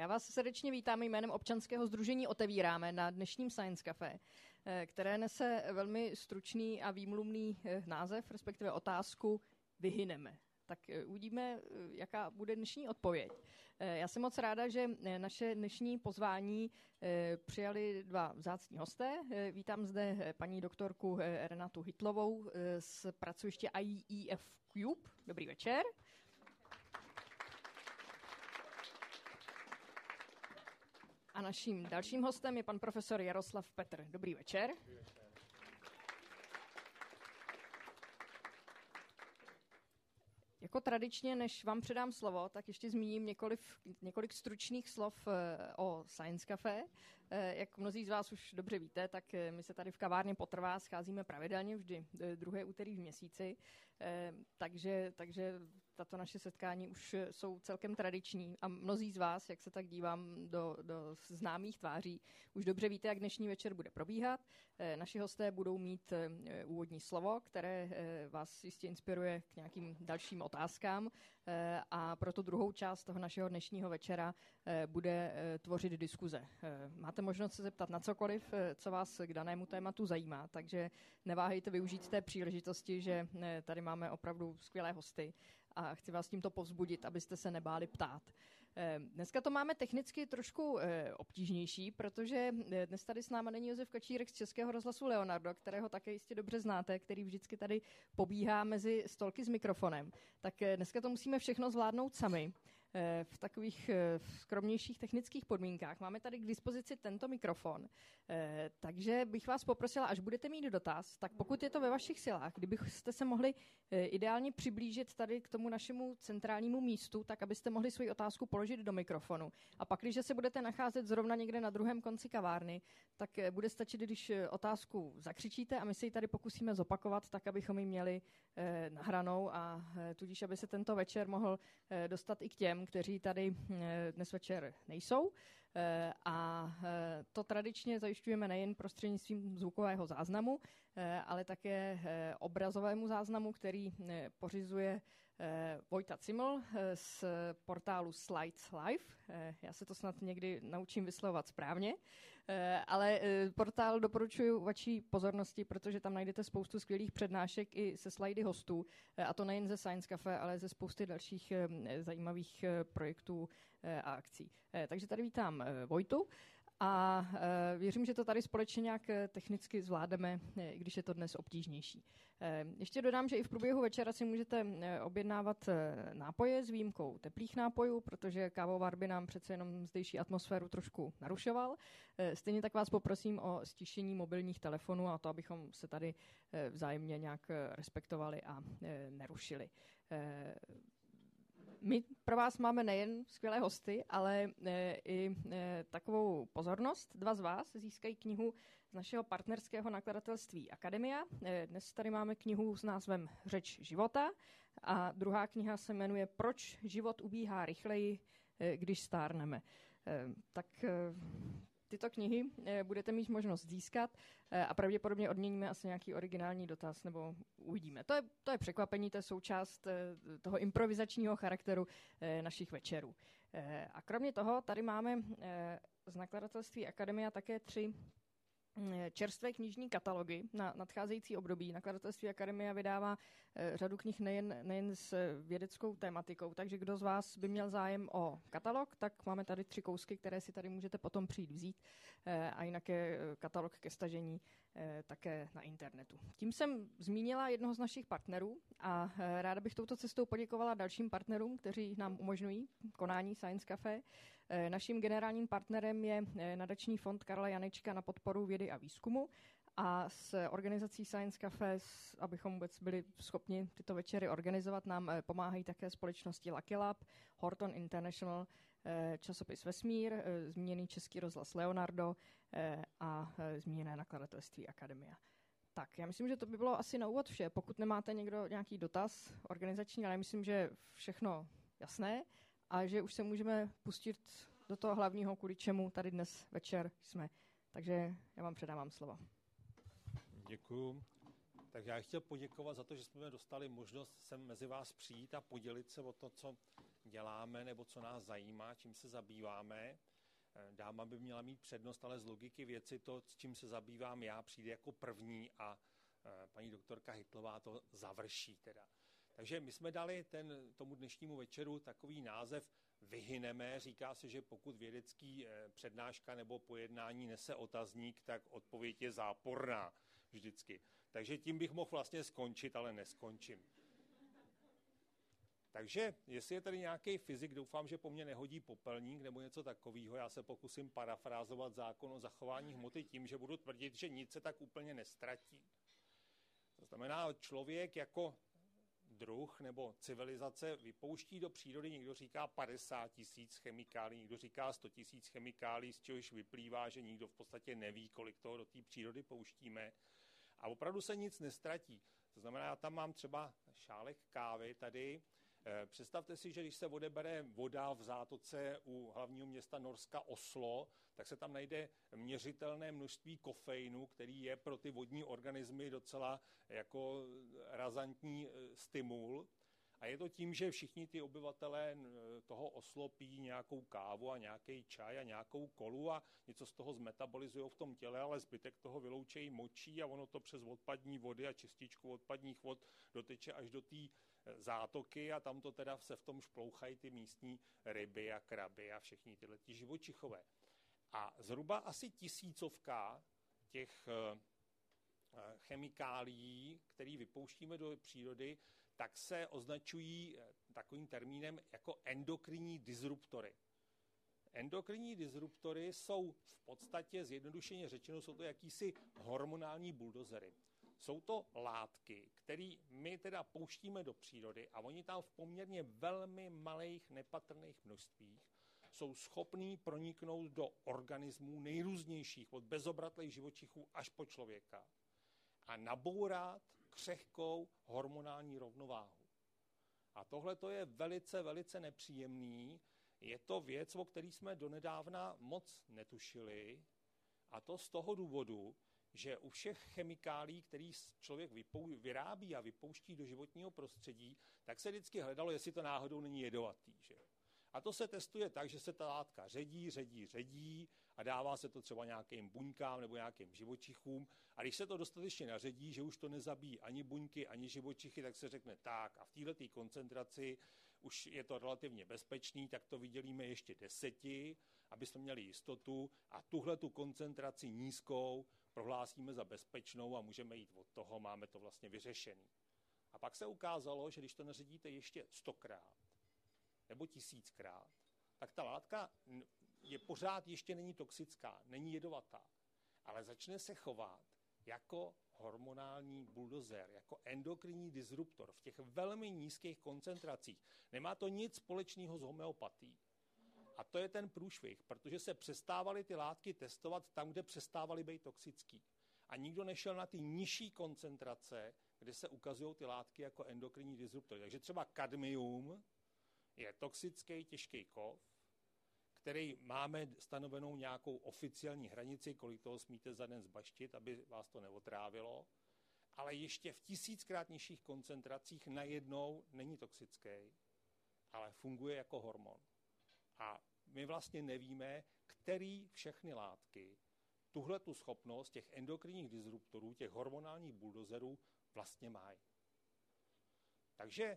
Já vás srdečně vítám jménem občanského združení Otevíráme na dnešním Science Café, eh, které nese velmi stručný a výmluvný eh, název, respektive otázku Vyhyneme tak eh, uvidíme, jaká bude dnešní odpověď. Já jsem moc ráda, že naše dnešní pozvání přijali dva vzácní hosté. Vítám zde paní doktorku Renatu Hitlovou z pracoviště IEF Cube. Dobrý večer. Naším dalším hostem je pan profesor Jaroslav Petr. Dobrý večer. Dobrý večer. Jako tradičně, než vám předám slovo, tak ještě zmíním několik, několik stručných slov eh, o Science Café. Eh, jak mnozí z vás už dobře víte, tak eh, my se tady v kavárně Potrvá scházíme pravidelně vždy druhé úterý v měsíci, takže, takže tato naše setkání už jsou celkem tradiční a mnozí z vás, jak se tak dívám do, do známých tváří, už dobře víte, jak dnešní večer bude probíhat. Naši hosté budou mít úvodní slovo, které vás jistě inspiruje k nějakým dalším otázkám eh, a proto druhou část toho našeho dnešního večera eh, bude eh, tvořit diskuze. Máte možnost se zeptat na cokoliv, co vás k danému tématu zajímá, takže neváhejte využít té příležitosti, že tady máme opravdu skvělé hosty a chci vás tímto povzbudit, abyste se nebáli ptát. Dneska to máme technicky trošku obtížnější, protože dnes tady s náma není Josef Kačírek z Českého rozhlasu Leonardo, kterého také jistě dobře znáte, který vždycky tady pobíhá mezi stolky s mikrofonem tak eh, dneska to musíme všechno zvládnout sami. Eh, v takových eh, skromnějších technických podmínkách. Máme tady k dispozici tento mikrofon, eh, takže bych vás poprosila, až budete mít dotaz, tak pokud je to ve vašich silách, kdybyste se mohli ideálně přiblížit tady k tomu našemu centrálnímu místu, tak abyste mohli svoji otázku položit do mikrofonu. A pak, když se budete nacházet zrovna někde na druhém konci kavárny, tak bude stačit, když otázku zakřičíte a my si ji tady pokusíme zopakovat, tak abychom ji měli nahranou a tudíž, aby se tento večer mohl dostat i k těm, kteří tady eh, dnes večer nejsou. Eh, a eh, to tradičně zajišťujeme nejen prostřednictvím zvukového záznamu, ale také obrazovému záznamu, který pořizuje Vojta Ciml z portálu Slides Live. Já se to snad někdy naučím vyslovovat správně, ale portál doporučuji vaší pozornosti, protože tam najdete spoustu skvělých přednášek i se slajdy hostů, a to nejen ze Science Cafe, ale ze spousty dalších zajímavých projektů eh, a akcí. Eh, takže tady vítám eh, Vojtu. A věřím, že to tady společně nějak technicky zvládneme, i když je to dnes obtížnější. Ještě dodám, že i v průběhu večera si můžete objednávat nápoje s výjimkou teplých nápojů, protože kávovar by nám přece jenom zdejší atmosféru trošku narušoval. Stejně tak vás poprosím o stišení mobilních telefonů a to, abychom se tady vzájemně nějak respektovali a nerušili my pro vás máme nejen skvělé hosty, ale e, i e, takovou pozornost. Dva z vás získají knihu z našeho partnerského nakladatelství Akademia. E, dnes tady máme knihu s názvem Řeč života a druhá kniha se jmenuje Proč život ubíhá rychleji, když stárneme. Tak tyto knihy eh, budete mít možnost získat eh, a pravděpodobně odměníme asi nějaký originální dotaz, nebo uvidíme. To je, to je překvapení, to je součást eh, toho improvizačního charakteru našich večerů. A kromě toho tady máme z nakladatelství Akademia také tři čerstvé knižní katalogy na nadcházející období. Nakladatelství Akademia vydává eh, řadu knih nejen, nejen s vědeckou tématikou, takže kdo z vás by měl zájem o katalog, tak máme tady tři kousky, které si tady můžete potom přijít vzít eh, a jinak je katalog ke stažení také na internetu. Tím jsem zmínila jednoho z našich partnerů a ráda bych touto cestou poděkovala dalším partnerům, kteří nám umožňují konání Science Cafe. Naším generálním partnerem je nadační fond Karla Janečka na podporu vědy a výzkumu a s organizací Science Cafe, abychom vůbec byli schopni tyto večery organizovat, nám eh, pomáhají také společnosti Lucky Lab, Horton International, eh, časopis Vesmír, eh, zmíněný český rozhlas Leonardo a zmíněné nakladatelství Akademia. Tak, já myslím, že to by bylo asi na úvod vše. Pokud nemáte někdo nějaký dotaz organizační, ale myslím, že všechno jasné a že už se můžeme pustit do toho hlavního, kvůli čemu tady dnes večer jsme. Takže já vám předávám slovo. Děkuju. Tak já chtěl poděkovat za to, že jsme dostali možnost sem mezi vás přijít a podělit se o to, co děláme nebo co nás zajímá, čím se zabýváme. Eh, dáma by měla mít přednost, ale z logiky věci to, s čím se zabývám já, přijde jako první a eh, paní doktorka Hitlová to završí teda. Takže my jsme dali ten, tomu dnešnímu večeru takový název Vyhyneme. Říká se, že pokud vědecký eh, přednáška nebo pojednání nese otazník, tak odpověď je záporná vždycky. Takže tím bych mohl vlastně skončit, ale neskončím. Takže jestli je tady nějaký fyzik, doufám, že po mně nehodí popelník nebo něco takového, já se pokusím parafrázovat zákon o zachování hmoty tím, že budu tvrdit, že nic se tak úplně nestratí. To znamená, člověk jako druh nebo civilizace vypouští do přírody, někdo říká 50 tisíc chemikálí, někdo říká 100 tisíc chemikálí, z čehož vyplývá, že nikdo v podstatě neví, kolik toho do té přírody pouštíme. A opravdu se nic nestratí. To znamená, já tam mám třeba šálek kávy tady, představte si, že když se odebere voda v zátoce u hlavního města Norska Oslo, tak se tam najde měřitelné množství kofeinu, který je pro ty vodní organismy docela jako razantní eh, stimul. A je to tím, že všichni ty obyvatelé toho oslopí nějakou kávu a nějaký čaj a nějakou kolu a něco z toho zmetabolizují v tom těle, ale zbytek toho vyloučejí močí a ono to přes odpadní vody a čističku odpadních vod doteče až do té zátoky a tam to teda se v tom šplouchají ty místní ryby a kraby a všichni tyhle ty živočichové. A zhruba asi tisícovka těch e, e, chemikálií, které vypouštíme do přírody, tak se označují eh, takovým termínem jako endokrinní disruptory. Endokrinní disruptory jsou v podstatě, zjednodušeně řečeno, jsou to jakýsi hormonální buldozery. Jsou to látky, které my teda pouštíme do přírody a oni tam v poměrně velmi malých nepatrných množstvích jsou schopní proniknout do organismů nejrůznějších, od bezobratlých živočichů až po člověka a nabourat křehkou hormonální rovnováhu. A tohle to je velice, velice nepříjemný. Je to věc, o který jsme donedávna moc netušili. A to z toho důvodu, že u všech chemikálí, který člověk vypou- vyrábí a vypouští do životního prostředí, tak se vždycky hledalo, jestli to náhodou není jedovatý. Že? A to se testuje tak, že se ta látka ředí, ředí, ředí a dává se to třeba nějakým buňkám nebo nějakým živočichům. A když se to dostatečně naředí, že už to nezabíjí ani buňky, ani živočichy, tak se řekne tak a v této koncentraci už je to relativně bezpečný, tak to vydělíme ještě deseti, aby jsme měli jistotu a tuhle tu koncentraci nízkou prohlásíme za bezpečnou a můžeme jít od toho, máme to vlastně vyřešený. A pak se ukázalo, že když to naředíte ještě stokrát, nebo tisíckrát, tak ta látka je pořád ještě není toxická, není jedovatá, ale začne se chovat jako hormonální buldozer, jako endokrinní disruptor v těch velmi nízkých koncentracích. Nemá to nic společného s homeopatí. A to je ten průšvih, protože se přestávaly ty látky testovat tam, kde přestávaly být toxický. A nikdo nešel na ty nižší koncentrace, kde se ukazují ty látky jako endokrinní disruptory. Takže třeba kadmium je toxický těžký kov, který máme stanovenou nějakou oficiální hranici, kolik toho smíte za den zbaštit, aby vás to neotrávilo, ale ještě v tisíckrát nižších koncentracích najednou není toxický, ale funguje jako hormon. A my vlastně nevíme, který všechny látky tuhle tu schopnost těch endokrinních disruptorů, těch hormonálních buldozerů vlastně mají. Takže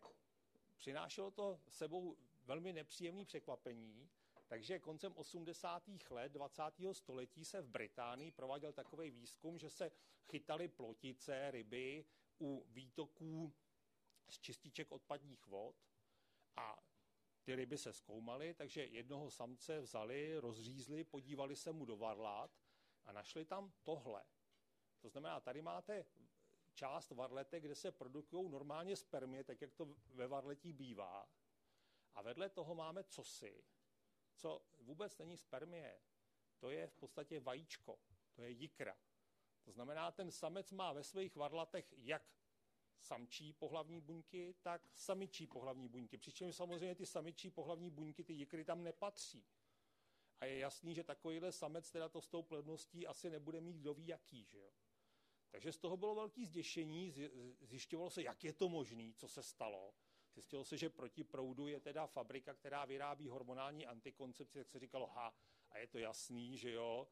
přinášelo to sebou velmi nepříjemné překvapení, takže koncem 80. let 20. století se v Británii prováděl takový výzkum, že se chytali plotice, ryby u výtoků z čističek odpadních vod a ty ryby se zkoumaly, takže jednoho samce vzali, rozřízli, podívali se mu do varlat a našli tam tohle. To znamená, tady máte část varlete, kde se produkují normálně spermie, tak jak to ve varletí bývá. A vedle toho máme cosi, co vůbec není spermie. To je v podstatě vajíčko, to je jikra. To znamená, ten samec má ve svých varlatech jak samčí pohlavní buňky, tak samičí pohlavní buňky. Přičemž samozřejmě ty samičí pohlavní buňky, ty jikry tam nepatří. A je jasný, že takovýhle samec teda to s tou plodností asi nebude mít kdo ví jaký. Že jo? Takže z toho bylo velké zděšení, zjišťovalo se, jak je to možné, co se stalo. Zjistilo se, že proti proudu je teda fabrika, která vyrábí hormonální antikoncepci, tak se říkalo, ha, a je to jasný, že jo,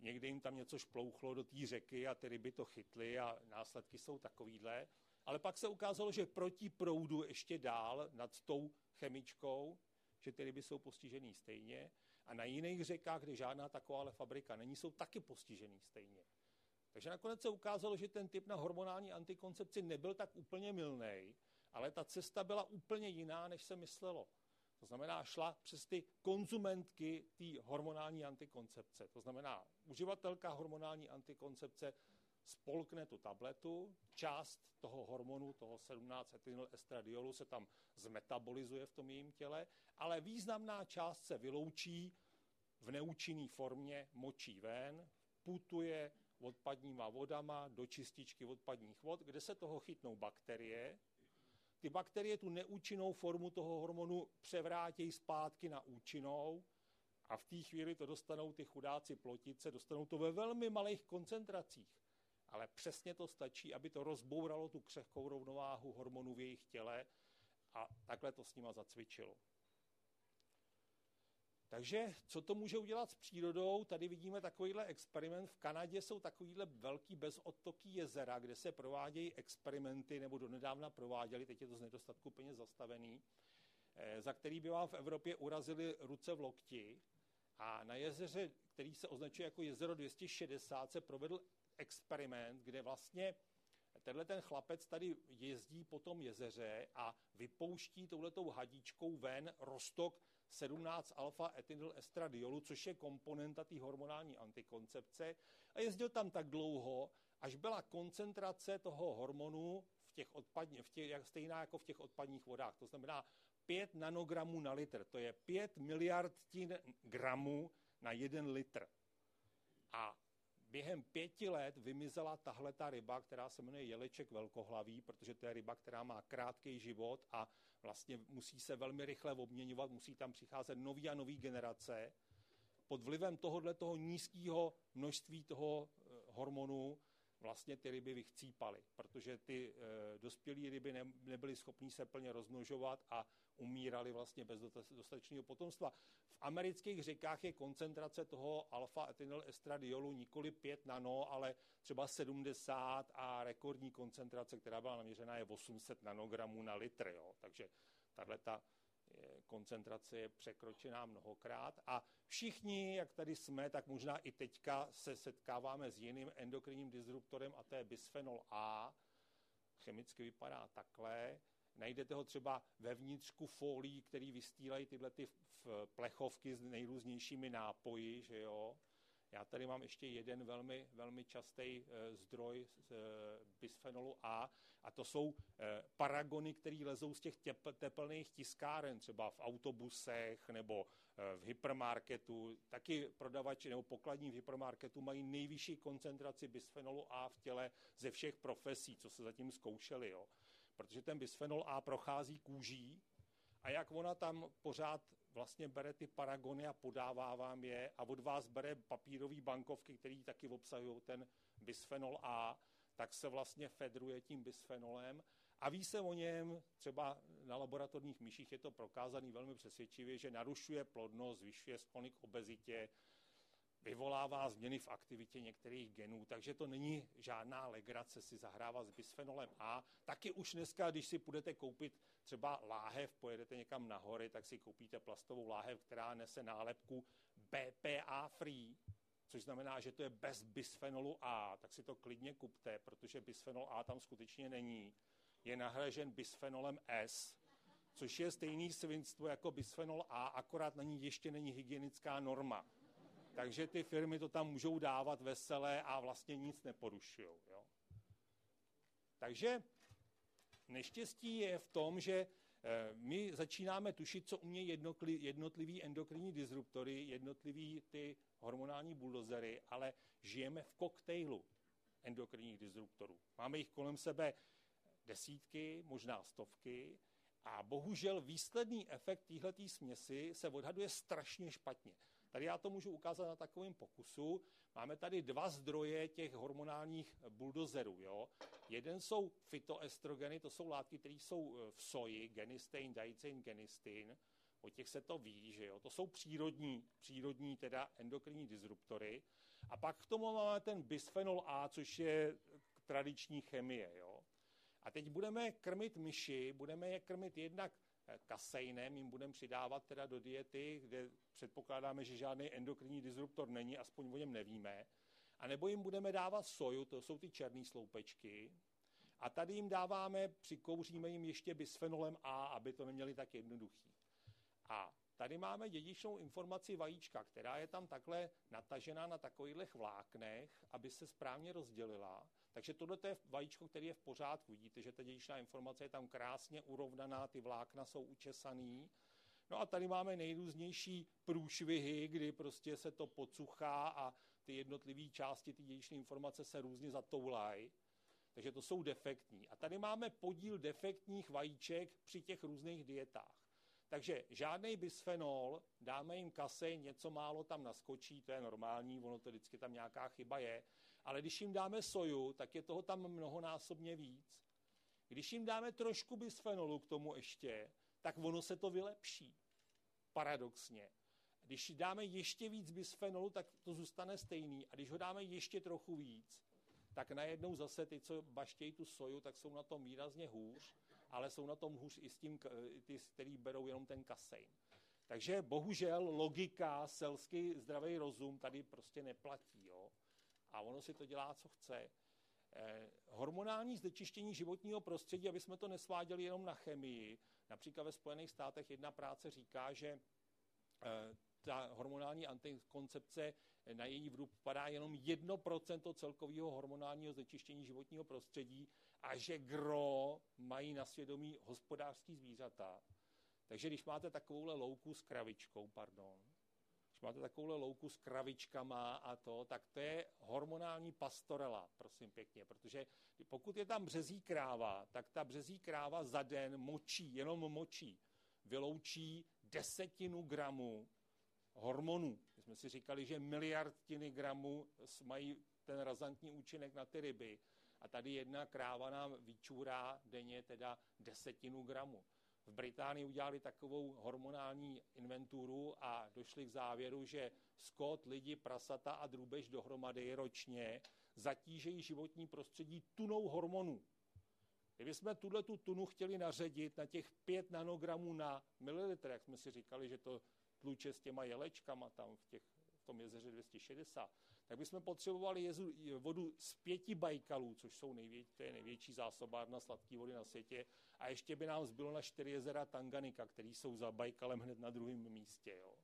někdy jim tam něco šplouchlo do té řeky a ty ryby to chytly a následky jsou takovýhle. Ale pak se ukázalo, že proti proudu ještě dál nad tou chemičkou, že ty ryby jsou postižený stejně a na jiných řekách, kde žádná taková fabrika není, jsou taky postižený stejně. Takže nakonec se ukázalo, že ten typ na hormonální antikoncepci nebyl tak úplně milný, ale ta cesta byla úplně jiná, než se myslelo. To znamená, šla přes ty konzumentky té hormonální antikoncepce. To znamená, uživatelka hormonální antikoncepce spolkne tu tabletu, část toho hormonu, toho 17 etynyl estradiolu se tam zmetabolizuje v tom jejím těle, ale významná část se vyloučí v neúčinné formě močí ven, putuje odpadníma vodama do čističky odpadních vod, kde se toho chytnou bakterie. Ty bakterie tu neúčinnou formu toho hormonu převrátějí zpátky na účinnou a v té chvíli to dostanou ty chudáci plotice, dostanou to ve velmi malých koncentracích. Ale přesně to stačí, aby to rozbouralo tu křehkou rovnováhu hormonů v jejich těle a takhle to s nima zacvičilo. Takže co to může udělat s přírodou? Tady vidíme takovýhle experiment. V Kanadě jsou takovýhle velký bezodtoký jezera, kde se provádějí experimenty, nebo donedávna prováděli, teď je to z nedostatku peněz zastavený, eh, za který by vám v Evropě urazili ruce v lokti. A na jezeře, který se označuje jako jezero 260, se provedl experiment, kde vlastně tenhle ten chlapec tady jezdí po tom jezeře a vypouští touhletou hadičkou ven rostok 17 alfa etynyl estradiolu, což je komponenta té hormonální antikoncepce. A jezdil tam tak dlouho, až byla koncentrace toho hormonu v těch odpadně, v těch, stejná jako v těch odpadních vodách. To znamená 5 nanogramů na litr. To je 5 miliardtin gramů na 1 litr. A během pěti let vymizela tahle ta ryba, která se jmenuje jeleček velkohlavý, protože to je ryba, která má krátký život a vlastně musí se velmi rychle obměňovat, musí tam přicházet nový a nový generace. Pod vlivem tohohle toho nízkého množství toho eh, hormonu vlastně ty ryby vychcípaly, protože ty e, dospělé ryby ne, nebyly schopné se plně rozmnožovat a umírali vlastně bez dostatečného potomstva. Amerických řekách je koncentrace toho alfa-etynyl estradiolu nikoli 5 nano, ale třeba 70 a rekordní koncentrace, která byla naměřena, je 800 nanogramů na litr. Jo. Takže tahle ta koncentrace je překročená mnohokrát a všichni, jak tady jsme, tak možná i teďka se setkáváme s jiným endokrinním disruptorem a to je bisfenol A. Chemicky vypadá takhle. Najdete ho třeba ve vnitřku folí, který vystýlají tyhle ty plechovky s nejrůznějšími nápoji, že jo. Já tady mám ještě jeden velmi, velmi častý e, zdroj e, bisfenolu A a to jsou e, paragony, které lezou z těch tep, tepelných tiskáren, třeba v autobusech nebo v hypermarketu. Taky prodavači nebo pokladní v hypermarketu mají nejvyšší koncentraci bisfenolu A v těle ze všech profesí, co se zatím zkoušeli. Jo. Protože ten bisfenol A prochází kůží a jak ona tam pořád vlastně bere ty paragony a podává vám je a od vás bere papírové bankovky, které taky obsahují ten bisfenol A, tak se vlastně fedruje tím bisfenolem. A ví se o něm, třeba na laboratorních myších je to prokázaný velmi přesvědčivě, že narušuje plodnost, zvyšuje sklony k obezitě, vyvolává změny v aktivitě některých genů, takže to není žádná legrace si zahrávat s bisfenolem A. Taky už dneska, když si budete koupit třeba láhev, pojedete někam na hory, tak si koupíte plastovou láhev, která nese nálepku BPA free, což znamená, že to je bez bisfenolu A, tak si to klidně kupte, protože bisfenol A tam skutečně není. Je nahražen bisfenolem S, což je stejný svinstvo jako bisfenol A, akorát na ní ještě není hygienická norma. Takže ty firmy to tam můžou dávat veselé a vlastně nic neporušují. Takže neštěstí je v tom, že eh, my začínáme tušit, co umějí jednotlivý endokrinní disruptory, jednotlivý ty hormonální buldozery, ale žijeme v koktejlu endokrinních disruptorů. Máme jich kolem sebe desítky, možná stovky a bohužel výsledný efekt téhleté směsi se odhaduje strašně špatně. Tady já to můžu ukázat na takovém pokusu. Máme tady dva zdroje těch hormonálních buldozerů. Jo? Jeden jsou fytoestrogeny, to jsou látky, které jsou eh, v soji, genistein, daicin, genistin. O těch se to ví, že jo? To jsou přírodní, přírodní teda endokrinní disruptory. A pak k tomu máme ten bisphenol A, což je tradiční chemie. Jo? A teď budeme krmit myši, budeme je krmit jednak kaseinem, jim budeme přidávat teda do diety, kde předpokládáme, že žádný endokrinní disruptor není, aspoň o něm nevíme. A nebo jim budeme dávat soju, to jsou ty černé sloupečky. A tady jim dáváme, přikouříme jim ještě bisfenolem A, aby to neměli tak jednoduchý. A tady máme dědičnou informaci vajíčka, která je tam takhle natažená na takových vláknech, aby se správně rozdělila. Takže tohle je vajíčko, který je v pořádku. Vidíte, že ta dědičná informace je tam krásně urovnaná, ty vlákna jsou učesaný. No a tady máme nejrůznější průšvihy, kdy prostě se to pocuchá a ty jednotlivé části ty dědičné informace se různě zatoulají. Takže to jsou defektní. A tady máme podíl defektních vajíček při těch různých dietách. Takže žádný bisfenol, dáme jim kase, něco málo tam naskočí, to je normální, ono to vždycky tam nějaká chyba je, ale když jim dáme soju, tak je toho tam mnohonásobně víc. Když jim dáme trošku bisfenolu k tomu ještě, tak ono se to vylepší. Paradoxně. Když dáme ještě víc bisfenolu, tak to zůstane stejný. A když ho dáme ještě trochu víc, tak najednou zase ty, co baštějí tu soju, tak jsou na tom výrazně hůř, ale jsou na tom hůř i s tím, ty, který berou jenom ten kasein. Takže bohužel logika, selský zdravý rozum tady prostě neplatí. A ono si to dělá, co chce. Eh, hormonální znečištění životního prostředí, aby jsme to nesváděli jenom na chemii. Například ve Spojených státech jedna práce říká, že eh, ta hormonální antikoncepce na její vrub padá jenom 1% celkového hormonálního znečištění životního prostředí a že gro mají na svědomí hospodářský zvířata. Takže když máte takovouhle louku s kravičkou, pardon, když máte takovouhle louku s kravičkama a to, tak to je hormonální pastorela, prosím pěkně, protože pokud je tam březí kráva, tak ta březí kráva za den močí, jenom močí, vyloučí desetinu gramu hormonů. My jsme si říkali, že miliardiny gramů mají ten razantní účinek na ty ryby a tady jedna kráva nám vyčůrá denně teda desetinu gramu. V Británii udělali takovou hormonální inventuru a došli k závěru, že skot, lidi, prasata a drůbež dohromady ročně zatížejí životní prostředí tunou hormonů. Kdybychom tuhle tu tunu chtěli naředit na těch 5 nanogramů na mililitr, jak jsme si říkali, že to tluče s těma jelečkama tam v, těch, v tom jezeře 260, tak bychom potřebovali jezu, vodu z pěti bajkalů, což jsou největší, to je největší zásobárna sladké vody na světě, a ještě by nám zbylo na čtyři jezera Tanganika, které jsou za Bajkalem hned na druhém místě. Jo.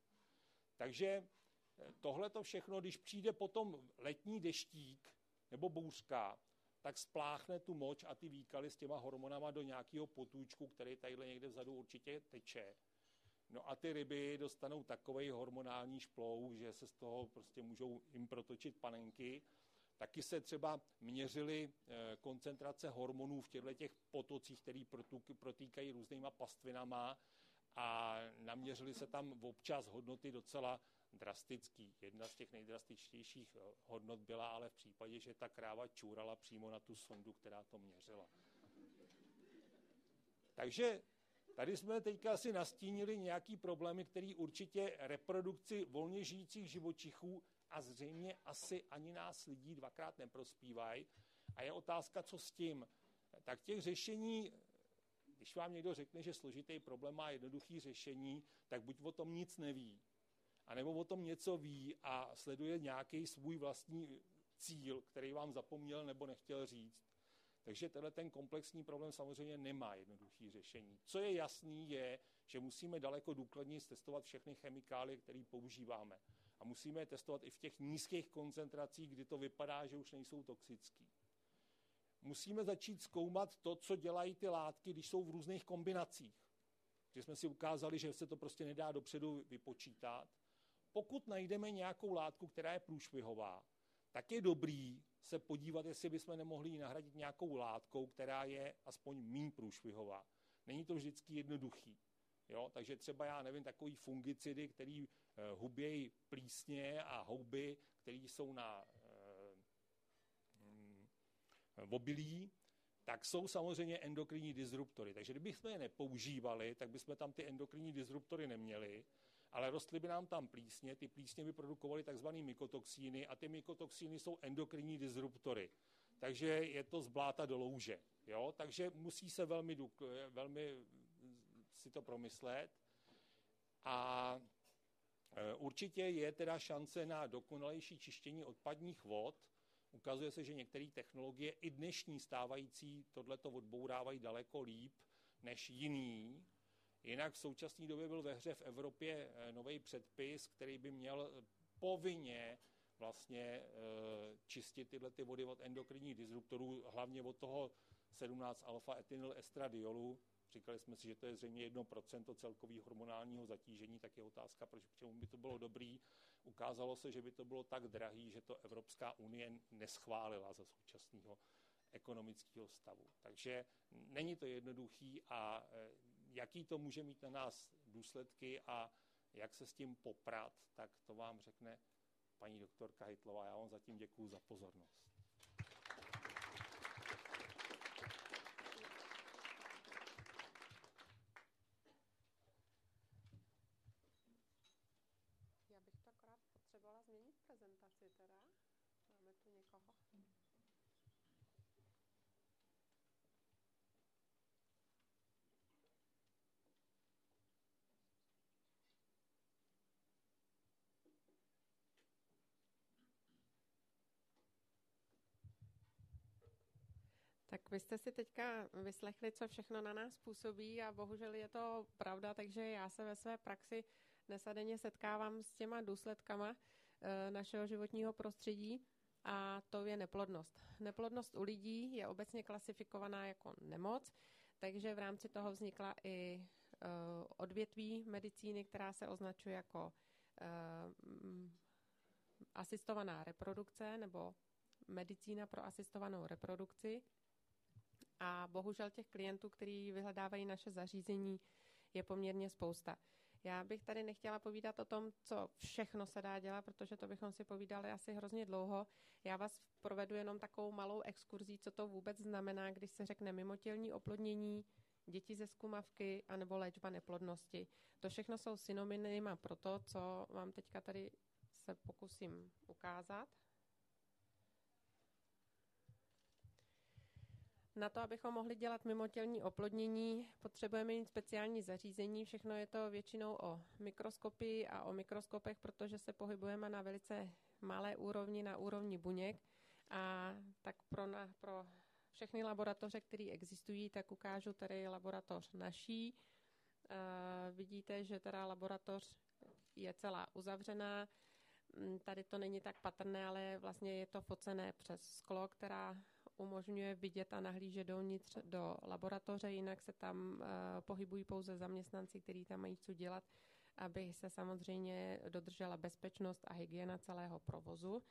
Takže eh, tohle to všechno, když přijde potom letní deštík nebo bouřka, tak spláchne tu moč a ty výkaly s těma hormonama do nějakého potůčku, který tadyhle někde vzadu určitě teče. No a ty ryby dostanou takový hormonální šplou, že se z toho prostě můžou jim protočit panenky. Taky se třeba měřily eh, koncentrace hormonů v těchto těch potocích, které protýkají různýma pastvinama a naměřily se tam občas hodnoty docela drastický. Jedna z těch nejdrastičtějších eh, hodnot byla ale v případě, že ta kráva čůrala přímo na tu sondu, která to měřila. Takže Tady jsme teďka asi nastínili nějaký problémy, který určitě reprodukci volně žijících živočichů a zřejmě asi ani nás lidí dvakrát neprospívají. A je otázka, co s tím. Tak těch řešení, když vám někdo řekne, že složitý problém má jednoduchý řešení, tak buď o tom nic neví, anebo o tom něco ví a sleduje nějaký svůj vlastní cíl, který vám zapomněl nebo nechtěl říct. Takže tenhle ten komplexní problém samozřejmě nemá jednoduché řešení. Co je jasný, je, že musíme daleko důkladněji testovat všechny chemikálie, které používáme. A musíme je testovat i v těch nízkých koncentracích, kdy to vypadá, že už nejsou toxický. Musíme začít zkoumat to, co dělají ty látky, když jsou v různých kombinacích. Že jsme si ukázali, že se to prostě nedá dopředu vypočítat. Pokud najdeme nějakou látku, která je průšvihová, tak je dobrý se podívat, jestli bychom nemohli ji nahradit nějakou látkou, která je aspoň méně průšvihová. Není to vždycky jednoduchý. Jo? Takže třeba, já nevím, takový fungicidy, který eh, hubějí plísně a houby, které jsou na v mm, obilí, tak jsou samozřejmě endokrinní disruptory. Takže kdybychom je nepoužívali, tak bychom tam ty endokrinní disruptory neměli, ale rostly by nám tam plísně, ty plísně by produkovaly tzv. mykotoxíny a ty mykotoxíny jsou endokrinní disruptory. Takže je to z bláta do louže. Jo? Takže musí se velmi, velmi si to promyslet. A e, určitě je teda šance na dokonalejší čištění odpadních vod. Ukazuje se, že některé technologie, i dnešní stávající, tohleto odbourávají daleko líp než jiný. Jinak v současné době byl ve hře v Evropě e, nový předpis, který by měl povinně vlastně eh, čistit tyhle ty vody od endokrinních disruptorů, hlavně od toho 17 alfa etynyl estradiolu. Říkali jsme si, že to je zřejmě 1% celkového hormonálního zatížení, tak je otázka, proč k čemu by to bylo dobrý. Ukázalo se, že by to bylo tak drahý, že to Evropská unie neschválila za současného ekonomického stavu. Takže není to jednoduchý a eh, jaký to může mít na nás důsledky a jak se s tím poprat, tak to vám řekne paní doktorka Hitlová. Já vám zatím děkuji za pozornost. Já bych to akorát potřebovala změnit prezentaci teda. Máme tu někoho. Tak vy jste si teďka vyslechli, co všechno na nás působí a bohužel je to pravda, takže já se ve své praxi nesadeně setkávám s těma důsledkama e, našeho životního prostředí a to je neplodnost. Neplodnost u lidí je obecně klasifikovaná jako nemoc, takže v rámci toho vznikla i e, odvětví medicíny, která se označuje jako e, asistovaná reprodukce nebo medicína pro asistovanou reprodukci. A bohužel těch klientů, kteří vyhledávají naše zařízení, je poměrně spousta. Já bych tady nechtěla povídat o tom, co všechno se dá dělat, protože to bychom si povídali asi hrozně dlouho. Já vás provedu jenom takovou malou exkurzí, co to vůbec znamená, když se řekne mimotělní oplodnění, děti ze skumavky anebo léčba neplodnosti. To všechno jsou synonyma pro to, co vám teďka tady se pokusím ukázat. Na to, abychom mohli dělat mimotělní oplodnění, potřebujeme mít speciální zařízení. Všechno je to většinou o mikroskopii a o mikroskopech, protože se pohybujeme na velice malé úrovni, na úrovni buněk. A tak pro, na, pro všechny laboratoře, které existují, tak ukážu tady laboratoř naší. E, vidíte, že teda laboratoř je celá uzavřená. Tady to není tak patrné, ale vlastně je to focené přes sklo, která umožňuje vidět a nahlížet dovnitř do laboratoře, jinak se tam uh, pohybují pouze zaměstnanci, kteří tam mají co dělat, aby se samozřejmě dodržela bezpečnost a hygiena celého provozu.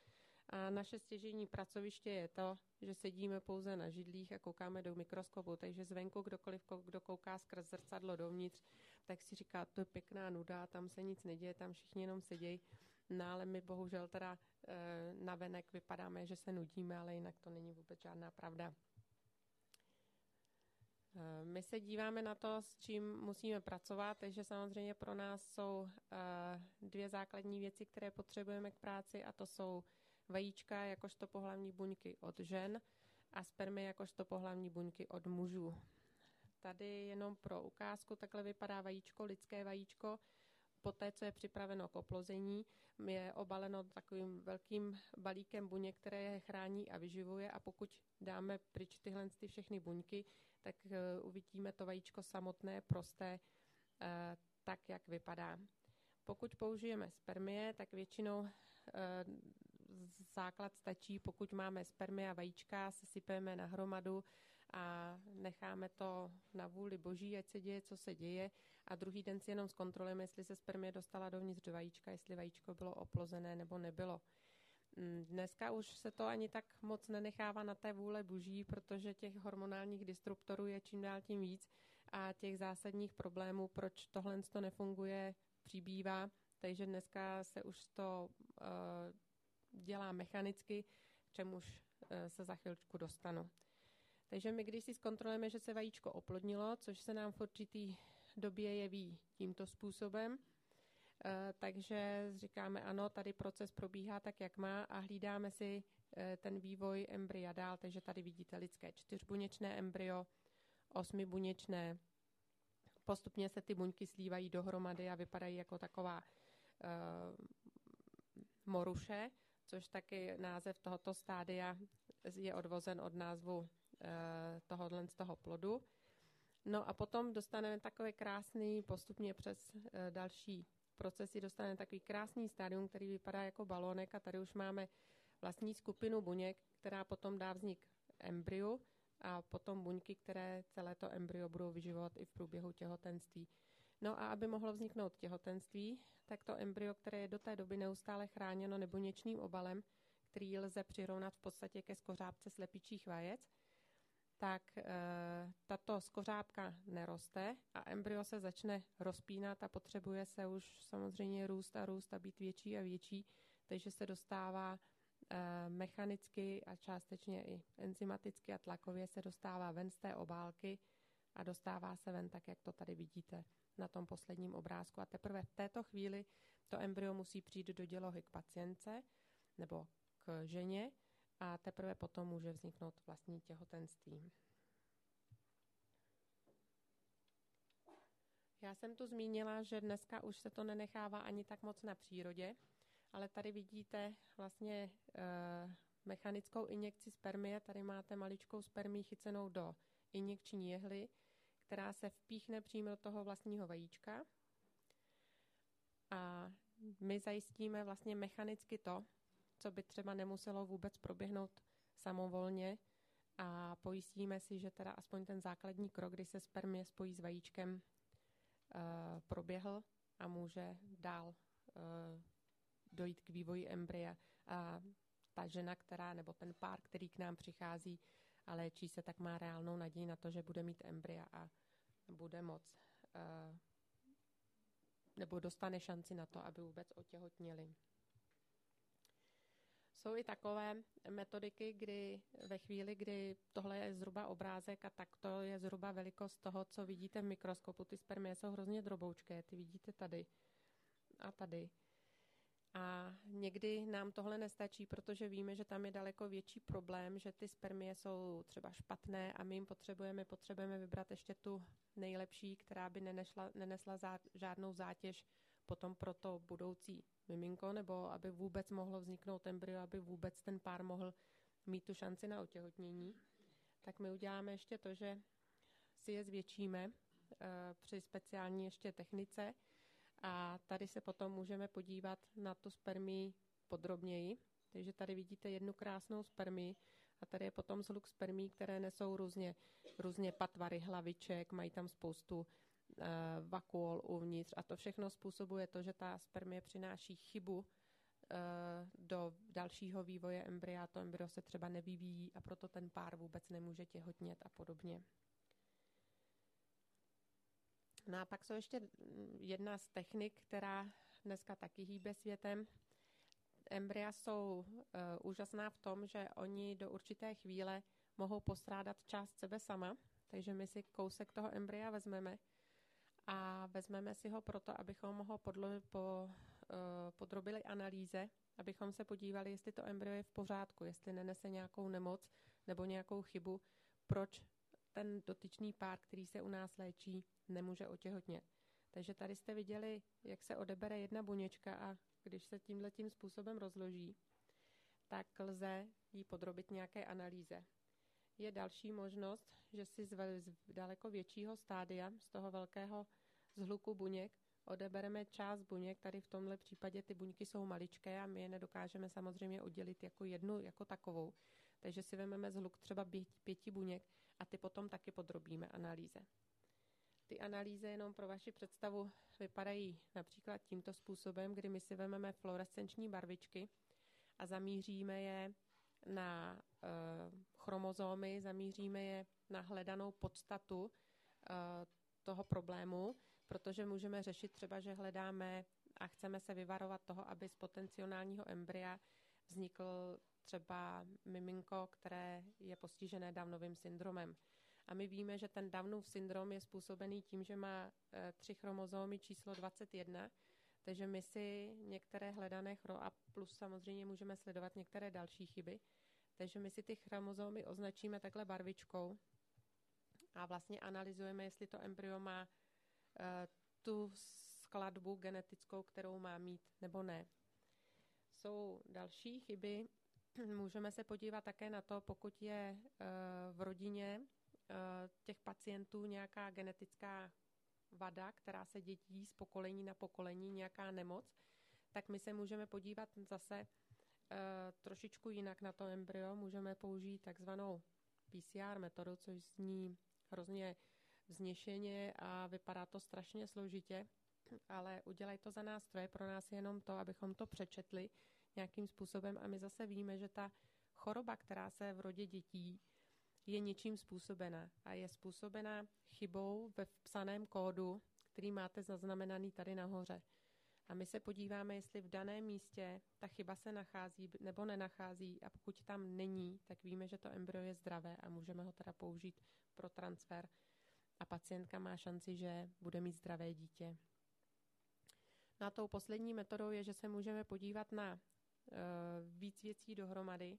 A naše stěžení pracoviště je to, že sedíme pouze na židlích a koukáme do mikroskopu, takže zvenku kdokoliv, kdo kouká skrz zrcadlo dovnitř, tak si říká, to je pěkná nuda, tam se nic neděje, tam všichni jenom sedějí. No ale my bohužel teda e, na venek vypadáme, že se nudíme, ale jinak to není vůbec žádná pravda. E, my se díváme na to, s čím musíme pracovat, takže samozřejmě pro nás jsou e, dvě základní věci, které potřebujeme k práci a to jsou vajíčka jakožto pohlavní buňky od žen a spermy jakožto pohlavní buňky od mužů. Tady jenom pro ukázku takhle vypadá vajíčko, lidské vajíčko poté, co je připraveno k oplození, je obaleno takovým velkým balíkem buněk, které je chrání a vyživuje a pokud dáme pryč tyhle ty všechny buňky, tak eh, uvidíme to vajíčko samotné, prosté, eh, tak, jak vypadá. Pokud použijeme spermie, tak většinou eh, základ stačí, pokud máme spermie a vajíčka, sesypeme na hromadu a necháme to na vůli boží, ať se děje, co se děje a druhý den si jenom zkontrolujeme, jestli se spermie dostala dovnitř do vajíčka, jestli vajíčko bylo oplozené nebo nebylo. Mm, dneska už se to ani tak moc nenechává na té vůle boží, protože těch hormonálních disruptorů je čím dál tím víc a těch zásadních problémů, proč tohle to nefunguje, přibývá. Takže dneska se už to uh, dělá mechanicky, k čemuž uh, se za chvilku dostanu. Takže my, když si zkontrolujeme, že se vajíčko oplodnilo, což se nám v určitý době jeví tímto způsobem, eh, takže říkáme ano, tady proces probíhá tak, jak má a hlídáme si ten vývoj embrya dál, takže tady vidíte lidské čtyřbuněčné embryo, osmibuněčné, postupně se ty buňky slívají dohromady a vypadají jako taková uh, moruše, což taky název tohoto stádia je odvozen od názvu uh, tohohle z toho plodu. No a potom dostaneme takový krásný, postupně přes uh, další procesy dostaneme takový krásný stádium, který vypadá jako balónek a tady už máme vlastní skupinu buněk, která potom dá vznik embryu a potom buňky, které celé to embryo budou vyživovat i v průběhu těhotenství. No a aby mohlo vzniknout těhotenství, tak to embryo, které je do té doby neustále chráněno nebuněčným obalem, který lze přirovnat v podstatě ke skořápce slepičích vajec, tak e, tato skořápka neroste a embryo se začne rozpínat a potřebuje se už samozřejmě růst a růst a být větší a větší, takže se dostává e, mechanicky a částečně i enzymaticky a tlakově se dostává ven z té obálky a dostává se ven tak, jak to tady vidíte na tom posledním obrázku. A teprve v této chvíli to embryo musí přijít do dělohy k pacientce nebo k ženě a teprve potom může vzniknout vlastní těhotenství. Já jsem tu zmínila, že dneska už se to nenechává ani tak moc na přírodě, ale tady vidíte vlastně e, mechanickou injekci spermie. Tady máte maličkou spermii chycenou do injekční jehly, která se vpíchne přímo do toho vlastního vajíčka. A my zajistíme vlastně mechanicky to, co by třeba nemuselo vůbec proběhnout samovolně a pojistíme si, že teda aspoň ten základní krok, kdy se spermie spojí s vajíčkem, uh, proběhl a může dál uh, dojít k vývoji embrya. A ta žena, která, nebo ten pár, který k nám přichází a léčí se, tak má reálnou naději na to, že bude mít embrya a bude moc uh, nebo dostane šanci na to, aby vůbec otěhotněli. Jsou i takové metodiky, kdy ve chvíli, kdy tohle je zhruba obrázek a tak to je zhruba velikost toho, co vidíte v mikroskopu. Ty spermie jsou hrozně droboučké, ty vidíte tady a tady. A někdy nám tohle nestačí, protože víme, že tam je daleko větší problém, že ty spermie jsou třeba špatné a my jim potřebujeme, potřebujeme vybrat ještě tu nejlepší, která by nenešla, nenesla zá, žádnou zátěž potom pro to budoucí miminko, nebo aby vůbec mohlo vzniknout embryo, aby vůbec ten pár mohl mít tu šanci na otěhotnění. Tak my uděláme ještě to, že si je zvětšíme uh, při speciální ještě technice, a tady se potom můžeme podívat na tu spermii podrobněji. Takže tady vidíte jednu krásnou spermii a tady je potom zhluk spermí, které nesou různě, různě patvary hlaviček, mají tam spoustu vakuol uvnitř a to všechno způsobuje to, že ta spermie přináší chybu uh, do dalšího vývoje embrya. To embryo se třeba nevyvíjí a proto ten pár vůbec nemůže těhotnět a podobně. No a pak jsou ještě jedna z technik, která dneska taky hýbe světem. Embrya jsou uh, úžasná v tom, že oni do určité chvíle mohou postrádat část sebe sama, takže my si kousek toho embrya vezmeme a vezmeme si ho proto, abychom ho podlo- po, uh, podrobili analýze, abychom se podívali, jestli to embryo je v pořádku, jestli nenese nějakou nemoc nebo nějakou chybu, proč ten dotyčný pár, který se u nás léčí, nemůže otěhotnět. Takže tady jste viděli, jak se odebere jedna buněčka a když se tímhle tím způsobem rozloží, tak lze ji podrobit nějaké analýze. Je další možnost, že si z daleko většího stádia, z toho velkého zhluku buněk, odebereme část buněk, tady v tomhle případě ty buňky jsou maličké a my je nedokážeme samozřejmě oddělit jako jednu, jako takovou. Takže si vezmeme zhluk třeba pěti buněk a ty potom taky podrobíme analýze. Ty analýzy jenom pro vaši představu vypadají například tímto způsobem, kdy my si vezmeme fluorescenční barvičky a zamíříme je na e, chromozomy, zamíříme je na hledanou podstatu toho problému, protože můžeme řešit třeba, že hledáme a chceme se vyvarovat toho, aby z potenciálního embrya vznikl třeba miminko, které je postižené Downovým syndromem. A my víme, že ten Downův syndrom je způsobený tím, že má e, tři chromozómy číslo 21, takže my si některé hledané chro a plus samozřejmě můžeme sledovat některé další chyby. Takže my si ty chromozómy označíme takhle barvičkou a vlastně analyzujeme, jestli to embryo má e, tu skladbu genetickou, kterou má mít nebo ne. Jsou další chyby. Můžeme se podívat také na to, pokud je e, v rodině Eh, těch pacientů nějaká genetická vada, která se dědí z pokolení na pokolení, nějaká nemoc, tak my se můžeme podívat zase trošičku jinak na to embryo. Můžeme použít takzvanou PCR metodu, což zní hrozně vznešeně a vypadá to strašně složitě, ale udělají to za nás, to je pro nás jenom to, abychom to přečetli nějakým způsobem a my zase víme, že ta choroba, která se v rodě dětí je něčím způsobena a je způsobena chybou ve psaném kódu, který máte zaznamenaný tady nahoře. A my se podíváme, jestli v daném místě ta chyba se nachází nebo nenachází a pokud tam není, tak víme, že to embryo je zdravé a můžeme ho teda použít pro transfer a pacientka má šanci, že bude mít zdravé dítě. Na tou poslední metodou je, že se můžeme podívat na uh, víc věcí dohromady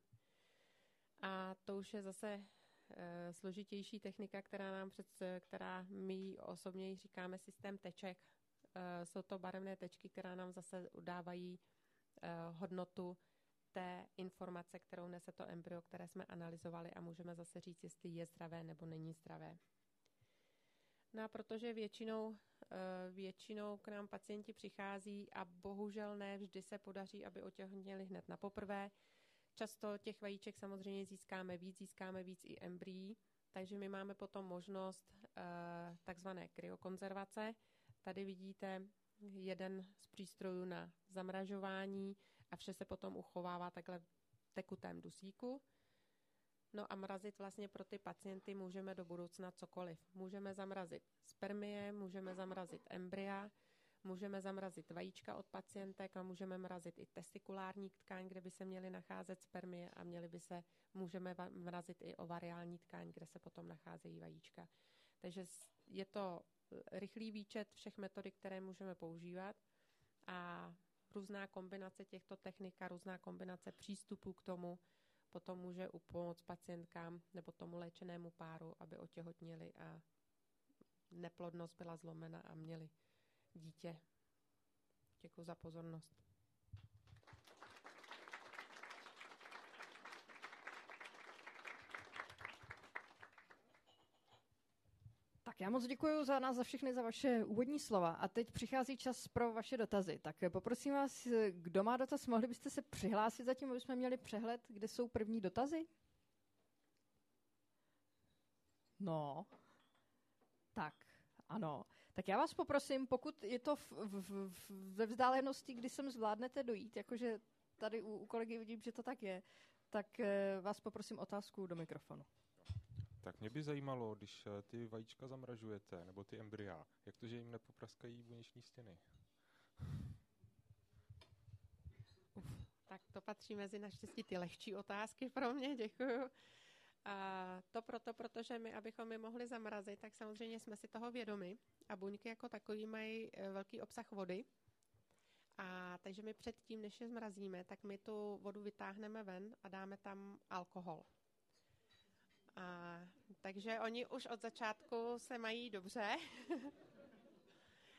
a to už je zase Eh, složitější technika, která nám před, která my osobně říkáme systém teček. Eh, jsou to barevné tečky, která nám zase udávají eh, hodnotu té informace, kterou nese to embryo, které jsme analyzovali a můžeme zase říct, jestli je zdravé nebo není zdravé. No a protože většinou, většinou k nám pacienti přichází a bohužel ne vždy se podaří, aby otěhotněli hned na poprvé, Často těch vajíček samozřejmě získáme víc, získáme víc i embryí, takže my máme potom možnost takzvané kryokonzervace. Tady vidíte jeden z přístrojů na zamražování a vše se potom uchovává takhle v tekutém dusíku. No a mrazit vlastně pro ty pacienty můžeme do budoucna cokoliv. Můžeme zamrazit spermie, můžeme zamrazit embrya, Můžeme zamrazit vajíčka od pacientek a můžeme mrazit i testikulární tkáň, kde by se měly nacházet spermie a měly by se, můžeme mrazit i ovariální tkáň, kde se potom nacházejí vajíčka. Takže je to rychlý výčet všech metodik, které můžeme používat a různá kombinace těchto technik a různá kombinace přístupů k tomu potom může upomoct pacientkám nebo tomu léčenému páru, aby otěhotnili a neplodnost byla zlomena a měli dítě. Děkuji za pozornost. Tak já moc děkuji za nás, za všechny, za vaše úvodní slova. A teď přichází čas pro vaše dotazy. Tak poprosím vás, kdo má dotaz, mohli byste se přihlásit zatím, aby jsme měli přehled, kde jsou první dotazy? No, tak, ano. Tak já vás poprosím, pokud je to ve vzdálenosti, kdy sem zvládnete dojít, jakože tady u, u kolegy vidím, že to tak je, tak e, vás poprosím otázku do mikrofonu. Tak mě by zajímalo, když eh, ty vajíčka zamražujete, nebo ty embrya, jak to, že jim nepopraskají vnitřní stěny? Uf, tak to patří mezi naštěstí ty lehčí otázky pro mě, děkuju. A to proto, protože my, abychom je mohli zamrazit, tak samozřejmě jsme si toho vědomi a buňky jako takový mají e, velký obsah vody. A takže my předtím, než je zmrazíme, tak my tu vodu vytáhneme ven a dáme tam alkohol. A, takže oni už od začátku se mají dobře.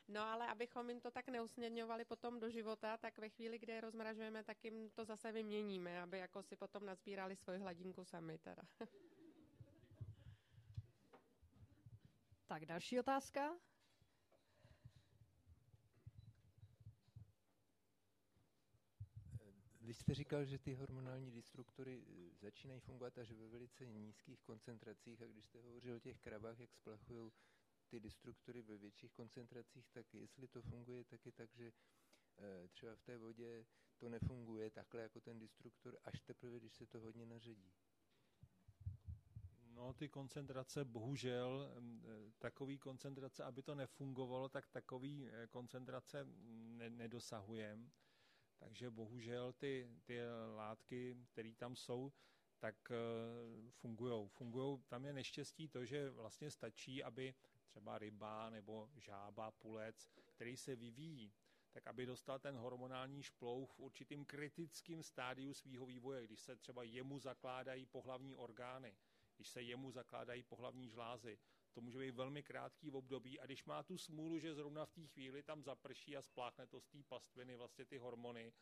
No ale abychom jim to tak neusměrňovali potom do života, tak ve chvíli, kdy je rozmražujeme, tak jim to zase vyměníme, aby jako si potom nazbírali svoji hladinku sami teda. Tak další otázka. Vy jste říkal, že ty hormonální destruktory eh, začínají fungovat až ve velice nízkých koncentracích a když jste hovořil o těch krabách, jak splachují ty destruktory ve větších koncentracích, tak jestli to funguje taky tak, že eh, třeba v té vodě to nefunguje takhle jako ten destruktor, až teprve, když se to hodně naředí. No, ty koncentrace, bohužel, takový koncentrace, aby to nefungovalo, tak takový eh, koncentrace ne- nedosahujeme. Takže bohužel ty, ty látky, které tam jsou, tak uh, fungují. Fungujou. Tam je neštěstí to, že vlastně stačí, aby třeba ryba nebo žába, pulec, který se vyvíjí, tak aby dostal ten hormonální šplouch v určitým kritickým stádiu svého vývoje, když se třeba jemu zakládají pohlavní orgány, když se jemu zakládají pohlavní žlázy. To může být velmi krátký období a když má tu smůlu, že zrovna v té chvíli tam zaprší a spláchne to z té pastviny vlastně ty hormony,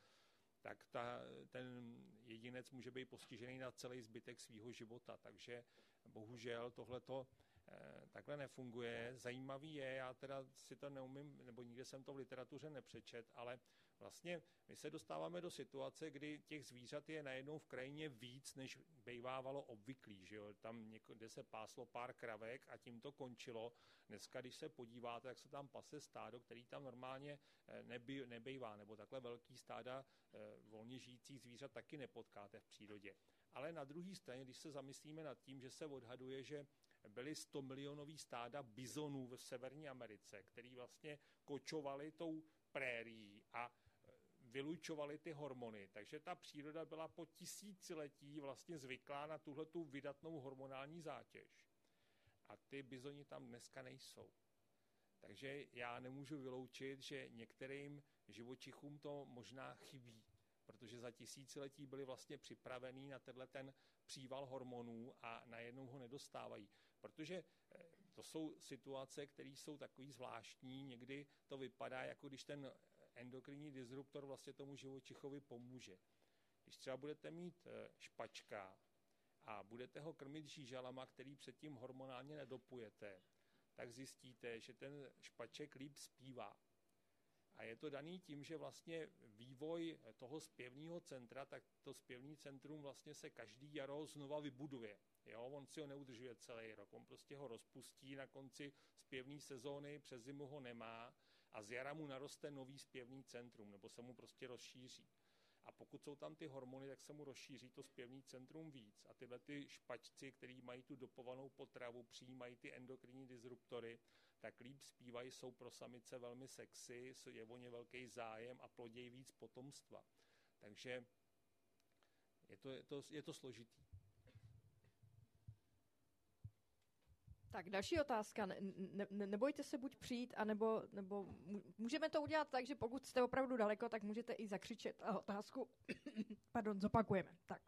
tak ta, ten jedinec může být postižený na celý zbytek svého života. Takže bohužel tohleto Eh, takhle nefunguje. Zajímavý je, já teda si to neumím, nebo nikde jsem to v literatuře nepřečet, ale vlastně my se dostáváme do situace, kdy těch zvířat je najednou v krajině víc, než bejvávalo obvyklý. Že jo? Tam někde se páslo pár kravek a tím to končilo. Dneska, když se podíváte, jak se tam pase stádo, který tam normálně eh, neby, nebejvá, nebo takhle velký stáda eh, volně žijících zvířat taky nepotkáte v přírodě. Ale na druhé straně, když se zamyslíme nad tím, že se odhaduje, že byly 100 milionový stáda bizonů v Severní Americe, který vlastně kočovali tou prérií a vylučovali ty hormony. Takže ta příroda byla po tisíciletí vlastně zvyklá na tuhle tu vydatnou hormonální zátěž. A ty bizoni tam dneska nejsou. Takže já nemůžu vyloučit, že některým živočichům to možná chybí, protože za tisíciletí byli vlastně připravený na tenhle ten příval hormonů a najednou ho nedostávají. Protože eh, to jsou situace, které jsou takový zvláštní, někdy to vypadá, jako když ten endokrinní disruptor vlastně tomu živočichovi pomůže. Když třeba budete mít eh, špačka a budete ho krmit žížalama, který předtím hormonálně nedopujete, tak zjistíte, že ten špaček líp zpívá. A je to daný tím, že vlastně vývoj toho zpěvního centra, tak to zpěvní centrum vlastně se každý jaro znova vybuduje. Jo, on si ho neudržuje celý rok, on prostě ho rozpustí na konci zpěvní sezóny, přes zimu ho nemá a z jara mu naroste nový zpěvný centrum, nebo se mu prostě rozšíří. A pokud jsou tam ty hormony, tak se mu rozšíří to zpěvní centrum víc. A tyhle ty špačci, který mají tu dopovanou potravu, přijímají ty endokrinní disruptory, tak líp zpívají, jsou pro samice velmi sexy, je o ně velký zájem a plodějí víc potomstva. Takže je to, je to, je to složitý. Tak další otázka. Ne, ne, nebojte se buď přijít, anebo, nebo můžeme to udělat tak, že pokud jste opravdu daleko, tak můžete i zakřičet a otázku pardon, zopakujeme. Tak.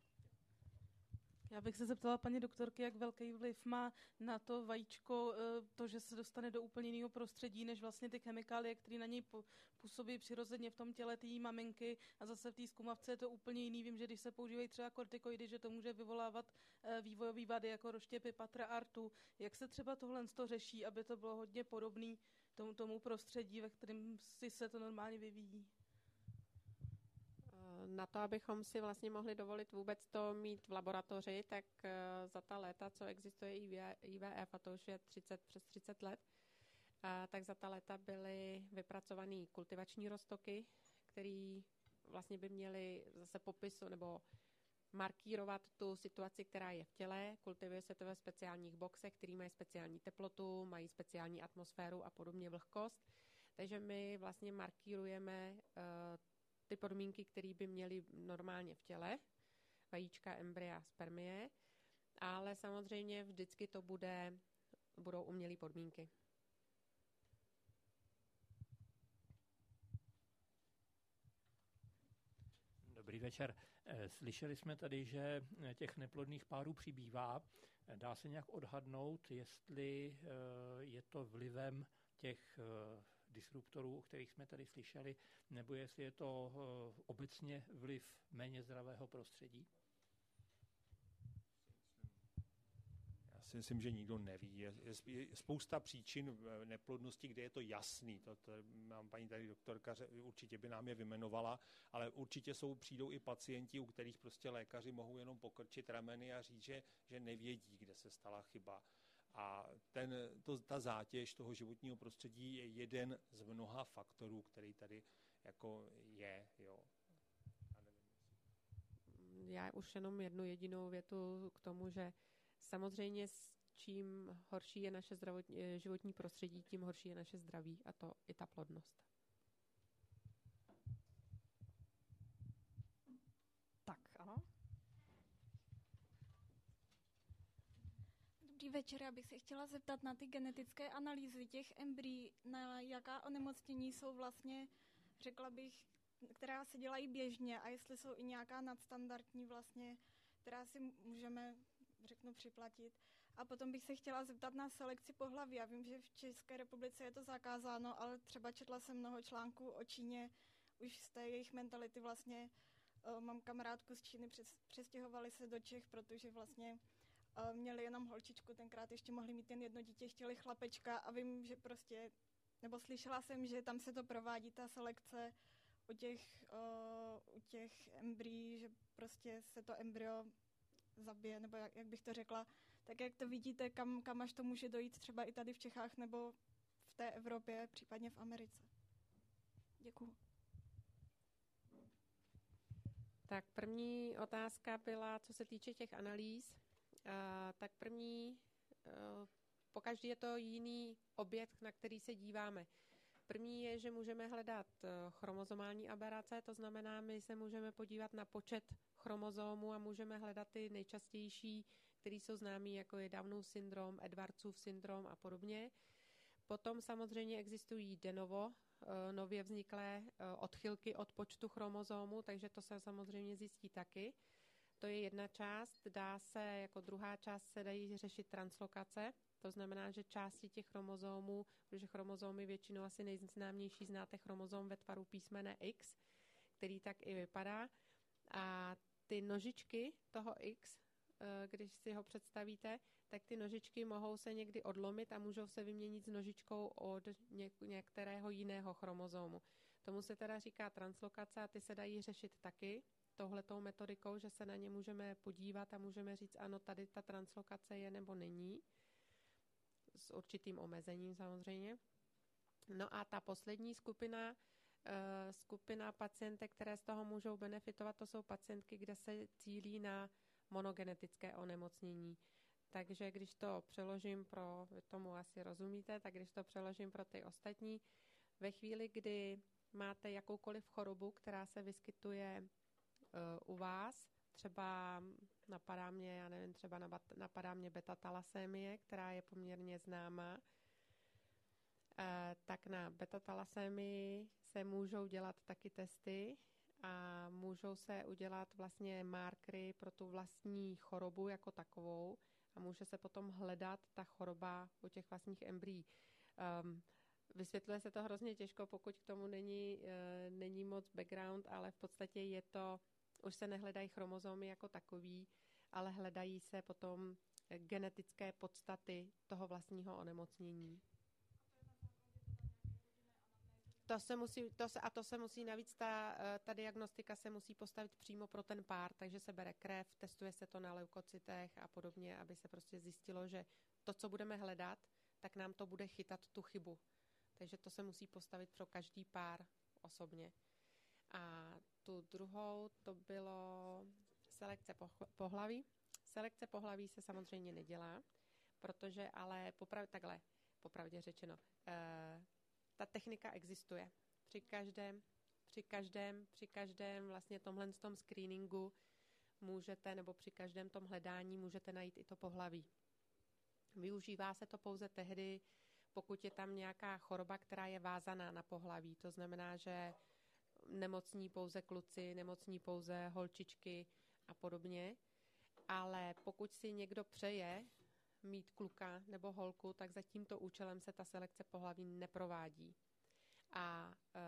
Já bych se zeptala paní doktorky, jak velký vliv má na to vajíčko eh, to, že se dostane do úplně jiného prostředí, než vlastně ty chemikálie, které na něj působí přirozeně v tom těle té maminky a zase v té zkumavce je to úplně jiný. Vím, že když se používají třeba kortikoidy, že to může vyvolávat eh, vývojové vady jako roštěpy patra artu. Jak se třeba tohle to řeší, aby to bylo hodně podobné tomu, tomu prostředí, ve kterém si se to normálně vyvíjí? Na to, abychom si vlastně mohli dovolit vůbec to mít v laboratoři, tak eh, za ta léta, co existuje IVF, a to už je 30, přes 30 let, tak za ta léta byly vypracované kultivační roztoky, které vlastně by měly zase popisu nebo markírovat tu situaci, která je v těle. Kultivuje se to ve speciálních boxech, které mají speciální teplotu, mají speciální atmosféru a podobně vlhkost. Takže my vlastně markírujeme uh, ty podmínky, které by měly normálně v těle, vajíčka, embrya, spermie, ale samozřejmě vždycky to bude, budou umělé podmínky. Dobrý večer. Eh, slyšeli jsme tady, že těch neplodných párů přibývá. Dá se nějak odhadnout, jestli eh, je to vlivem těch eh, disruptorů, o kterých jsme tady slyšeli, nebo jestli je to eh, obecně vliv méně zdravého prostředí? Já si myslím, že nikdo neví. Je, je spousta příčin neplodnosti, kde je to jasný. To, to mám paní tady doktorka, určitě by nám je vymenovala, ale určitě jsou, přijdou i pacienti, u kterých prostě lékaři mohou jenom pokrčit rameny a říct, že, že nevědí, kde se stala chyba. A ten, to, ta zátěž toho životního prostředí je jeden z mnoha faktorů, který tady jako je. Jo. Já už jenom jednu jedinou větu k tomu, že Samozřejmě s čím horší je naše zdravotní, eh, životní prostředí, tím horší je naše zdraví a to i ta plodnost. Večer, já bych se chtěla zeptat na ty genetické analýzy těch embryí, na jaká onemocnění jsou vlastně, řekla bych, která se dělají běžně a jestli jsou i nějaká nadstandardní vlastně, která si můžeme, řeknu, připlatit. A potom bych se chtěla zeptat na selekci pohlaví. Já vím, že v České republice je to zakázáno, ale třeba četla jsem mnoho článků o Číně, už z té jejich mentality vlastně uh, mám kamarádku z Číny, přes, přestěhovali se do Čech, protože vlastně měli jenom holčičku, tenkrát ještě mohli mít jen jedno dítě, chtěli chlapečka a vím, že prostě, nebo slyšela jsem, že tam se to provádí, ta selekce u těch, uh, u těch embryí, že prostě se to embryo zabije, nebo jak, jak bych to řekla, tak jak to vidíte, kam, kam až to může dojít třeba i tady v Čechách nebo v té Evropě, případně v Americe. Děkuji. Tak první otázka byla, co se týče těch analýz. Uh, tak první, uh, po každý je to jiný objekt, na který se díváme. První je, že můžeme hledat uh, chromozomální aberace, to znamená, my se můžeme podívat na počet chromozomů a můžeme hledat ty nejčastější, které jsou známý, jako je Downův syndrom, Edwardsův syndrom a podobně. Potom samozřejmě existují de novo, eh, nově vzniklé eh, odchylky od počtu chromozomů, takže to se samozřejmě zjistí taky. To je jedna část. Dá se, jako druhá část se dají řešit translokace, to znamená, že části těch chromozomů, protože chromozomy většinou asi nejznámější znáte chromozom ve tvaru písmene X, který tak i vypadá. A ty nožičky toho X, eh, když si ho představíte, tak ty nožičky mohou se někdy odlomit a můžou se vyměnit s nožičkou od některého jiného chromozomu. Tomu se teda říká translokace a ty se dají řešit taky tohletou metodikou, že se na ně můžeme podívat a můžeme říct, ano, tady ta translokace je nebo není, s určitým omezením samozřejmě. No a ta poslední skupina Eh, skupina pacientek, které z toho můžou benefitovat, to jsou pacientky, kde se cílí na monogenetické onemocnění. Takže když to přeložím pro, tomu asi rozumíte, tak když to přeložím pro ty ostatní, ve chvíli, kdy máte jakoukoliv chorobu, která se vyskytuje u vás, třeba napadá mě, já nevím, třeba napadá mě beta-talasémie, která je poměrně známá, Eh, tak na beta-talasémii se můžou dělat taky testy a můžou se udělat vlastně markery pro tu vlastní chorobu jako takovou a může se potom hledat ta choroba u těch vlastních embryí. Um, vysvětluje se to hrozně těžko, pokud k tomu není, uh, není moc background, ale v podstatě je to, už se nehledají chromozomy jako takový, ale hledají se potom genetické podstaty toho vlastního onemocnění. To se musí, to se, a to se musí navíc, ta, eh, ta diagnostika se musí postavit přímo pro ten pár, takže se bere krev, testuje se to na leukocytech a podobně, aby se prostě zjistilo, že to, co budeme hledat, tak nám to bude chytat tu chybu. Takže to se musí postavit pro každý pár osobně. A tu druhou to bylo selekce pohlaví. Selekce pohlaví se samozřejmě nedělá, protože ale poprav, takhle, popravdě řečeno, eh, ta technika existuje. Při každém, při každém, při každém vlastně tomhle tom screeningu můžete, nebo při každém tom hledání můžete najít i to pohlaví. Využívá se to pouze tehdy, pokud je tam nějaká choroba, která je vázaná na pohlaví. To znamená, že nemocní pouze kluci, nemocní pouze holčičky a podobně. Ale pokud si někdo přeje mít kluka nebo holku, tak za tímto účelem se ta selekce pohlaví neprovádí. A e,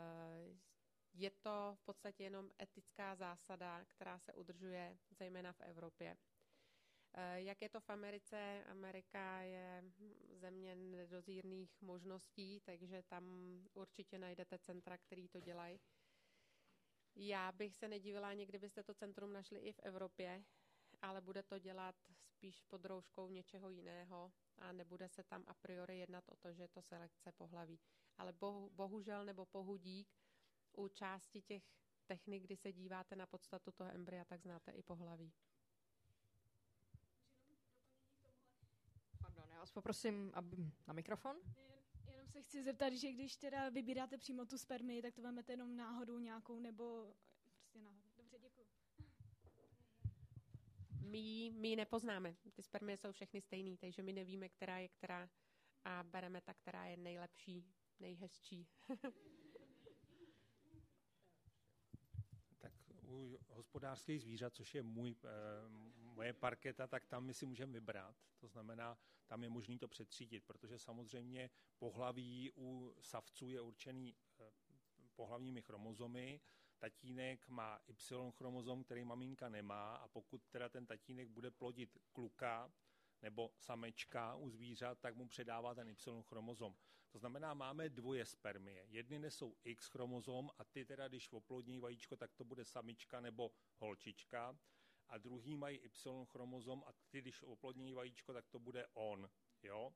je to v podstatě jenom etická zásada, která se udržuje zejména v Evropě. E, jak je to v Americe? Amerika je země nedozírných možností, takže tam určitě najdete centra, který to dělají. Já bych se nedivila, někdy byste to centrum našli i v Evropě, ale bude to dělat spíš pod rouškou něčeho jiného a nebude se tam a priori jednat o to, že je to selekce pohlaví. Ale bohu, bohužel nebo pohudík u části těch technik, kdy se díváte na podstatu toho embrya, tak znáte i pohlaví. Já vás poprosím aby, na mikrofon. Jenom se chci zeptat, že když teda vybíráte přímo tu spermii, tak to vezmete jenom náhodou nějakou, nebo prostě náhodou. Dobře, děkuji. My, my ji nepoznáme. Ty spermie jsou všechny stejný, takže my nevíme, která je která a bereme ta, která je nejlepší, nejhezčí. tak u hospodářských zvířat, což je můj, e, moje parketa, tak tam my si můžeme vybrat. To znamená, tam je možné to přetřídit, protože samozřejmě pohlaví u savců je určený e, pohlavními chromozomy, tatínek má Y chromozom, který maminka nemá a pokud teda ten tatínek bude plodit kluka nebo samečka u zvířat, tak mu předává ten Y chromozom. To znamená, máme dvoje spermie. Jedny nesou X chromozom a ty teda, když oplodní vajíčko, tak to bude samička nebo holčička. A druhý mají Y chromozom a ty, když oplodní vajíčko, tak to bude on. Jo?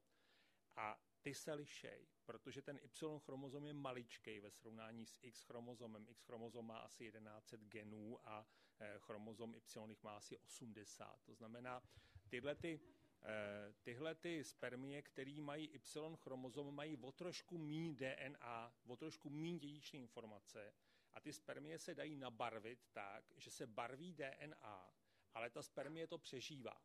A ty se lišej, protože ten Y chromozom je maličký ve srovnání s X chromozomem. X chromozom má asi 1100 genů a eh, chromozom Y má asi 80. To znamená, tyhle ty, eh, tyhle ty spermie, které mají Y chromozom, mají o trošku míň DNA, o trošku míň dědičné informace a ty spermie se dají nabarvit tak, že se barví DNA, ale ta spermie to přežívá.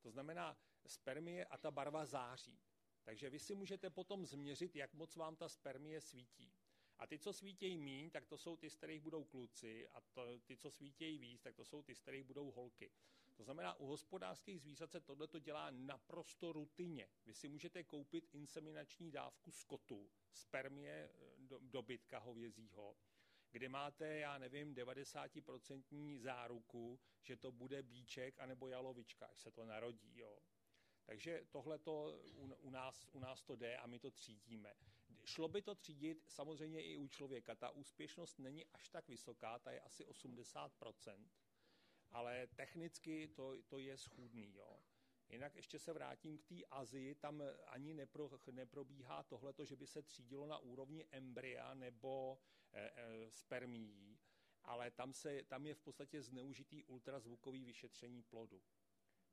To znamená, spermie a ta barva září. Takže vy si můžete potom změřit, jak moc vám ta spermie svítí. A ty, co svítějí míň, tak to jsou ty, z kterých budou kluci, a to, ty, co svítějí víc, tak to jsou ty, z kterých budou holky. To znamená, u hospodářských zvířat se tohle to dělá naprosto rutině. Vy si můžete koupit inseminační dávku skotu, spermie eh, do, dobytka hovězího, kde máte, já nevím, 90% záruku, že to bude bíček anebo jalovička, až se to narodí. Jo. Takže tohle to u, nás, u nás to jde a my to třídíme. Šlo by to třídit samozřejmě i u člověka. Ta úspěšnost není až tak vysoká, ta je asi 80%, ale technicky to, to je schůdný. Jo. Jinak ještě se vrátím k té Azii, tam ani nepro, neprobíhá tohleto, že by se třídilo na úrovni embrya nebo e, e, spermií, ale tam, se, tam je v podstatě zneužitý ultrazvukový vyšetření plodu.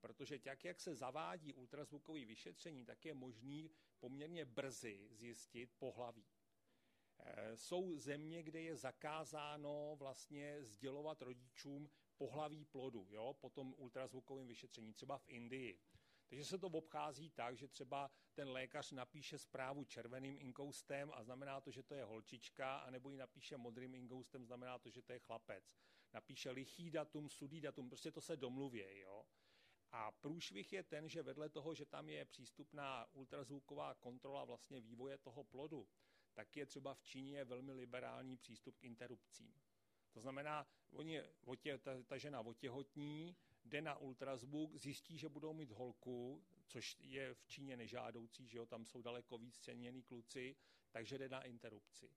Protože tak, jak se zavádí ultrazvukové vyšetření, tak je možný poměrně brzy zjistit pohlaví. Eh, jsou země, kde je zakázáno vlastně sdělovat rodičům pohlaví plodu, jo, po tom ultrazvukovém vyšetření, třeba v Indii. Takže se to obchází tak, že třeba ten lékař napíše zprávu červeným inkoustem a znamená to, že to je holčička, anebo ji napíše modrým inkoustem, znamená to, že to je chlapec. Napíše lichý datum, sudý datum, prostě to se domluví, jo. A průšvih je ten, že vedle toho, že tam je přístupná ultrazvuková kontrola vlastně vývoje toho plodu, tak je třeba v Číně velmi liberální přístup k interrupcím. To znamená, oni, otě, ta, ta žena otěhotní, jde na ultrazvuk, zjistí, že budou mít holku, což je v Číně nežádoucí, že jo, tam jsou daleko víc ceněný kluci, takže jde na interrupci.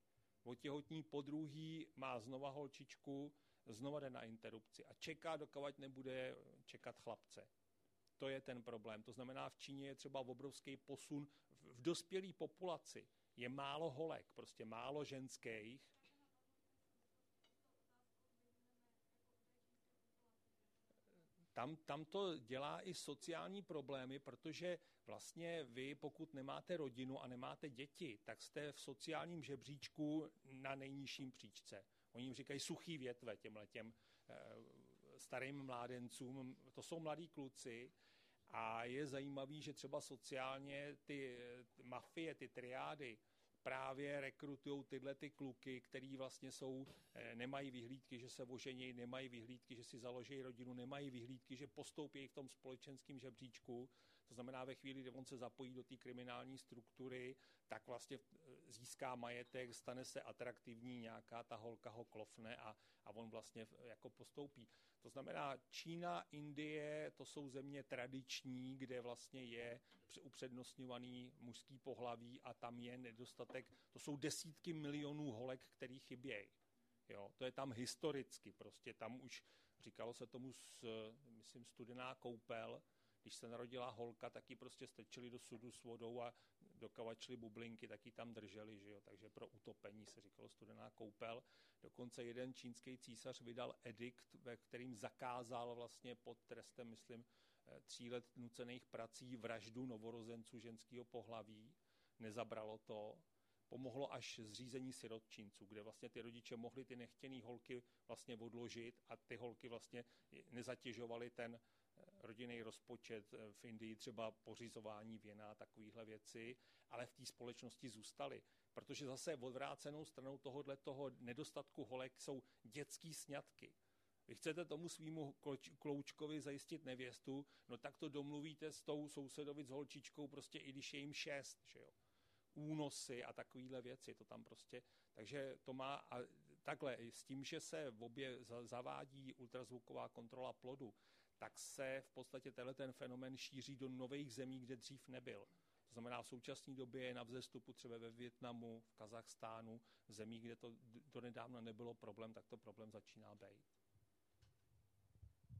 Otěhotní po druhý má znova holčičku, znova jde na interrupci a čeká, dokud nebude čekat chlapce. To je ten problém. To znamená, v Číně je třeba obrovský posun. V dospělé populaci je málo holek, prostě málo ženských. Tam, tam to dělá i sociální problémy, protože vlastně vy, pokud nemáte rodinu a nemáte děti, tak jste v sociálním žebříčku na nejnižším příčce. Oni jim říkají suchý větve těmhle těm eh, starým mládencům. To jsou mladí kluci, a je zajímavý, že třeba sociálně ty, ty mafie, ty triády, právě rekrutují tyhle ty kluky, který vlastně jsou, eh, nemají vyhlídky, že se ožení, nemají vyhlídky, že si založí rodinu, nemají vyhlídky, že postoupí v tom společenském žebříčku. To znamená, ve chvíli, kdy on se zapojí do té kriminální struktury, tak vlastně eh, získá majetek, stane se atraktivní, nějaká ta holka ho klofne a, a on vlastně jako postoupí. To znamená, Čína, Indie, to jsou země tradiční, kde vlastně je upřednostňovaný mužský pohlaví a tam je nedostatek, to jsou desítky milionů holek, který chybějí. Jo, to je tam historicky, prostě tam už říkalo se tomu, s, myslím, studená koupel, když se narodila holka, tak ji prostě strčili do sudu s vodou a dokavačili bublinky, tak ji tam drželi, že jo? takže pro utopení se říkalo studená koupel. Dokonce jeden čínský císař vydal edikt, ve kterým zakázal vlastně pod trestem, myslím, eh, tří let nucených prací vraždu novorozenců ženského pohlaví, nezabralo to. Pomohlo až zřízení sirotčinců, kde vlastně ty rodiče mohli ty nechtěné holky vlastně odložit a ty holky vlastně nezatěžovaly ten rodinný rozpočet eh, v Indii, třeba pořizování věna takovéhle věci, ale v té společnosti zůstaly. Protože zase odvrácenou stranou tohohle toho nedostatku holek jsou dětský sňatky. Vy chcete tomu svýmu kloučkovi zajistit nevěstu, no tak to domluvíte s tou sousedovi s holčičkou prostě i když je jim šest, že jo. Únosy a takovéhle věci, to tam prostě, takže to má, a takhle, s tím, že se v obě zavádí ultrazvuková kontrola plodu, tak se v podstatě tenhle ten fenomen šíří do nových zemí, kde dřív nebyl. To znamená, v současné době je na vzestupu třeba ve Větnamu, v Kazachstánu, v zemích, kde to do nedávna nebylo problém, tak to problém začíná být.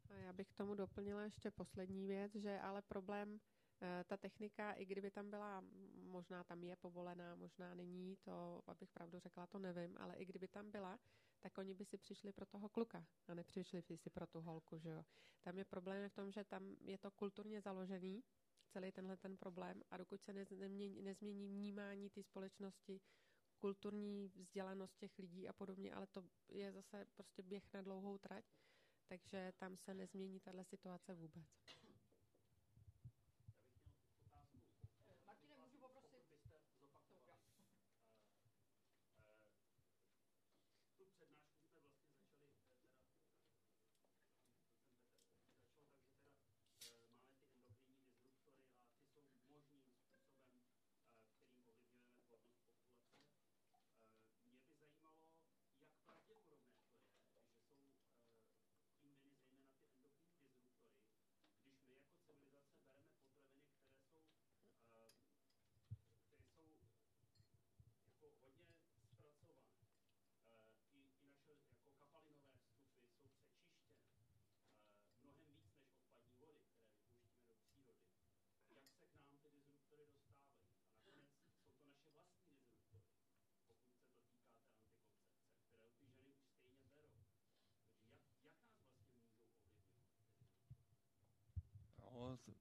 A já bych k tomu doplnila ještě poslední věc, že ale problém, eh, ta technika, i kdyby tam byla, možná tam je povolená, možná není, to, abych pravdu řekla, to nevím, ale i kdyby tam byla, tak oni by si přišli pro toho kluka a nepřišli by si pro tu holku, že jo. Tam je problém v tom, že tam je to kulturně založený, celý tenhle ten problém a dokud se nezmění, nezmění vnímání té společnosti, kulturní vzdělanost těch lidí a podobně, ale to je zase prostě běh na dlouhou trať, takže tam se nezmění tahle situace vůbec.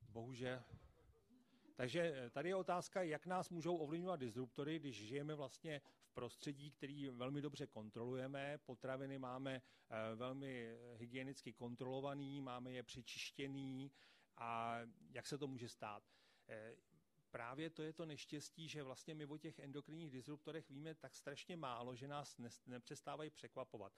Bohužel. Takže eh, tady je otázka, jak nás můžou ovlivňovat disruptory, když žijeme vlastně v prostředí, který velmi dobře kontrolujeme. Potraviny máme eh, velmi hygienicky kontrolovaný, máme je přečištěný a jak se to může stát? Eh, právě to je to neštěstí, že vlastně my o těch endokrinních disruptorech víme tak strašně málo, že nás nepřestávají překvapovat.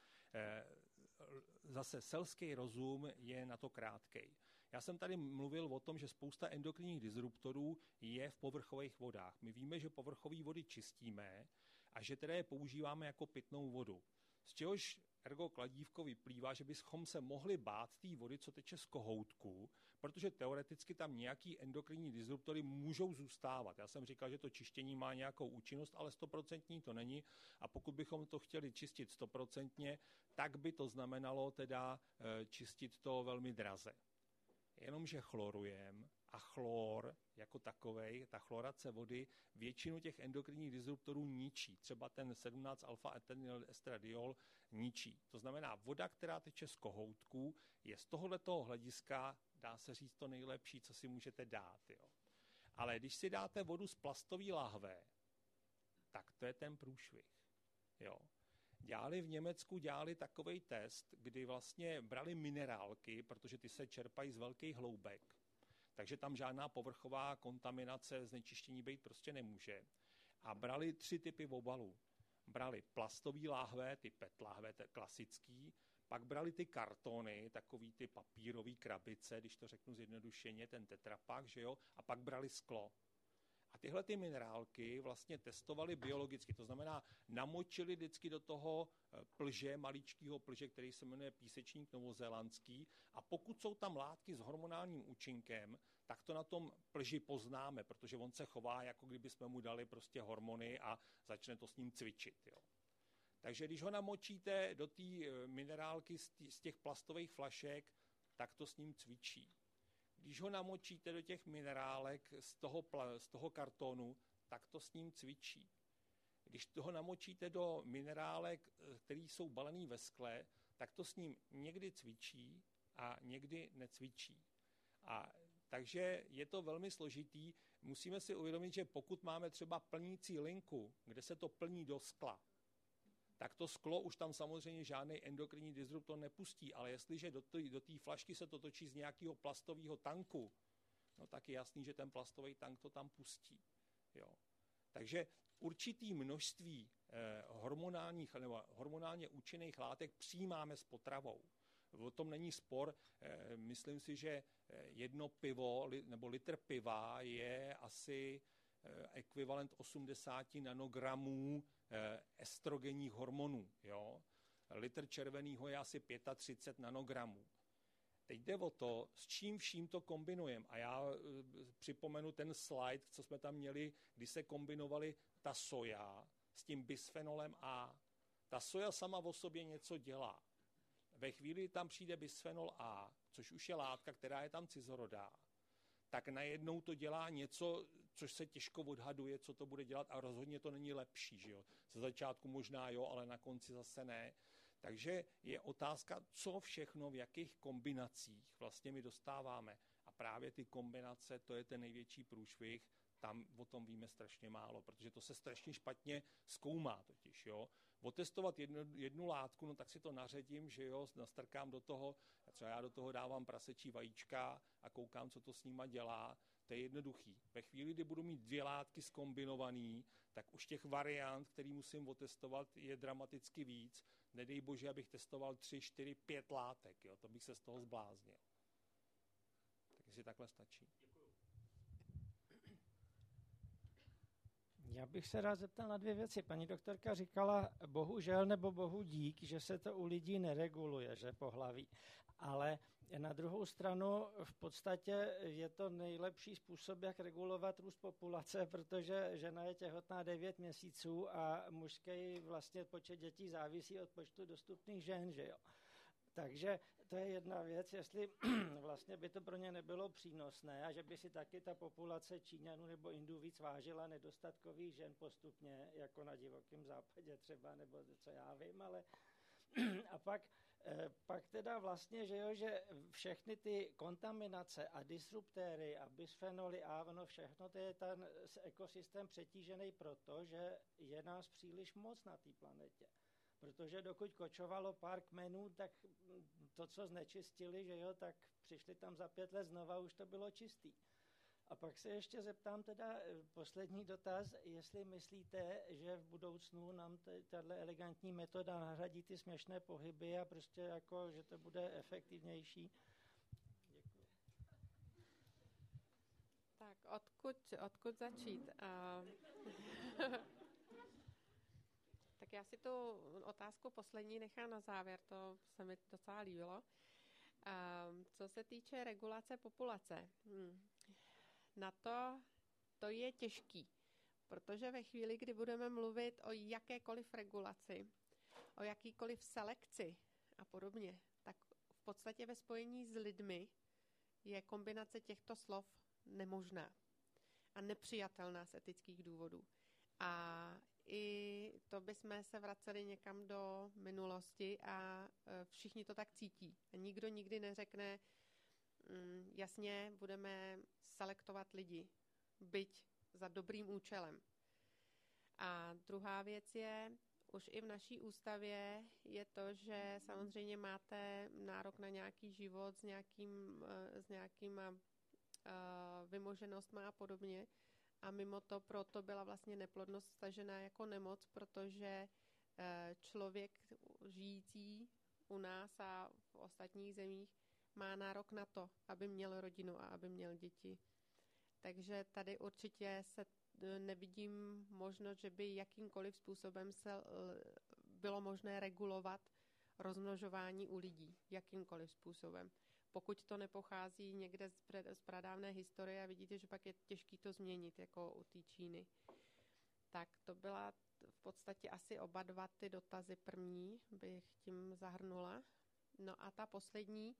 Zase selský rozum je na to krátkej. Já jsem tady mluvil o tom, že spousta endokrinních disruptorů je v povrchových vodách. My víme, že povrchové vody čistíme a že tedy je používáme jako pitnou vodu. Z čehož ergo kladívko vyplývá, že bychom se mohli bát té vody, co teče z kohoutku, protože teoreticky tam nějaký endokrinní disruptory můžou zůstávat. Já jsem říkal, že to čištění má nějakou účinnost, ale stoprocentní to není a pokud bychom to chtěli čistit stoprocentně, tak by to znamenalo teda eh, čistit to velmi draze jenomže chlorujeme a chlor jako takovej, ta chlorace vody, většinu těch endokrinních disruptorů ničí. Třeba ten 17 alfa etenyl estradiol ničí. To znamená, voda, která teče z kohoutků, je z tohoto hlediska, dá se říct, to nejlepší, co si můžete dát. Jo. Ale když si dáte vodu z plastové lahve, tak to je ten průšvih. Jo dělali v Německu dělali takový test, kdy vlastně brali minerálky, protože ty se čerpají z velkých hloubek, takže tam žádná povrchová kontaminace, znečištění být prostě nemůže. A brali tři typy obalů. Brali plastový láhve, ty PET láhve, klasický, pak brali ty kartony, takový ty papírový krabice, když to řeknu zjednodušeně, ten tetrapak, že jo, a pak brali sklo. Tyhle ty minerálky vlastně testovali biologicky, to znamená, namočili vždycky do toho eh, plže, maličkého plže, který se jmenuje písečník novozélandský a pokud jsou tam látky s hormonálním účinkem, tak to na tom plži poznáme, protože on se chová, jako kdyby jsme mu dali prostě hormony a začne to s ním cvičit. Jo. Takže když ho namočíte do té eh, minerálky z těch plastových flašek, tak to s ním cvičí. Když ho namočíte do těch minerálek z toho, z toho kartonu, tak to s ním cvičí. Když toho namočíte do minerálek, eh, které jsou balený ve skle, tak to s ním někdy cvičí a někdy necvičí. A takže je to velmi složitý. Musíme si uvědomit, že pokud máme třeba plnící linku, kde se to plní do skla, tak to sklo už tam samozřejmě žádný endokrinní disruptor nepustí, ale jestliže do té flašky se to točí z nějakého plastového tanku, no tak je jasný, že ten plastový tank to tam pustí. Jo. Takže určitý množství eh, hormonálních nebo hormonálně účinných látek přijímáme s potravou. O tom není spor. Eh, myslím si, že eh, jedno pivo li, nebo litr piva je asi eh, ekvivalent 80 nanogramů eh, estrogenních hormonů. Jo? Litr červeného je asi 35 nanogramů. Teď jde o to, s čím vším to kombinujeme. A já uh, připomenu ten slide, co jsme tam měli, kdy se kombinovaly ta soja s tím bisfenolem A. Ta soja sama o sobě něco dělá. Ve chvíli tam přijde bisfenol A, což už je látka, která je tam cizorodá, tak najednou to dělá něco, což se těžko odhaduje, co to bude dělat a rozhodně to není lepší. Že jo? Ze začátku možná jo, ale na konci zase ne. Takže je otázka, co všechno, v jakých kombinacích vlastně my dostáváme. A právě ty kombinace, to je ten největší průšvih, tam o tom víme strašně málo, protože to se strašně špatně zkoumá totiž, jo. Otestovat jednu, jednu látku, no tak si to naředím, že jo, nastrkám do toho, třeba já do toho dávám prasečí vajíčka a koukám, co to s nima dělá, to je jednoduchý. Ve chvíli, kdy budu mít dvě látky skombinovaný, tak už těch variant, který musím otestovat, je dramaticky víc. Nedej bože, abych testoval tři, čtyři, pět látek, jo, to bych se z toho zbláznil. Tak si takhle stačí. Já bych se rád zeptal na dvě věci. Paní doktorka říkala, bohužel nebo bohu dík, že se to u lidí nereguluje, že pohlaví. Ale na druhou stranu v podstatě je to nejlepší způsob, jak regulovat růst populace, protože žena je těhotná 9 měsíců a mužský vlastně počet dětí závisí od počtu dostupných žen, že jo. Takže to je jedna věc, jestli vlastně by to pro ně nebylo přínosné a že by si taky ta populace Číňanů nebo Indů víc vážila nedostatkových žen postupně, jako na divokém západě třeba, nebo co já vím, ale a pak, pak teda vlastně, že jo, že všechny ty kontaminace a disruptéry a bisfenoly A, ono všechno, to je ten ekosystém přetížený proto, že je nás příliš moc na té planetě protože dokud kočovalo pár kmenů, tak to, co znečistili, že jo, tak přišli tam za pět let znova, už to bylo čistý. A pak se ještě zeptám teda eh, poslední dotaz, jestli myslíte, že v budoucnu nám tato elegantní metoda nahradí ty směšné pohyby a prostě jako, že to bude efektivnější. Děkuji. Tak odkud, odkud začít? Uh... Tak já si tu otázku poslední nechám na závěr, to se mi docela líbilo. A co se týče regulace populace, hmm. Na to, to je těžký, protože ve chvíli, kdy budeme mluvit o jakékoliv regulaci, o jakýkoliv selekci a podobně, tak v podstatě ve spojení s lidmi je kombinace těchto slov nemožná a nepřijatelná z etických důvodů. A i to bychom se vraceli někam do minulosti a e, všichni to tak cítí. A nikdo nikdy neřekne, jasně, budeme selektovat lidi, byť za dobrým účelem. A druhá věc je, už i v naší ústavě je to, že samozřejmě máte nárok na nějaký život s, nějakým, e, s nějakýma uh, vymoženostmi a podobně a mimo to proto byla vlastně neplodnost stažená jako nemoc, protože eh, člověk žijící u nás a v ostatních zemích má nárok na to, aby měl rodinu a aby měl děti. Takže tady určitě se eh, nevidím možnost, že by jakýmkoliv způsobem se bylo možné regulovat rozmnožování u lidí, jakýmkoliv způsobem pokud to nepochází někde z, pradávné historie a vidíte, že pak je těžké to změnit, jako u té Číny. Tak to byla v podstatě asi oba dva ty dotazy první, bych tím zahrnula. No a ta poslední,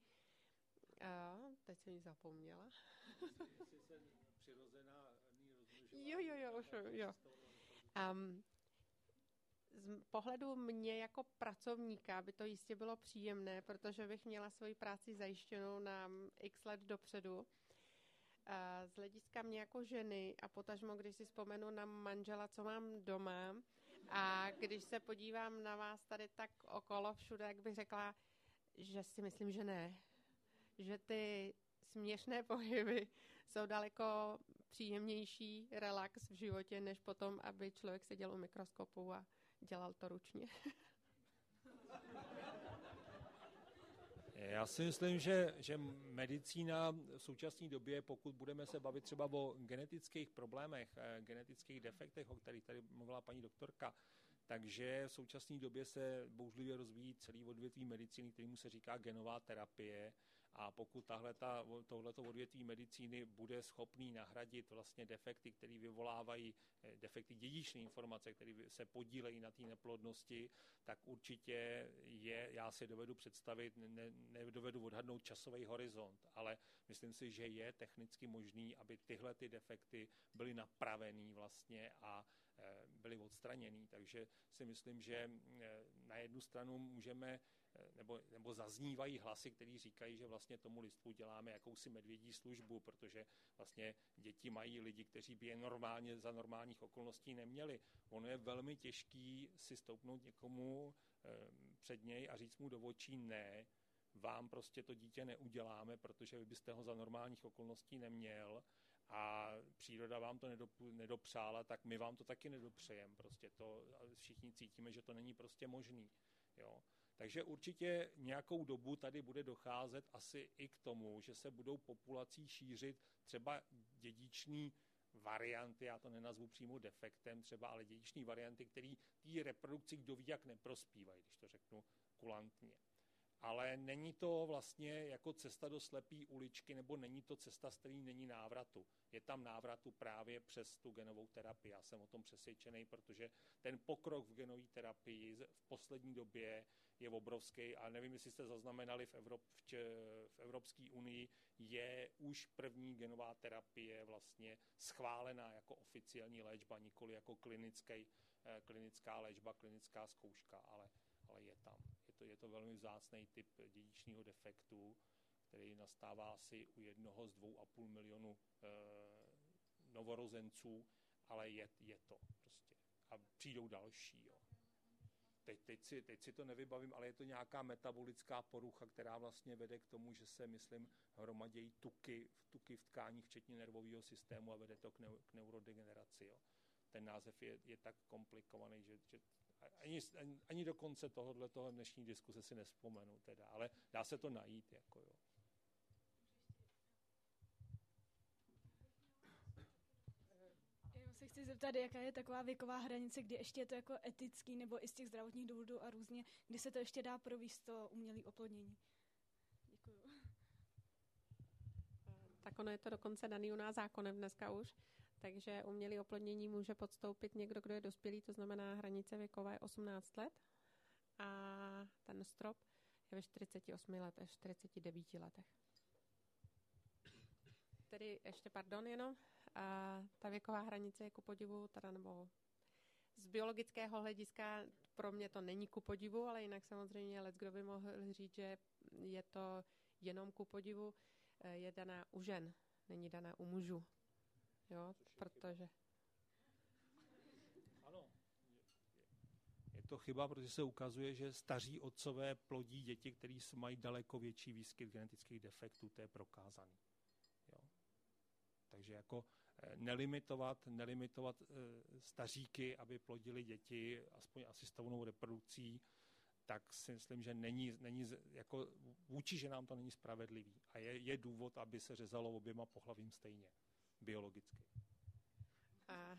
uh, teď jsem ji zapomněla. jo, jo, jo, už, jo. Um, z pohledu mě jako pracovníka by to jistě bylo příjemné, protože bych měla svoji práci zajištěnou na x let dopředu. Z hlediska mě jako ženy a potažmo, když si vzpomenu na manžela, co mám doma a když se podívám na vás tady tak okolo všude, jak bych řekla, že si myslím, že ne. Že ty směšné pohyby jsou daleko příjemnější relax v životě, než potom, aby člověk seděl u mikroskopu a dělal to ručně. Já si myslím, že, že medicína v současné době, pokud budeme se bavit třeba o genetických problémech, eh, genetických defektech, o kterých tady mluvila paní doktorka, takže v současné době se bouřlivě rozvíjí celý odvětví medicíny, kterému se říká genová terapie. A pokud tohleto odvětví medicíny bude schopný nahradit vlastně defekty, které vyvolávají eh, defekty dědičné informace, které se podílejí na té neplodnosti, tak určitě je, já si dovedu představit, ne, nedovedu odhadnout časový horizont, ale myslím si, že je technicky možný, aby tyhle ty defekty byly napravený vlastně a Eh, byly odstraněný. Takže si myslím, že eh, na jednu stranu můžeme nebo, nebo zaznívají hlasy, které říkají, že vlastně tomu listvu děláme jakousi medvědí službu, protože vlastně děti mají lidi, kteří by je normálně za normálních okolností neměli. Ono je velmi těžký si stoupnout někomu před něj a říct mu do očí ne, vám prostě to dítě neuděláme, protože vy byste ho za normálních okolností neměl a příroda vám to nedopřála, tak my vám to taky nedopřejeme. Prostě to všichni cítíme, že to není prostě možný. Jo? Takže určitě nějakou dobu tady bude docházet asi i k tomu, že se budou populací šířit třeba dědiční varianty, já to nenazvu přímo defektem třeba, ale dědiční varianty, které té reprodukci kdo ví jak neprospívají, když to řeknu kulantně ale není to vlastně jako cesta do slepý uličky, nebo není to cesta, z který není návratu. Je tam návratu právě přes tu genovou terapii. Já jsem o tom přesvědčený, protože ten pokrok v genové terapii v poslední době je obrovský a nevím, jestli jste zaznamenali v, Evrop, v, v Evropské unii, je už první genová terapie vlastně schválená jako oficiální léčba, nikoli jako klinický, eh, klinická léčba, klinická zkouška, ale, ale je tam to, je to velmi vzácný typ dědičního defektu, který nastává asi u jednoho z dvou a půl milionu e, novorozenců, ale je, je to prostě. A přijdou další. Jo. Teď, teď, si, teď si to nevybavím, ale je to nějaká metabolická porucha, která vlastně vede k tomu, že se, myslím, hromadějí tuky, tuky v tkáních, včetně nervového systému a vede to k, neu, k neurodegeneraci. Jo. Ten název je, je tak komplikovaný, že, že ani, ani, ani do konce tohohle toho dnešní diskuse si nespomenu teda, ale dá se to najít. Jako jo. Se chci zeptat, jaká je taková věková hranice, kdy ještě je to jako etický nebo i z těch zdravotních důvodů a různě, kdy se to ještě dá províst to umělé oplodnění. Děkuju. Tak ono je to dokonce daný u nás zákonem dneska už. Takže umělé oplodnění může podstoupit někdo, kdo je dospělý, to znamená hranice věková je 18 let a ten strop je ve 48 letech, 49 letech. Tedy ještě, pardon, jenom, a ta věková hranice je ku podivu, teda nebo z biologického hlediska pro mě to není ku podivu, ale jinak samozřejmě let, kdo by mohl říct, že je to jenom ku podivu, eh, je daná u žen, není daná u mužů jo, protože... Ano, je to chyba, protože se ukazuje, že staří otcové plodí děti, které mají daleko větší výskyt genetických defektů, to je prokázaný. Jo. Takže jako nelimitovat, nelimitovat e, staříky, aby plodili děti aspoň asistovanou reprodukcí, tak si myslím, že není, není jako vůči ženám to není spravedlivý. A je, je důvod, aby se řezalo oběma pohlavím stejně biologicky. A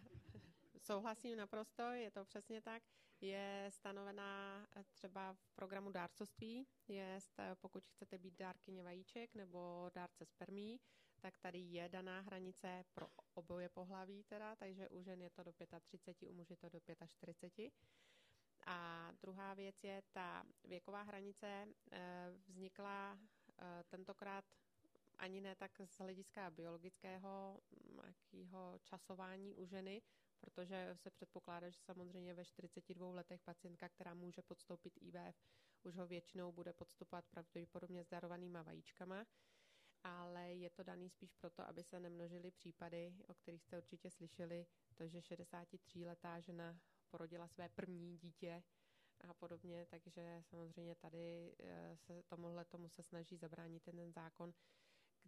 souhlasím naprosto, je to přesně tak. Je stanovená třeba v programu dárcovství, je, pokud chcete být dárkyně vajíček nebo dárce spermí, tak tady je daná hranice pro oboje pohlaví teda, takže u žen je to do 35, u muži je to do 45. A druhá věc je, ta věková hranice eh, vznikla eh, tentokrát ani ne tak z hlediska biologického jakýho časování u ženy, protože se předpokládá, že samozřejmě ve 42 letech pacientka, která může podstoupit IVF, už ho většinou bude podstupovat pravděpodobně s darovanýma vajíčkama, ale je to daný spíš proto, aby se nemnožily případy, o kterých jste určitě slyšeli, to, že 63-letá žena porodila své první dítě a podobně, takže samozřejmě tady eh, se tomuhle tomu se snaží zabránit ten, ten zákon,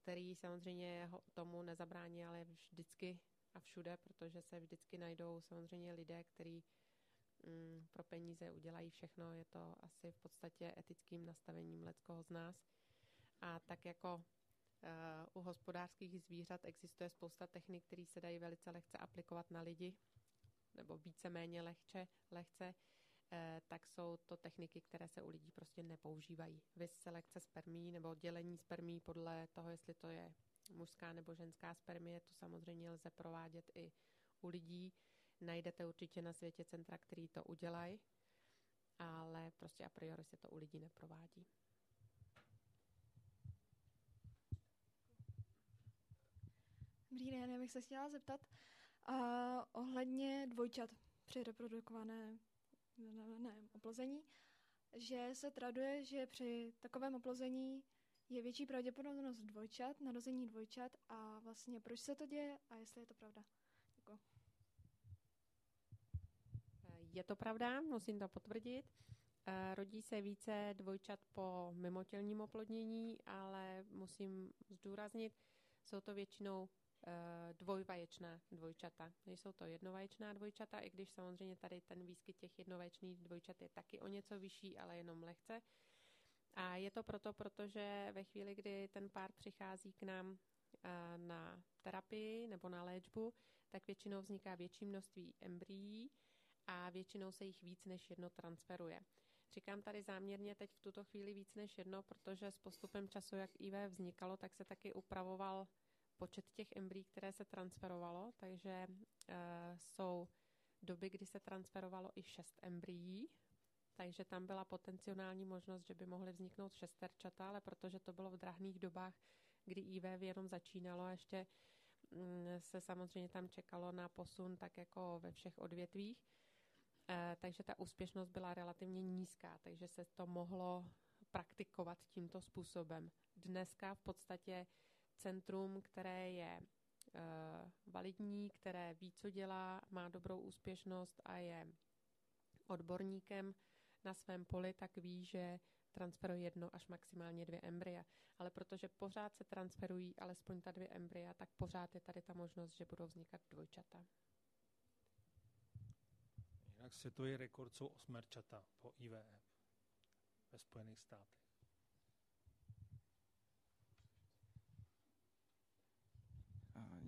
který samozřejmě tomu nezabrání, ale vždycky a všude, protože se vždycky najdou samozřejmě lidé, kteří mm, pro peníze udělají všechno. Je to asi v podstatě etickým nastavením leckoho z nás. A tak jako u hospodářských zvířat existuje spousta technik, které se dají velice lehce aplikovat na lidi, nebo víceméně lehče, lehce, eh, tak jsou to techniky, které se u lidí prostě nepoužívají. Vys selekce spermí nebo dělení spermí podle toho, jestli to je mužská nebo ženská spermie, to samozřejmě lze provádět i u lidí. Najdete určitě na světě centra, který to udělají, ale prostě a priori se to u lidí neprovádí. Dobrý den, já bych se chtěla zeptat uh, ohledně dvojčat při reprodukované ne, oplození, že se traduje, že při takovém oplození je větší pravděpodobnost dvojčat, narození dvojčat a vlastně proč se to děje a jestli je to pravda. Děkuji. Je to pravda, musím to potvrdit. Eh, rodí se více dvojčat po mimotělním oplodnění, ale musím zdůraznit, jsou to většinou dvojvaječná dvojčata. Nejsou to jednovaječná dvojčata, i když samozřejmě tady ten výskyt těch jednovaječných dvojčat je taky o něco vyšší, ale jenom lehce. A je to proto, protože ve chvíli, kdy ten pár přichází k nám eh, na terapii nebo na léčbu, tak většinou vzniká větší množství embryí a většinou se jich víc než jedno transferuje. Říkám tady záměrně teď v tuto chvíli víc než jedno, protože s postupem času, jak IV vznikalo, tak se taky upravoval počet těch embryí, které se transferovalo, takže uh, jsou doby, kdy se transferovalo i šest embryí takže tam byla potenciální možnost, že by mohly vzniknout šesterčata, ale protože to bylo v drahných dobách, kdy IVF jenom začínalo a ještě mm, se samozřejmě tam čekalo na posun, tak jako ve všech odvětvích, eh, takže ta úspěšnost byla relativně nízká, takže se to mohlo praktikovat tímto způsobem. Dneska v podstatě centrum, které je eh, validní, které ví, co dělá, má dobrou úspěšnost a je odborníkem, na svém poli, tak ví, že transferuje jedno až maximálně dvě embrya. Ale protože pořád se transferují alespoň ta dvě embrya, tak pořád je tady ta možnost, že budou vznikat dvojčata. Jinak světový rekord jsou osmerčata po IVF ve Spojených státech.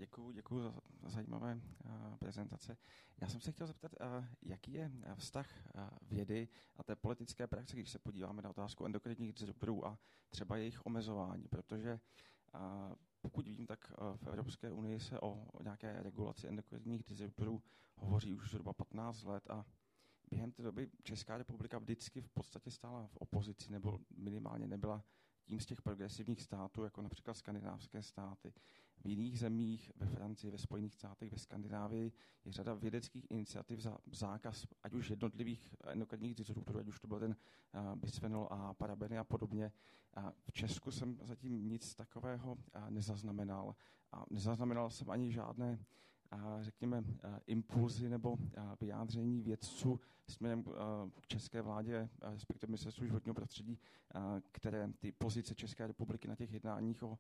Děkuji, děkuji za, za zajímavé uh, prezentace. Já jsem se chtěl zeptat, uh, jaký je vztah uh, vědy a té politické praxe, když se podíváme na otázku endokrinních disruptorů a třeba jejich omezování, protože pokud vím, tak v Evropské unii se o, o nějaké regulaci endokrinních disruptorů hovoří už zhruba 15 let a během té doby Česká republika vždycky v podstatě stála v opozici nebo minimálně nebyla tím z těch progresivních států, jako například skandinávské státy. V jiných zemích, ve Francii, ve Spojených státech, ve Skandinávii, je řada vědeckých iniciativ za zákaz ať už jednotlivých endokrinních disruptorů, ať už to byl ten uh, bisphenol a parabeny a podobně. A v Česku jsem zatím nic takového uh, nezaznamenal. A nezaznamenal jsem ani žádné řekněme, impulzy nebo vyjádření vědců směrem k české vládě, respektive ministerstvu životního prostředí, které ty pozice České republiky na těch jednáních o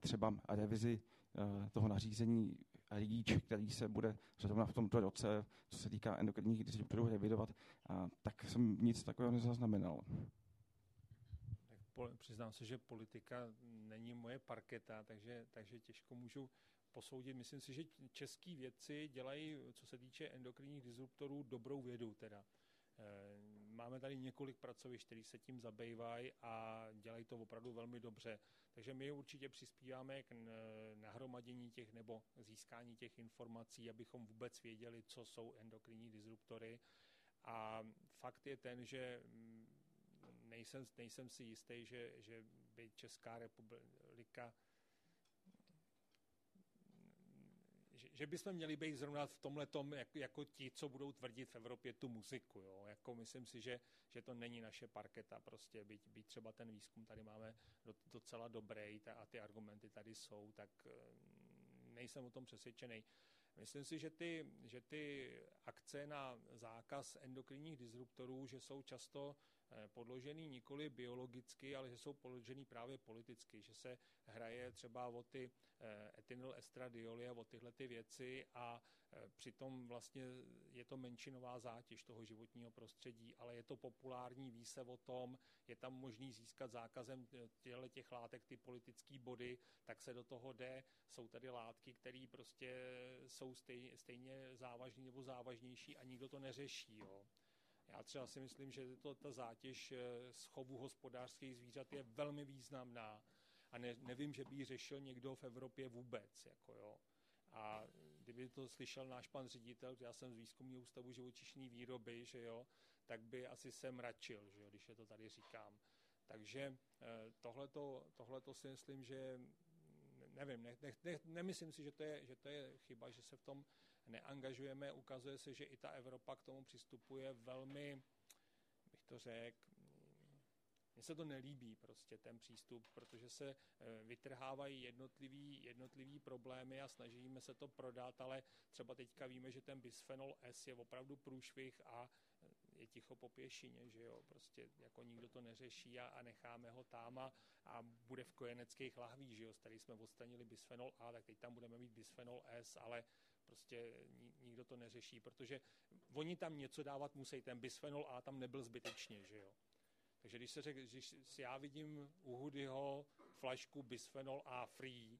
třeba revizi toho nařízení REACH, který se bude zrovna v tomto roce, co se týká endokrinních disruptorů, revidovat, tak jsem nic takového nezaznamenal. přiznám se, že politika není moje parketa, takže, takže těžko můžu posoudit. Myslím si, že český vědci dělají, co se týče endokrinních disruptorů, dobrou vědu teda. Eh, máme tady několik pracovišť, které se tím zabývají a dělají to opravdu velmi dobře. Takže my určitě přispíváme k nahromadění těch nebo získání těch informací, abychom vůbec věděli, co jsou endokrinní disruptory. A fakt je ten, že mm, nejsem, nejsem si jistý, že, že by Česká republika že, bychom měli být zrovna v tomhle tom jako, jako ti, co budou tvrdit v Evropě tu muziku. Jo? Jako myslím si, že, že to není naše parketa. Prostě byť, byť třeba ten výzkum tady máme docela dobrý a ty argumenty tady jsou, tak eh, nejsem o tom přesvědčený. Myslím si, že ty, že ty akce na zákaz endokrinních disruptorů, že jsou často podložený nikoli biologicky, ale že jsou podložený právě politicky, že se hraje třeba o ty eh, etynyl estradioly a o tyhle ty věci a eh, přitom vlastně je to menšinová zátěž toho životního prostředí, ale je to populární, ví se o tom, je tam možný získat zákazem těchto těch látek ty politické body, tak se do toho jde. Jsou tady látky, které prostě jsou stejně, stejně závažné nebo závažnější a nikdo to neřeší. Jo. Já třeba si myslím, že to, ta zátěž eh, z chovu hospodářských zvířat je velmi významná a ne, nevím, že by ji řešil někdo v Evropě vůbec. Jako jo. A kdyby to slyšel náš pan ředitel, já jsem z výzkumního ústavu živočišní výroby, že jo, tak by asi se mračil, že jo, když je to tady říkám. Takže eh, tohleto si myslím, že nevím, ne, ne, ne, nemyslím si, že to, je, že to je chyba, že se v tom neangažujeme. Ukazuje se, že i ta Evropa k tomu přistupuje velmi, bych to řekl, mně se to nelíbí prostě ten přístup, protože se eh, vytrhávají jednotlivý, jednotlivý problémy a snažíme se to prodat, ale třeba teďka víme, že ten bisphenol S je opravdu průšvih a eh, je ticho po pěšině, že jo, prostě jako nikdo to neřeší a, a necháme ho tam a, a bude v kojeneckých lahvích, že jo, tady jsme odstranili bisphenol A, tak teď tam budeme mít bisphenol S, ale prostě nikdo to neřeší, protože oni tam něco dávat musí, ten bisphenol A tam nebyl zbytečně, že jo. Takže když se řek, když si já vidím u Hudyho flašku bisphenol A free,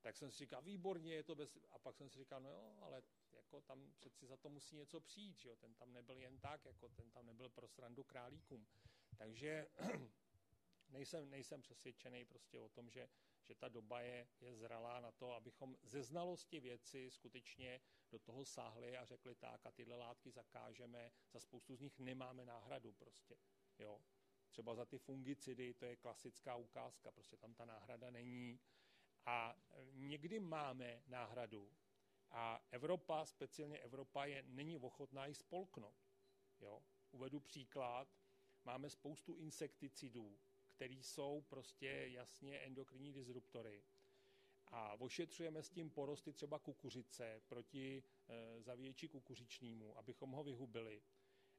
tak jsem si říkal, výborně je to bez... A pak jsem si říkal, no jo, ale jako tam přeci za to musí něco přijít, že jo? ten tam nebyl jen tak, jako ten tam nebyl pro srandu králíkům. Takže nejsem, nejsem přesvědčený prostě o tom, že, že ta doba je, je zralá na to, abychom ze znalosti věci skutečně do toho sáhli a řekli tak a tyhle látky zakážeme, za spoustu z nich nemáme náhradu prostě. Jo? Třeba za ty fungicidy, to je klasická ukázka, prostě tam ta náhrada není. A někdy máme náhradu a Evropa, speciálně Evropa, je, není ochotná ji spolknout. Jo? Uvedu příklad. Máme spoustu insekticidů, které jsou prostě jasně endokrinní disruptory. A ošetřujeme s tím porosty třeba kukuřice proti e, zavěči kukuřičnímu, abychom ho vyhubili.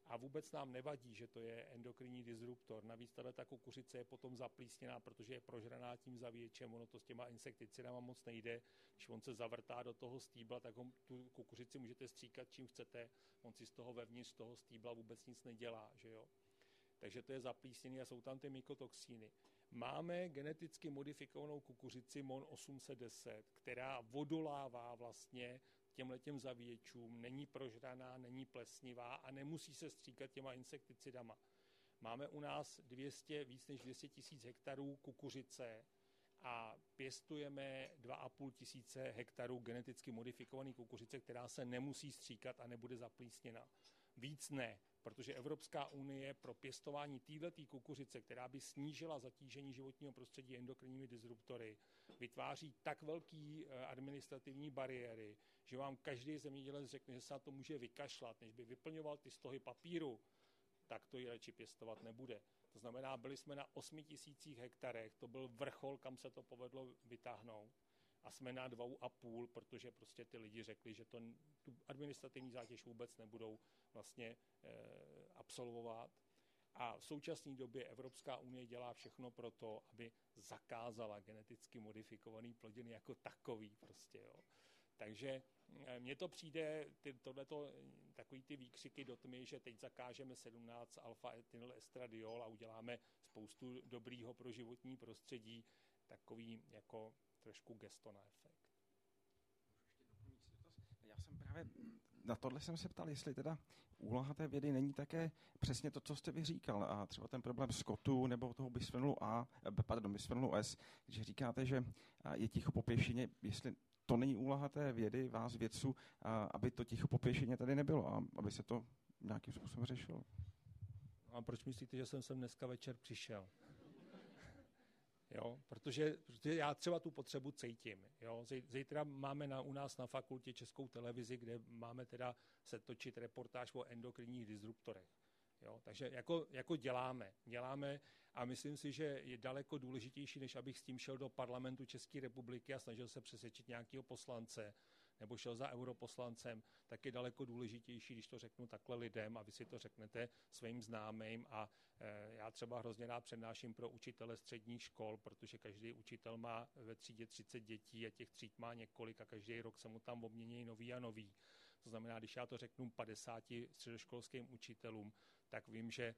A vůbec nám nevadí, že to je endokrinní disruptor. Navíc tato ta kukuřice je potom zaplísněná, protože je prožraná tím zavěčem. Ono to s těma insekticidama moc nejde. Když on se zavrtá do toho stýbla, tak ho, tu kukuřici můžete stříkat čím chcete. On si z toho vevnitř toho stýbla vůbec nic nedělá. Že jo? Takže to je zaplísněný a jsou tam ty mykotoxíny. Máme geneticky modifikovanou kukuřici MON 810, která vodolává vlastně těmhletěm zavěčům, není prožraná, není plesnivá a nemusí se stříkat těma insekticidama. Máme u nás 200, víc než 200 tisíc hektarů kukuřice a pěstujeme 2,5 tisíce hektarů geneticky modifikované kukuřice, která se nemusí stříkat a nebude zaplísněna. Víc ne, protože Evropská unie pro pěstování této kukuřice, která by snížila zatížení životního prostředí endokrinními disruptory, vytváří tak velký eh, administrativní bariéry, že vám každý zemědělec řekne, že se na to může vykašlat, než by vyplňoval ty stohy papíru, tak to ji radši pěstovat nebude. To znamená, byli jsme na 8 tisících hektarech, to byl vrchol, kam se to povedlo vytáhnout a jsme na dvou a půl, protože prostě ty lidi řekli, že to, tu administrativní zátěž vůbec nebudou vlastně e, absolvovat. A v současné době Evropská unie dělá všechno pro to, aby zakázala geneticky modifikovaný plodiny jako takový prostě, jo. Takže eh, mně to přijde, ty, tohleto, takový ty výkřiky do tmy, že teď zakážeme 17 alfa etynyl estradiol a uděláme spoustu dobrýho pro životní prostředí, takový jako trošku gesto na efekt. Já jsem právě na tohle jsem se ptal, jestli teda úloha té vědy není také přesně to, co jste vy říkal, a třeba ten problém skotu nebo toho bisfenolu A, eh, pardon, bisfenolu S, když říkáte, že je ticho po pěšině, jestli to není úloha té vědy, vás vědců, aby to ticho po pěšině tady nebylo a aby se to nějakým způsobem řešilo. A proč myslíte, že jsem sem dneska večer přišel? Jo, protože, protože já třeba tu potřebu cítím. Jo. Zítra máme na, u nás na fakultě českou televizi, kde máme teda se točit reportáž o endokrinních disruptorech. Jo, takže jako, jako děláme, děláme a myslím si, že je daleko důležitější, než abych s tím šel do parlamentu České republiky a snažil se přesvědčit nějakého poslance, nebo šel za europoslancem, tak je daleko důležitější, když to řeknu takhle lidem a vy si to řeknete svým známým a e, já třeba hrozně rád přednáším pro učitele středních škol, protože každý učitel má ve třídě 30 dětí a těch tříd má několik a každý rok se mu tam obmění nový a nový. To znamená, když já to řeknu 50 středoškolským učitelům, tak vím, že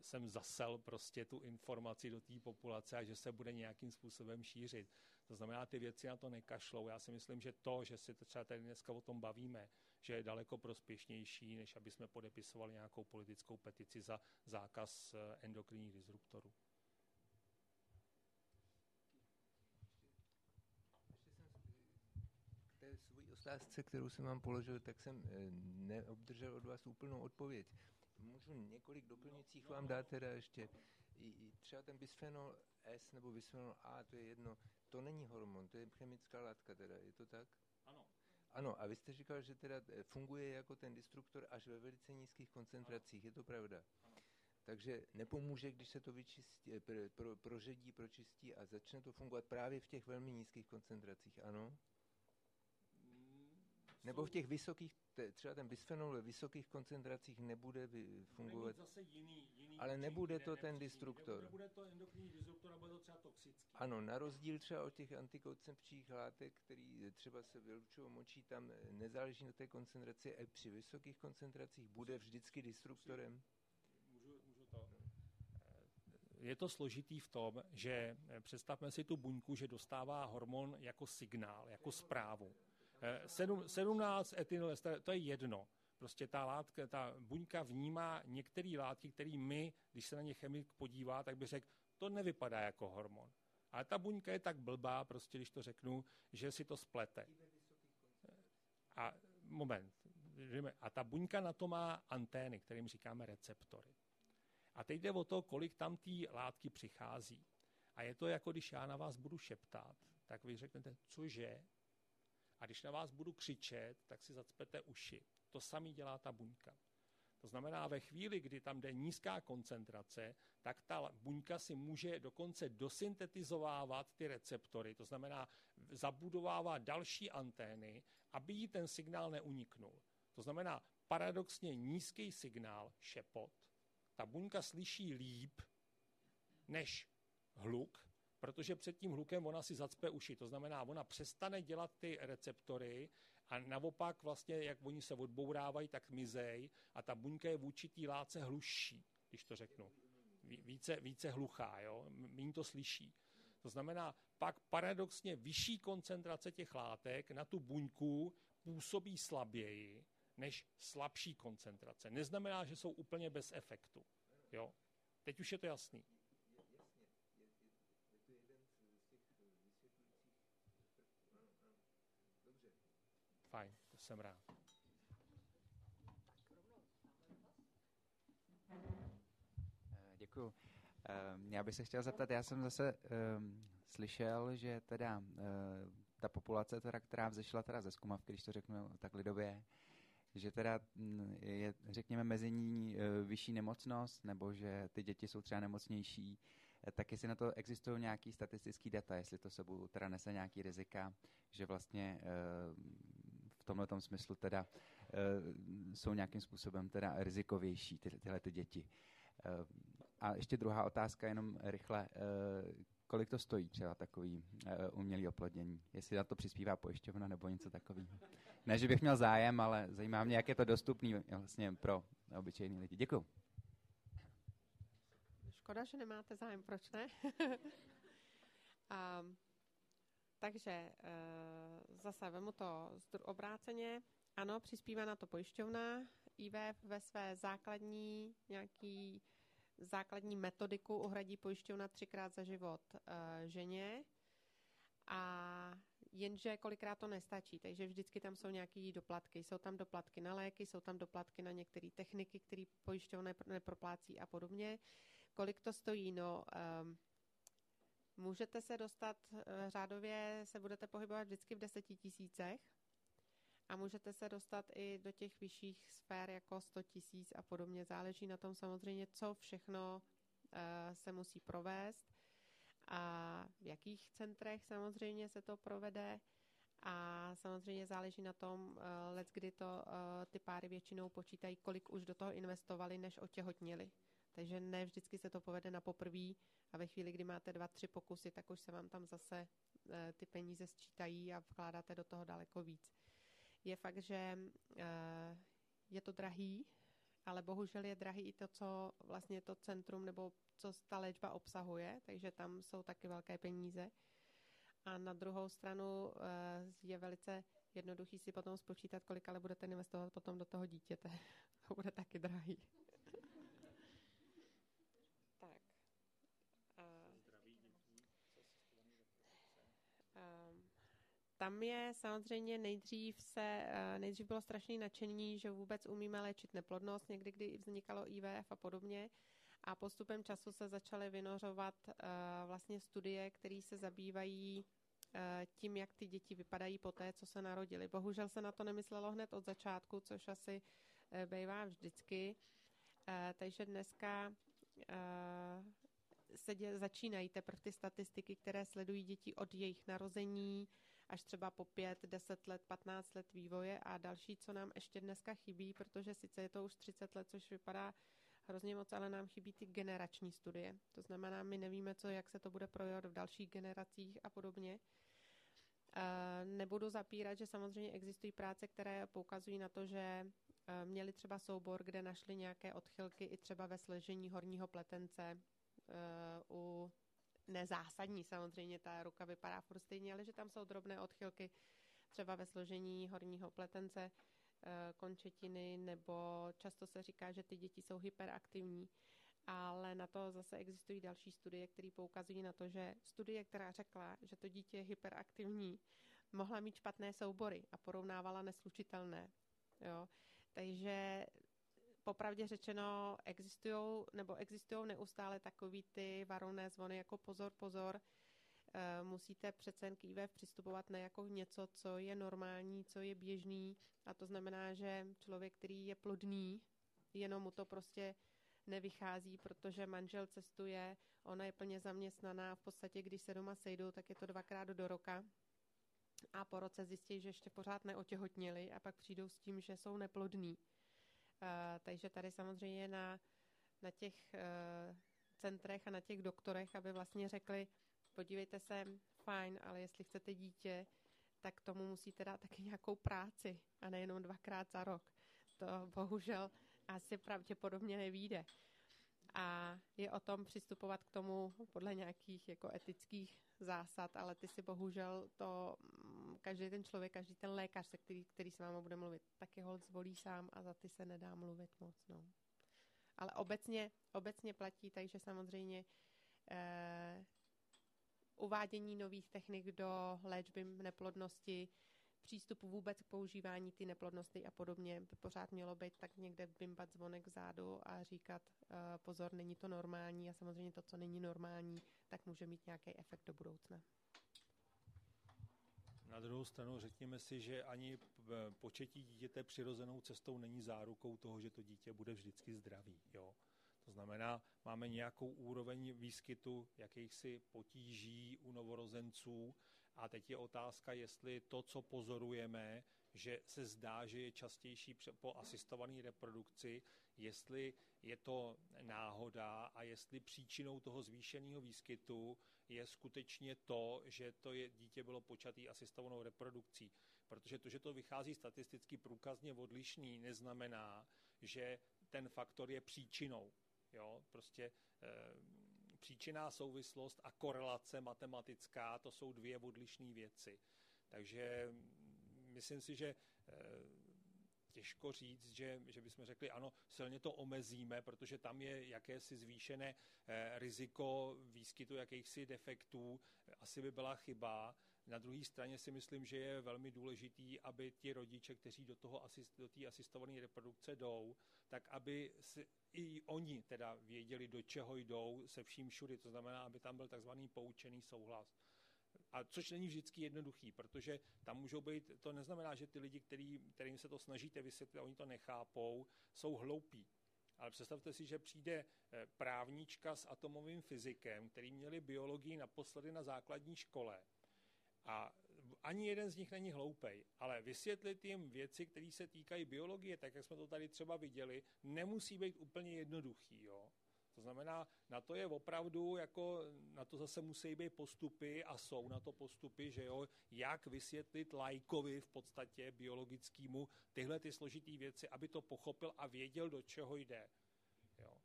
jsem zasel prostě tu informaci do té populace a že se bude nějakým způsobem šířit. To znamená, ty věci na to nekašlou. Já si myslím, že to, že si třeba tady dneska o tom bavíme, že je daleko prospěšnější, než aby jsme podepisovali nějakou politickou petici za zákaz eh, endokrinních disruptorů. Své otázce, kterou jsem vám položil, tak jsem eh, neobdržel od vás úplnou odpověď. Můžu několik doplňujících vám dát teda ještě. I, i třeba ten bisfenol S nebo bisfenol A, to je jedno, to není hormon, to je chemická látka teda, je to tak? Ano. Ano, a vy jste říkal, že teda eh, funguje jako ten destruktor až ve velice nízkých koncentracích, je to pravda? Ano. Takže nepomůže, když se to vyčistí, eh, pro, pro, proředí, pročistí a začne to fungovat právě v těch velmi nízkých koncentracích, ano? Nebo v těch vysokých, třeba ten bisfenol ve vysokých koncentracích nebude fungovat. jiný, jiný ale nebude to ten destruktor. Nebude to endokrinní disruptor, ale bude to třeba toxický. Ano, na rozdíl třeba od těch antikoncepčních látek, který třeba se vylučují močí, tam nezáleží na té koncentraci, a při vysokých koncentracích bude vždycky destruktorem. Můžu, můžu to? Je to složitý v tom, že představme si tu buňku, že dostává hormon jako signál, jako zprávu 17 eh, etynylester, to je jedno. Prostě ta látka, ta buňka vnímá některé látky, které my, když se na ně chemik podívá, tak by řekl, to nevypadá jako hormon. Ale ta buňka je tak blbá, prostě když to řeknu, že si to splete. A moment. A ta buňka na to má antény, kterým říkáme receptory. A teď jde o to, kolik tam té látky přichází. A je to jako když já na vás budu šeptat, tak vy řeknete, cože? A když na vás budu křičet, tak si zacpete uši. To samý dělá ta buňka. To znamená, ve chvíli, kdy tam jde nízká koncentrace, tak ta buňka si může dokonce dosyntetizovávat ty receptory, to znamená zabudovává další antény, aby jí ten signál neuniknul. To znamená paradoxně nízký signál, šepot, ta buňka slyší líp než hluk, protože před tím hlukem ona si zacpe uši. To znamená, ona přestane dělat ty receptory a naopak vlastně, jak oni se odbourávají, tak mizej a ta buňka je vůči té látce hlušší, když to řeknu. Více, více hluchá, jo? méně to slyší. To znamená, pak paradoxně vyšší koncentrace těch látek na tu buňku působí slaběji než slabší koncentrace. Neznamená, že jsou úplně bez efektu. Jo? Teď už je to jasný. Fajn, to jsem rád. Eh, děkuju. Ehm, já bych se chtěl zeptat, já jsem zase um, slyšel, že teda uh, ta populace, teda, která vzešla teda ze zkumavky, když to řeknu tak lidově, že teda mm, je, řekněme, mezi ní vyšší nemocnost, nebo že ty děti jsou třeba nemocnější, tak jestli na to existují nějaký statistický data, jestli to sebou teda nese nějaký rizika, že vlastně tomhle smyslu teda uh, jsou nějakým způsobem teda rizikovější ty, tyhle ty děti. Uh, a ještě druhá otázka, jenom rychle. Uh, kolik to stojí třeba takový umělý oplodnění? Jestli na to přispívá pojišťovna nebo něco takového? Ne, že bych měl zájem, ale zajímá mě, jak je to dostupný vlastně pro obyčejný lidi. Děkuji. Škoda, že nemáte zájem, proč ne? um, takže eh, zase vemu to obráceně. Ano, přispívá na to pojišťovna. IVF ve své základní nějaký základní metodiku uhradí pojišťovna třikrát za život uh, ženě. A jenže kolikrát to nestačí, takže vždycky tam jsou nějaké doplatky. Jsou tam doplatky na léky, jsou tam doplatky na některé techniky, které pojišťovna neproplácí a podobně. Kolik to stojí? No, um, můžete se dostat, eh, řádově se budete pohybovat vždycky v desetitisícech a můžete se dostat i do těch vyšších sfér jako 100 tisíc a podobně. Záleží na tom samozřejmě, co všechno uh, se musí provést a v jakých centrech samozřejmě se to provede. A samozřejmě záleží na tom, uh, let, kdy to ty páry většinou počítají, kolik už do toho investovali, než otěhotnili. Takže ne vždycky se to povede na poprví a ve chvíli, kdy máte dva, tři pokusy, tak už se vám tam zase uh, ty peníze sčítají a vkládáte do toho daleko víc. Je fakt, že uh, je to drahý, ale bohužel je drahý i to, co vlastně to centrum nebo co ta léčba obsahuje, takže tam jsou taky velké peníze. A na druhou stranu eh, je velice jednoduchý si potom spočítat, kolik ale budete investovat potom do toho dítěte. to bude taky drahý. tak. Um, tam je samozřejmě nejdřív se, uh, nejdřív bylo strašně nadšení, že vůbec umíme léčit neplodnost, někdy, kdy vznikalo IVF a podobně. A postupem času se začaly vynořovat uh, vlastně studie, které se zabývají uh, tím, jak ty děti vypadají po té, co se narodily. Bohužel se na to nemyslelo hned od začátku, což asi bývá vždycky. Takže dneska se dě, začínají teprve ty statistiky, které sledují děti od jejich narození až třeba po 5, 10 let, 15 let vývoje a další, co nám ještě dneska chybí, protože sice je to už 30 let, což vypadá hrozně moc, ale nám chybí ty generační studie. To znamená, my nevíme, co, jak se to bude projevovat v dalších generacích a podobně. Nebudu zapírat, že samozřejmě existují práce, které poukazují na to, že měli třeba soubor, kde našli nějaké odchylky i třeba ve sležení horního pletence u nezásadní samozřejmě, ta ruka vypadá furt stejně, ale že tam jsou drobné odchylky třeba ve složení horního pletence, Eh, končetiny, nebo často se říká, že ty děti jsou hyperaktivní. Ale na to zase existují další studie, které poukazují na to, že studie, která řekla, že to dítě je hyperaktivní, mohla mít špatné soubory a porovnávala neslučitelné. Jo? Takže popravdě řečeno existují nebo existují neustále takový ty varovné zvony jako pozor, pozor, Eh, musíte přece jen k IVF přistupovat ne jako něco, co je normální, co je běžný. A to znamená, že člověk, který je plodný, jenom mu to prostě nevychází, protože manžel cestuje, ona je plně zaměstnaná, v podstatě když se doma sejdou, tak je to dvakrát do roka. A po roce zjistí, že ještě pořád neotěhotněli a pak přijdou s tím, že jsou neplodní. Takže tady samozřejmě na, na těch uh, centrech a na těch doktorech, aby vlastně řekli, podívejte se, fajn, ale jestli chcete dítě, tak tomu musíte dát taky nějakou práci a nejenom dvakrát za rok. To bohužel asi pravděpodobně nevíde. A je o tom přistupovat k tomu podle nějakých jako etických zásad, ale ty si bohužel to, každý ten člověk, každý ten lékař, se který, který s váma bude mluvit, taky hold zvolí sám a za ty se nedá mluvit moc. No. Ale obecně, obecně platí, takže samozřejmě eh, uvádění nových technik do léčby neplodnosti, přístup vůbec k používání ty neplodnosti a podobně by pořád mělo být tak někde bimbat zvonek vzadu a říkat uh, pozor, není to normální a samozřejmě to, co není normální, tak může mít nějaký efekt do budoucna. Na druhou stranu řekněme si, že ani početí dítěte přirozenou cestou není zárukou toho, že to dítě bude vždycky zdravý. Jo? To znamená, máme nějakou úroveň výskytu jakýchsi potíží u novorozenců a teď je otázka, jestli to, co pozorujeme, že se zdá, že je častější po asistované reprodukci, jestli je to náhoda a jestli příčinou toho zvýšeného výskytu je skutečně to, že to je, dítě bylo počatý asistovanou reprodukcí. Protože to, že to vychází statisticky průkazně odlišný, neznamená, že ten faktor je příčinou. Jo? Prostě e, příčinná souvislost a korelace matematická, to jsou dvě odlišné věci. Takže myslím si, že e, těžko říct, že, že bychom řekli, ano, silně to omezíme, protože tam je jakési zvýšené e, riziko výskytu jakýchsi defektů. Asi by byla chyba. Na druhé straně si myslím, že je velmi důležitý, aby ti rodiče, kteří do toho do té asistované reprodukce jdou, tak aby si i oni teda věděli, do čeho jdou se vším všudy. To znamená, aby tam byl takzvaný poučený souhlas. A což není vždycky jednoduchý, protože tam můžou být, to neznamená, že ty lidi, který, kterým se to snažíte vysvětlit oni to nechápou, jsou hloupí. Ale představte si, že přijde eh, právnička s atomovým fyzikem, který měli biologii naposledy na základní škole. A ani jeden z nich není hloupej, ale vysvětlit jim věci, které se týkají biologie, tak jak jsme to tady třeba viděli, nemusí být úplně jednoduchý. Jo? To znamená, na to je opravdu, jako, na to zase musí být postupy a jsou na to postupy, že jo, jak vysvětlit lajkovi v podstatě biologickému tyhle ty složitý věci, aby to pochopil a věděl, do čeho jde. Jo.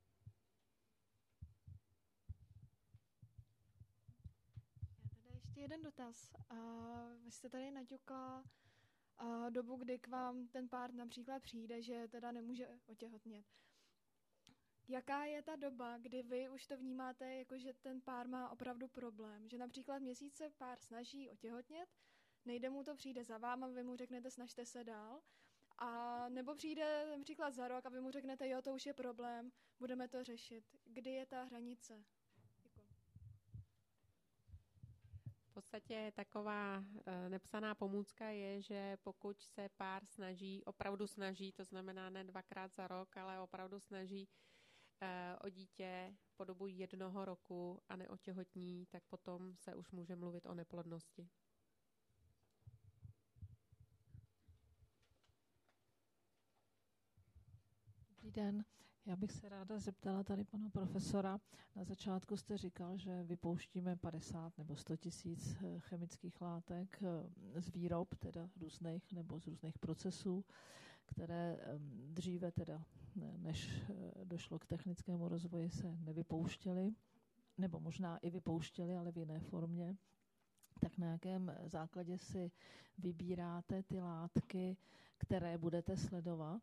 Já teda ještě jeden dotaz. A vy jste tady naťukla dobu, kdy k vám ten pár například přijde, že teda nemůže otěhotnět. Jaká je ta doba, kdy vy už to vnímáte, jako že ten pár má opravdu problém? Že například měsíce pár snaží otěhotnět, nejde mu to, přijde za váma, vy mu řeknete, snažte se dál, a nebo přijde například za rok a vy mu řeknete, jo, to už je problém, budeme to řešit. Kdy je ta hranice? V podstatě taková e, nepsaná pomůcka je, že pokud se pár snaží, opravdu snaží, to znamená ne dvakrát za rok, ale opravdu snaží Eh, o dítě po dobu jednoho roku a neotěhotní, tak potom se už může mluvit o neplodnosti. Dobrý den. Já bych se ráda zeptala tady pana profesora. Na začátku jste říkal, že vypouštíme 50 nebo 100 tisíc eh, chemických látek eh, z výrob, teda různých nebo z různých procesů, které dříve teda než eh, došlo k technickému rozvoji, se nevypouštěly, nebo možná i vypouštěly, ale v jiné formě, tak na jakém základě si vybíráte ty látky, které budete sledovat,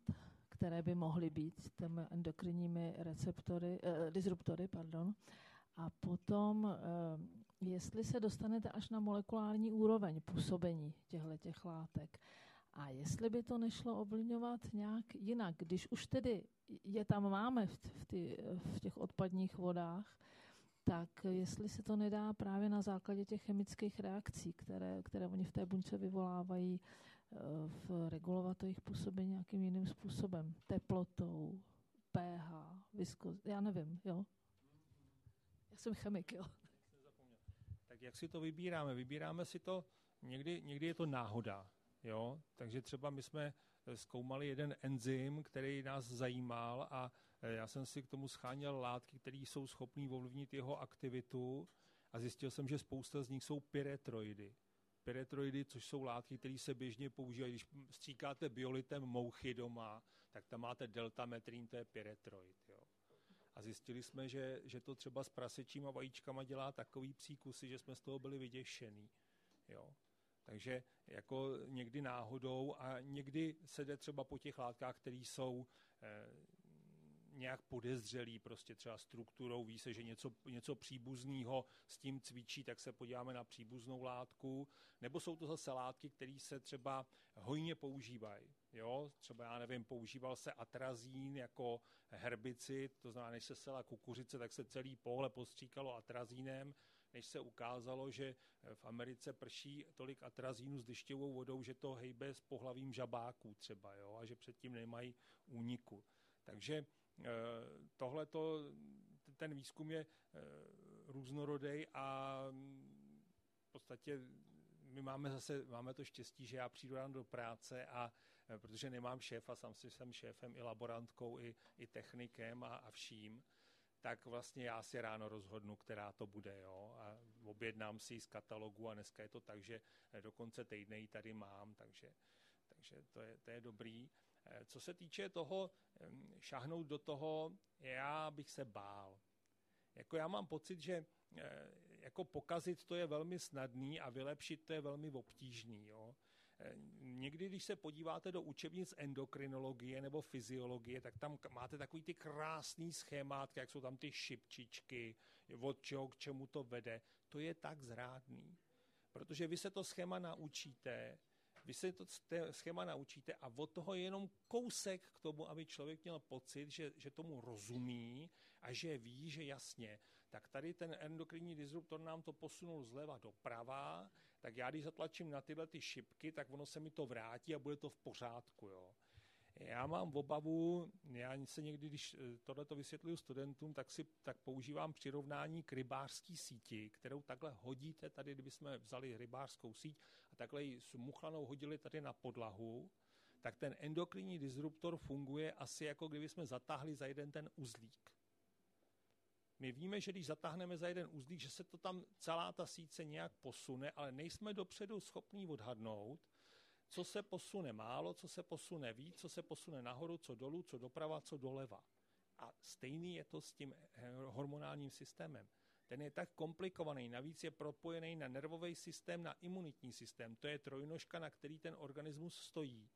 které by mohly být těmi endokrinními receptory, eh, disruptory, pardon, a potom, eh, jestli se dostanete až na molekulární úroveň působení těchto těch látek, a jestli by to nešlo ovlivňovat nějak jinak, když už tedy je tam máme v, v, ty, v těch odpadních vodách, tak jestli se to nedá právě na základě těch chemických reakcí, které, které oni v té buňce vyvolávají, eh, v regulovat to jejich působení nějakým jiným způsobem, teplotou, pH, viskoz, já nevím, jo. Já jsem chemik, jo. Tak jak si to vybíráme? Vybíráme si to, někdy, někdy je to náhoda, Jo? Takže třeba my jsme eh, zkoumali jeden enzym, který nás zajímal a eh, já jsem si k tomu scháněl látky, které jsou schopné ovlivnit jeho aktivitu a zjistil jsem, že spousta z nich jsou pyretroidy. Pyretroidy, což jsou látky, které se běžně používají. Když stříkáte biolitem mouchy doma, tak tam máte deltametrin, to je pyretroid. Jo. A zjistili jsme, že, že to třeba s prasečíma vajíčkama dělá takový příkusy, že jsme z toho byli vyděšený. Jo. Takže jako někdy náhodou a někdy se jde třeba po těch látkách, které jsou eh, nějak podezřelý, prostě třeba strukturou, ví se, že něco, něco příbuzného s tím cvičí, tak se podíváme na příbuznou látku, nebo jsou to zase látky, které se třeba hojně používají. Jo? Třeba, já nevím, používal se atrazín jako herbicid, to znamená, než se sela kukuřice, tak se celý pole postříkalo atrazínem, než se ukázalo, že eh, v Americe prší tolik atrazínu s dešťovou vodou, že to hejbe s pohlavím žabáků třeba, jo, a že předtím nemají úniku. Takže eh, tohle ten výzkum je eh, různorodý a mm, v podstatě my máme zase, máme to štěstí, že já přijdu ráno do práce a protože nemám šéfa, sám si jsem šéfem i laborantkou, i, i technikem a, a vším, tak vlastně já si ráno rozhodnu, která to bude, jo, a objednám si ji z katalogu a dneska je to tak, že do konce týdne ji tady mám, takže, takže to, je, to je dobrý. Eh, co se týče toho šáhnout do toho, já bych se bál. Jako já mám pocit, že eh, jako pokazit to je velmi snadný a vylepšit to je velmi obtížný. Jo? Někdy, když se podíváte do učebnic endokrinologie nebo fyziologie, tak tam máte takový ty krásný schémátky, jak jsou tam ty šipčičky, od čeho k čemu to vede. To je tak zrádný. Protože vy se to schéma naučíte, vy se to schéma naučíte a od toho je jenom kousek k tomu, aby člověk měl pocit, že, že tomu rozumí a že ví, že jasně, tak tady ten endokrinní disruptor nám to posunul zleva doprava, tak já když zatlačím na tyhle ty šipky, tak ono se mi to vrátí a bude to v pořádku. Jo. Já mám obavu, já se někdy, když eh, tohle vysvětluju studentům, tak, si, tak používám přirovnání k rybářské síti, kterou takhle hodíte tady, kdybychom vzali rybářskou síť a takhle ji s muchlanou hodili tady na podlahu, tak ten endokrinní disruptor funguje asi jako kdyby jsme zatáhli za jeden ten uzlík. My víme, že když zatáhneme za jeden uzlík, že se to tam celá ta síť nějak posune, ale nejsme dopředu schopní odhadnout, co se posune málo, co se posune víc, co se posune nahoru, co dolů, co doprava, co doleva. A stejný je to s tím hormonálním systémem. Ten je tak komplikovaný, navíc je propojený na nervový systém, na imunitní systém. To je trojnožka, na který ten organismus stojí.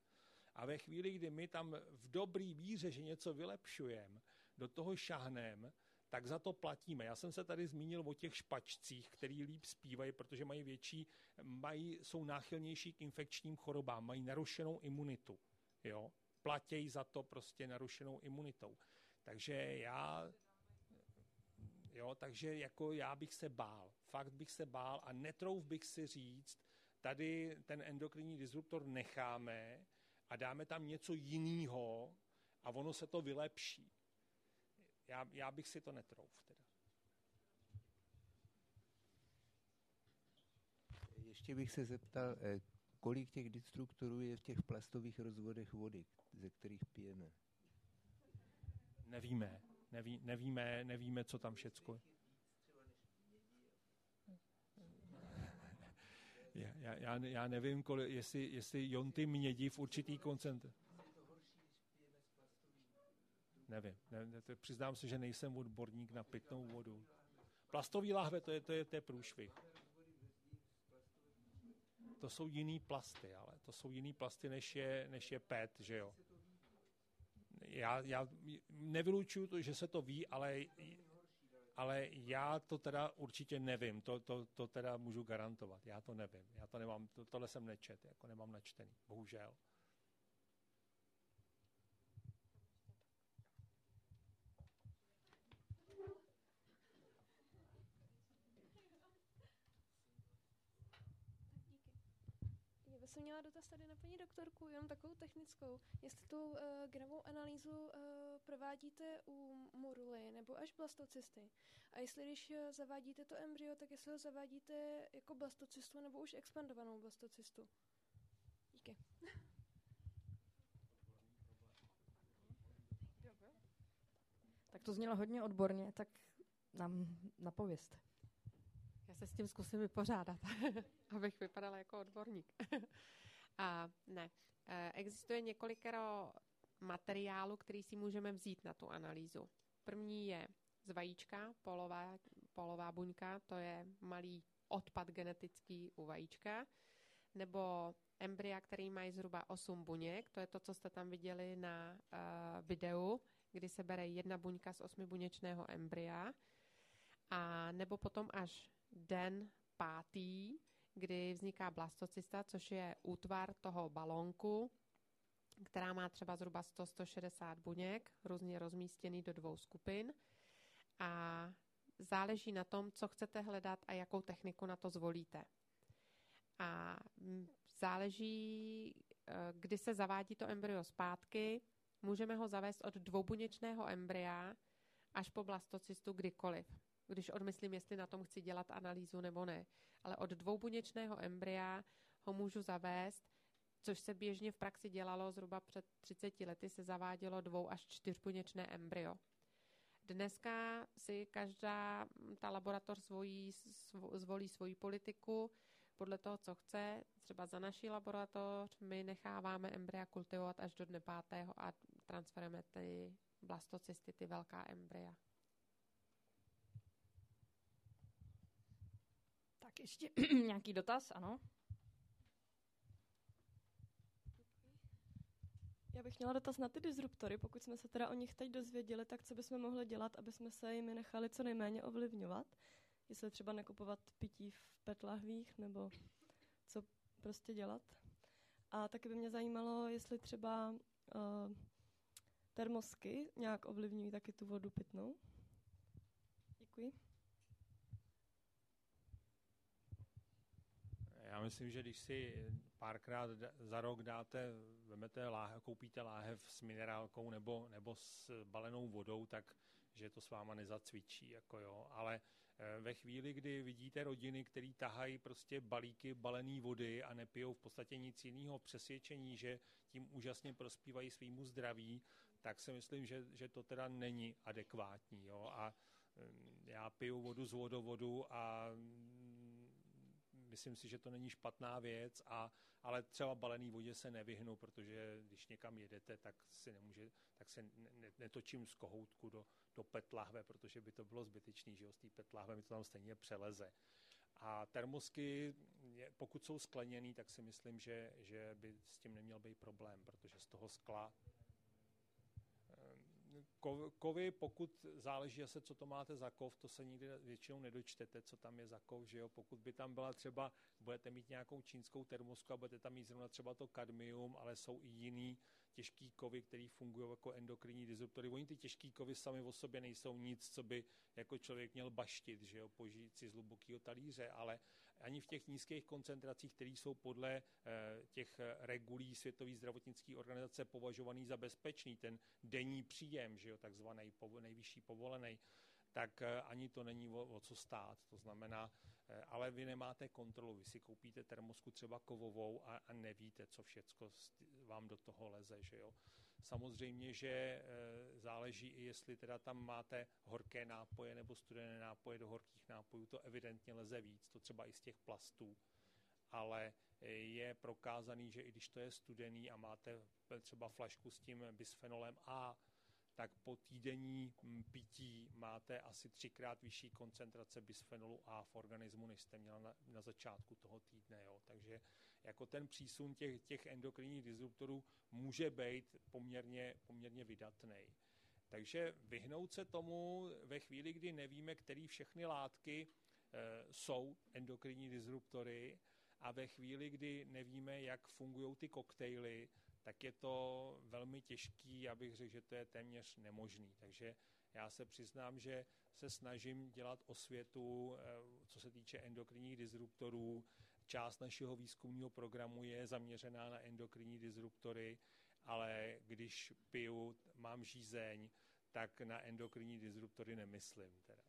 A ve chvíli, kdy my tam v dobrý víře, že něco vylepšujeme, do toho šahneme, tak za to platíme. Já jsem se tady zmínil o těch špačcích, který líp zpívají, protože mají větší, mají, jsou náchylnější k infekčním chorobám, mají narušenou imunitu. Jo? Platějí za to prostě narušenou imunitou. Takže já, jo, takže jako já bych se bál. Fakt bych se bál a netrouf bych si říct, tady ten endokrinní disruptor necháme a dáme tam něco jiného a ono se to vylepší. Já, já bych si to netrouf teda. Ještě bych se zeptal, eh, kolik těch destruktorů je v těch plastových rozvodech vody, ze kterých pijeme? Nevíme. Neví, nevíme, nevíme, co tam všecko já, já, já nevím, kolik, jestli, jestli jonty mědí v určitý koncentraci. Nevím, ne, to, přiznám se, že nejsem odborník na pitnou vodu. Plastový láhve, to je, to je, to je průšvih. To jsou jiný plasty, ale to jsou jiný plasty, než je, než je PET, že jo. Já, já nevylučuju to, že se to ví, ale, ale já to teda určitě nevím. To, to, to teda můžu garantovat. Já to nevím. Já to nemám, to, tohle jsem nečet, jako nemám načtený, bohužel. Měla dotaz tady na paní doktorku, jenom takovou technickou. Jestli tu uh, genovou analýzu uh, provádíte u moruly nebo až blastocysty. A jestli když uh, zavádíte to embryo, tak jestli ho zavádíte jako blastocystu nebo už expandovanou blastocystu. Díky. Tak to znělo hodně odborně, tak nám napověste. Já se s tím zkusím vypořádat, abych vypadala jako odborník. A ne, e, existuje několikero materiálu, který si můžeme vzít na tu analýzu. První je z vajíčka, polová, polová buňka, to je malý odpad genetický u vajíčka, nebo embrya, který mají zhruba 8 buněk, to je to, co jste tam viděli na uh, videu, kdy se bere jedna buňka z osmibuněčného embrya, a nebo potom až den pátý, kdy vzniká blastocysta, což je útvar toho balónku, která má třeba zhruba 100-160 buněk, různě rozmístěný do dvou skupin. A záleží na tom, co chcete hledat a jakou techniku na to zvolíte. A záleží, eh, kdy se zavádí to embryo zpátky. Můžeme ho zavést od dvoubuněčného embrya až po blastocystu kdykoliv když odmyslím, jestli na tom chci dělat analýzu nebo ne. Ale od dvoubuněčného embrya ho můžu zavést, což se běžně v praxi dělalo zhruba před 30 lety, se zavádělo dvou až čtyřbuněčné embryo. Dneska si každá ta laboratoř zvolí, zvolí svoji politiku podle toho, co chce. Třeba za naší laboratoř my necháváme embrya kultivovat až do dne pátého a transferujeme ty blastocysty, ty velká embrya. Ještě nějaký dotaz, ano? Já bych měla dotaz na ty disruptory. Pokud jsme se teda o nich teď dozvěděli, tak co bychom mohli dělat, aby jsme se jimi nechali co nejméně ovlivňovat? jestli třeba nekupovat pití v petlahvích, nebo co prostě dělat. A taky by mě zajímalo, jestli třeba uh, termosky nějak ovlivňují taky tu vodu pitnou. Děkuji. Myslím, že když si párkrát za rok dáte, vemete láhe, koupíte láhev s minerálkou nebo, nebo s balenou vodou, tak že to s váma nezacvičí, jako jo. Ale eh, ve chvíli, kdy vidíte rodiny, které tahají prostě balíky balené vody a nepijou v podstatě nic jiného přesvědčení, že tím úžasně prospívají svýmu zdraví, tak si myslím, že, že to teda není adekvátní. Jo? A mm, já piju vodu z vodovodu a myslím si, že to není špatná věc, a, ale třeba balený vodě se nevyhnu, protože když někam jedete, tak si nemůže, tak se ne, netočím z kohoutku do, do petlahve, protože by to bylo zbytečný, že jo, z té petlahve mi to tam stejně přeleze. A termosky, pokud jsou skleněný, tak si myslím, že, že by s tím neměl být problém, protože z toho skla kovy, pokud záleží asi, co to máte za kov, to se nikdy většinou nedočtete, co tam je za kov, že jo? Pokud by tam byla třeba, budete mít nějakou čínskou termosku a budete tam mít zrovna třeba to kadmium, ale jsou i jiný těžký kovy, které fungují jako endokrinní disruptory. Oni ty těžký kovy sami o sobě nejsou nic, co by jako člověk měl baštit, že jo, požít si z hlubokého talíře, ale ani v těch nízkých koncentracích, které jsou podle eh, těch regulí Světové zdravotnické organizace považovaný za bezpečný, ten denní příjem, že jo, takzvaný nejvyšší povolený, tak eh, ani to není o, o co stát. To znamená, eh, ale vy nemáte kontrolu. Vy si koupíte termosku třeba kovovou a, a nevíte, co všecko vám do toho leze. Že jo? Samozřejmě, že e, záleží i jestli teda tam máte horké nápoje nebo studené nápoje do horkých nápojů, to evidentně leze víc, to třeba i z těch plastů. Ale je prokázaný, že i když to je studený a máte třeba flašku s tím bisfenolem A, tak po týdenní mm, pití máte asi třikrát vyšší koncentrace bisfenolu A v organismu, než jste měla na, na začátku toho týdne. Jo. Takže jako ten přísun těch, těch endokrinních disruptorů může být poměrně, poměrně vydatný. Takže vyhnout se tomu ve chvíli, kdy nevíme, které všechny látky e, jsou endokrinní disruptory a ve chvíli, kdy nevíme, jak fungují ty koktejly, tak je to velmi těžký, abych řekl, že to je téměř nemožný. Takže já se přiznám, že se snažím dělat osvětu, eh, co se týče endokrinních disruptorů. Část našeho výzkumného programu je zaměřená na endokrinní disruptory, ale když piju, mám žízeň, tak na endokrinní disruptory nemyslím. Teda.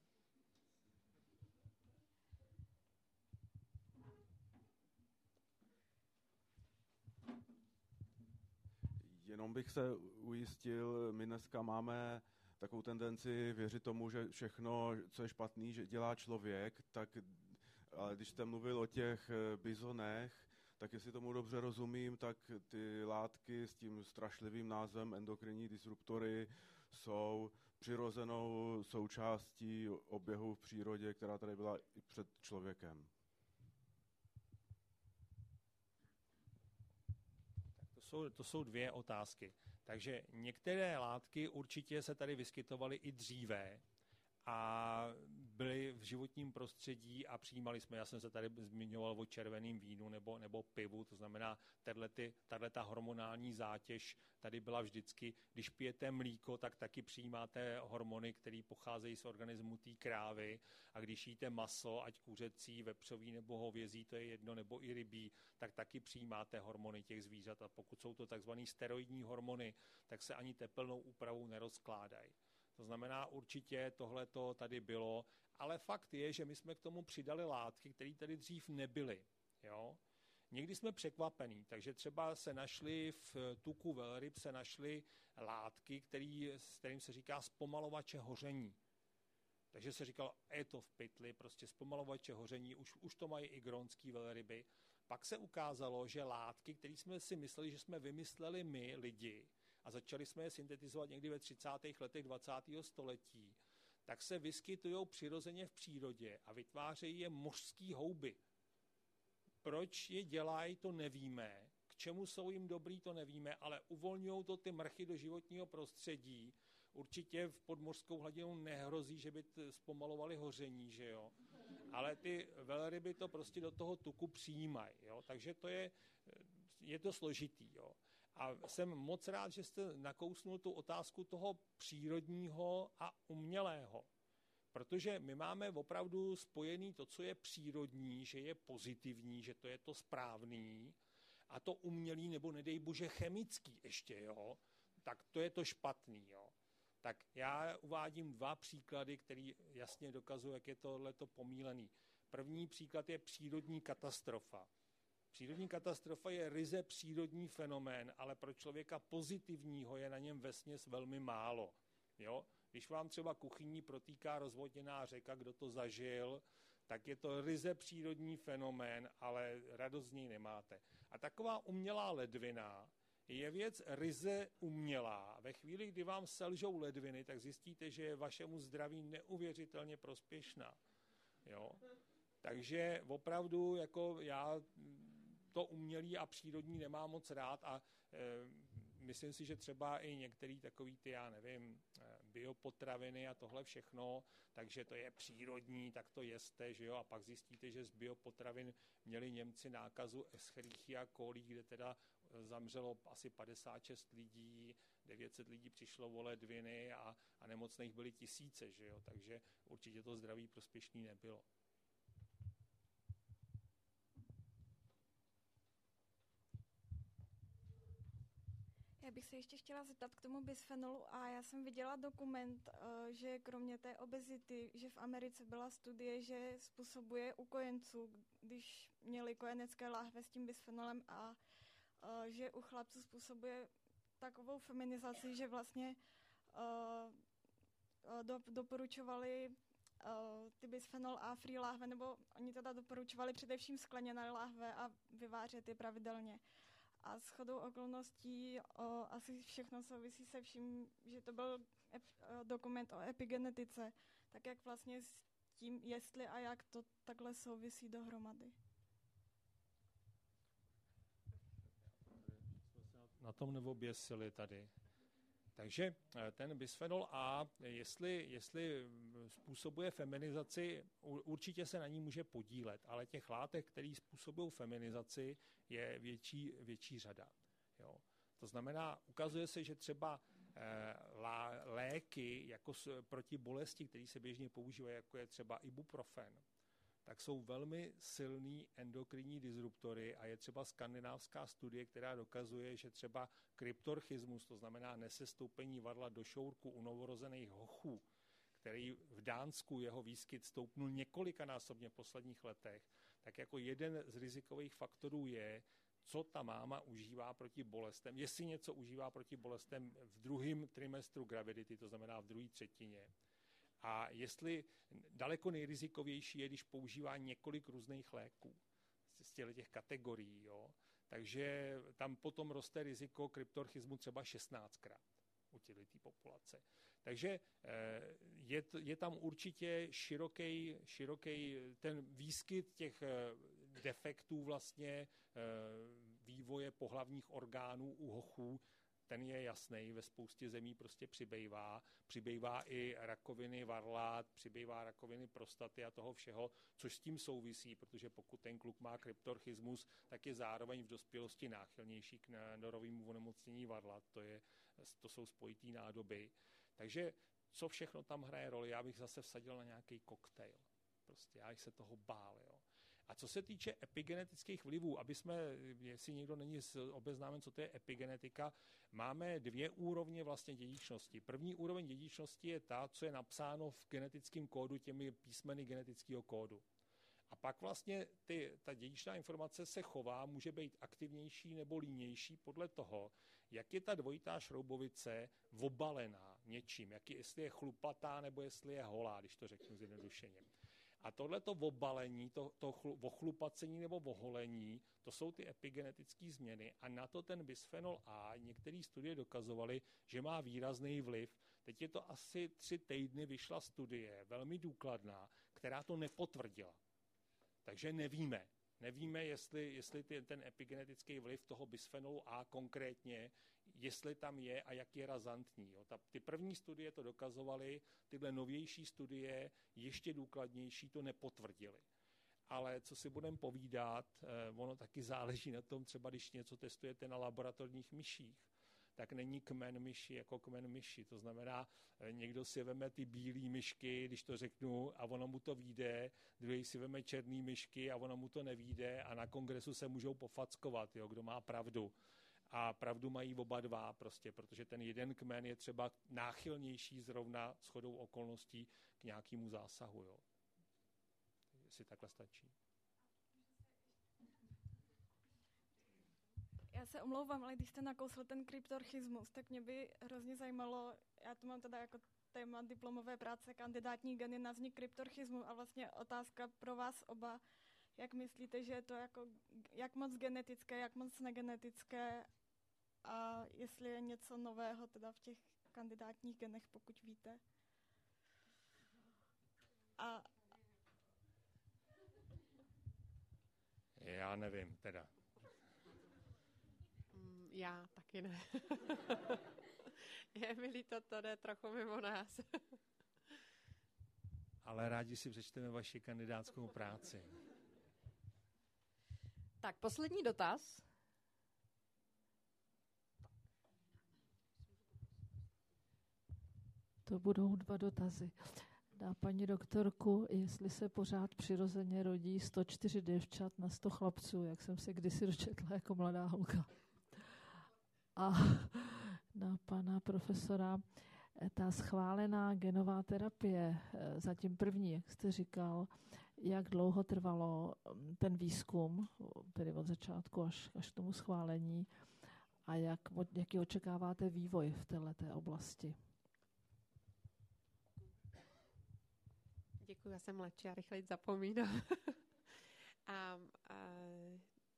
Jenom bych se ujistil, my dneska máme takovou tendenci věřit tomu, že všechno, co je špatný, že dělá člověk, tak ale když jste mluvil o těch eh, bizonech, tak jestli tomu dobře rozumím, tak ty látky s tím strašlivým názvem endokrinní disruptory jsou přirozenou součástí oběhu v přírodě, která tady byla i před člověkem. jsou, to jsou dvě otázky. Takže některé látky určitě se tady vyskytovaly i dříve a byly v životním prostředí a přijímali jsme, já jsem se tady zmiňoval o červeném vínu nebo, nebo pivu, to znamená, tahle ta hormonální zátěž tady byla vždycky. Když pijete mlíko, tak taky přijímáte hormony, které pocházejí z organismu té krávy a když jíte maso, ať kuřecí, vepřový nebo hovězí, to je jedno, nebo i rybí, tak taky přijímáte hormony těch zvířat a pokud jsou to takzvané steroidní hormony, tak se ani teplnou úpravou nerozkládají. To znamená, určitě tohle to tady bylo, ale fakt je, že my jsme k tomu přidali látky, které tady dřív nebyly. Jo? Někdy jsme překvapení, takže třeba se našly v tuku velryb se našly látky, který, s kterým se říká zpomalovače hoření. Takže se říkalo, je to v pytli, prostě zpomalovače hoření, už, už to mají i gronský velryby. Pak se ukázalo, že látky, které jsme si mysleli, že jsme vymysleli my, lidi, a začali jsme je syntetizovat někdy ve 30. letech 20. století, tak se vyskytují přirozeně v přírodě a vytvářejí je mořský houby. Proč je dělají, to nevíme. K čemu jsou jim dobrý, to nevíme, ale uvolňují to ty mrchy do životního prostředí. Určitě v podmořskou hladinou nehrozí, že by zpomalovali hoření, že jo. ale ty velryby to prostě do toho tuku přijímají. Jo? Takže to je, je to složitý. Jo? A jsem moc rád, že jste nakousnul tu otázku toho přírodního a umělého. Protože my máme opravdu spojený to, co je přírodní, že je pozitivní, že to je to správný, a to umělý, nebo nedej bože chemický ještě, jo, tak to je to špatný. Jo. Tak já uvádím dva příklady, které jasně dokazují, jak je tohleto pomílený. První příklad je přírodní katastrofa. Přírodní katastrofa je ryze přírodní fenomén, ale pro člověka pozitivního je na něm vesměs velmi málo. Jo? Když vám třeba kuchyní protýká rozvodněná řeka, kdo to zažil, tak je to ryze přírodní fenomén, ale radost z něj nemáte. A taková umělá ledvina je věc ryze umělá. Ve chvíli, kdy vám selžou ledviny, tak zjistíte, že je vašemu zdraví neuvěřitelně prospěšná. Jo? Takže opravdu jako já to umělý a přírodní nemám moc rád a e, myslím si, že třeba i některý takový ty, já nevím, e, biopotraviny a tohle všechno, takže to je přírodní, tak to jeste, že jo, a pak zjistíte, že z biopotravin měli Němci nákazu Escherichia coli, kde teda e, zamřelo asi 56 lidí, 900 lidí přišlo o ledviny a, a nemocných byly tisíce, že jo, takže určitě to zdraví prospěšný nebylo. Bych se ještě chtěla zeptat k tomu bisfenolu A. Já jsem viděla dokument, eh, že kromě té obezity, že v Americe byla studie, že způsobuje u kojenců, když měli kojenecké láhve s tím bisfenolem A, eh, že u chlapců způsobuje takovou feminizaci, že vlastně eh, do, doporučovali ty bisfenol A free láhve, nebo oni teda doporučovali především skleněné láhve a vyvářet je pravidelně. A s chodou okolností o, asi všechno souvisí se vším, že to byl ep, dokument o epigenetice, tak jak vlastně s tím, jestli a jak to takhle souvisí dohromady. Na tom neoběsili tady. Takže eh, ten bisfenol A, jestli, jestli způsobuje feminizaci, určitě se na ní může podílet, ale těch látek, které způsobují feminizaci, je větší, větší řada. Jo. To znamená, ukazuje se, že třeba eh, léky jako proti bolesti, které se běžně používají, jako je třeba ibuprofen, tak jsou velmi silný endokrinní disruptory a je třeba skandinávská studie, která dokazuje, že třeba kryptorchismus, to znamená nesestoupení varla do šourku u novorozených hochů, který v Dánsku jeho výskyt stoupnul několikanásobně v posledních letech, tak jako jeden z rizikových faktorů je, co ta máma užívá proti bolestem, jestli něco užívá proti bolestem v druhém trimestru gravidity, to znamená v druhé třetině, a jestli daleko nejrizikovější je, když používá několik různých léků z těch kategorií. Jo? Takže tam potom roste riziko kryptorchismu třeba 16krát u těchto populace. Takže eh, je, je tam určitě široký, široký ten výskyt těch eh, defektů vlastně eh, vývoje pohlavních orgánů u hochů ten je jasný, ve spoustě zemí prostě přibývá. Přibývá i rakoviny varlát, přibývá rakoviny prostaty a toho všeho, což s tím souvisí, protože pokud ten kluk má kryptorchismus, tak je zároveň v dospělosti náchylnější k norovému onemocnění varlat. To, je, to jsou spojitý nádoby. Takže co všechno tam hraje roli, já bych zase vsadil na nějaký koktejl. Prostě já bych se toho bál. Jo. A co se týče epigenetických vlivů, aby jsme, jestli někdo není obeznámen, co to je epigenetika, máme dvě úrovně vlastně dědičnosti. První úroveň dědičnosti je ta, co je napsáno v genetickém kódu těmi písmeny genetického kódu. A pak vlastně ty, ta dědičná informace se chová, může být aktivnější nebo línější podle toho, jak je ta dvojitá šroubovice obalená něčím, jak je, jestli je chlupatá nebo jestli je holá, když to řeknu zjednodušeně. A tohleto obalení, to, to ochlupacení nebo oholení, to jsou ty epigenetické změny a na to ten bisfenol A, některé studie dokazovaly, že má výrazný vliv. Teď je to asi tři týdny vyšla studie, velmi důkladná, která to nepotvrdila. Takže nevíme. Nevíme, jestli, jestli ty, ten epigenetický vliv toho bisfenolu A konkrétně jestli tam je a jak je razantní. Jo. Ta, ty první studie to dokazovaly, tyhle novější studie, ještě důkladnější, to nepotvrdily. Ale co si budeme povídat, eh, ono taky záleží na tom, třeba když něco testujete na laboratorních myších, tak není kmen myši jako kmen myši. To znamená, eh, někdo si veme ty bílé myšky, když to řeknu, a ono mu to vyjde, druhý si veme černý myšky a ono mu to nevíde a na kongresu se můžou pofackovat, jo, kdo má pravdu. A pravdu mají oba dva prostě, protože ten jeden kmen je třeba náchylnější zrovna shodou okolností k nějakému zásahu. Jo. Jestli takhle stačí. Já se omlouvám, ale když jste nakousl ten kryptorchismus, tak mě by hrozně zajímalo, já to mám teda jako téma diplomové práce, kandidátní geny na vznik kryptorchismu a vlastně otázka pro vás oba, jak myslíte, že je to jako, jak moc genetické, jak moc negenetické a jestli je něco nového teda v těch kandidátních genech, pokud víte. A Já nevím, teda. Mm, já taky ne. je mi líto, to jde trochu mimo nás. Ale rádi si přečteme vaši kandidátskou práci. Tak, poslední dotaz. To budou dva dotazy. Na paní doktorku, jestli se pořád přirozeně rodí 104 děvčat na 100 chlapců, jak jsem se kdysi dočetla jako mladá holka. A na pana profesora, ta schválená genová terapie, zatím první, jak jste říkal, jak dlouho trvalo mm, ten výzkum, tedy od začátku až, až k tomu schválení, a jak, jaký očekáváte vývoj v této oblasti? Děkuji, já jsem mladší a rychleji zapomínám. a, a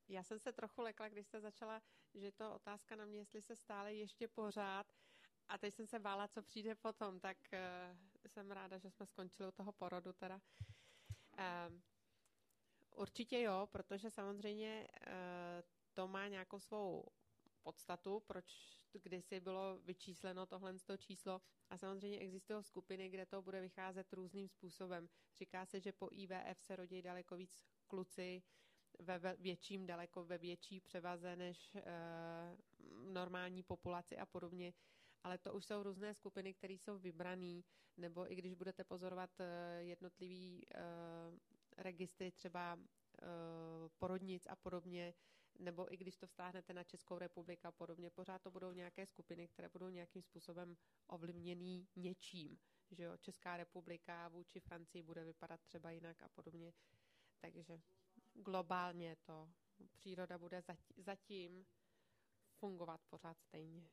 já jsem se trochu lekla, když jste začala, že to otázka na mě, jestli se stále ještě pořád. A teď jsem se bála, co přijde potom, tak uh, jsem ráda, že jsme skončili u toho porodu teda. Uh, určitě jo, protože samozřejmě uh, to má nějakou svou podstatu, proč kdysi bylo vyčísleno tohle číslo. A samozřejmě existují skupiny, kde to bude vycházet různým způsobem. Říká se, že po IVF se rodí daleko víc kluci ve větším, daleko ve větší převaze než e, normální populaci a podobně. Ale to už jsou různé skupiny, které jsou vybrané, nebo i když budete pozorovat e, jednotlivý e, registry třeba e, porodnic a podobně, nebo i když to vztáhnete na Českou republiku a podobně, pořád to budou nějaké skupiny, které budou nějakým způsobem ovlivněný něčím, že jo, Česká republika vůči Francii bude vypadat třeba jinak a podobně. Takže globálně to příroda bude zatím fungovat pořád stejně.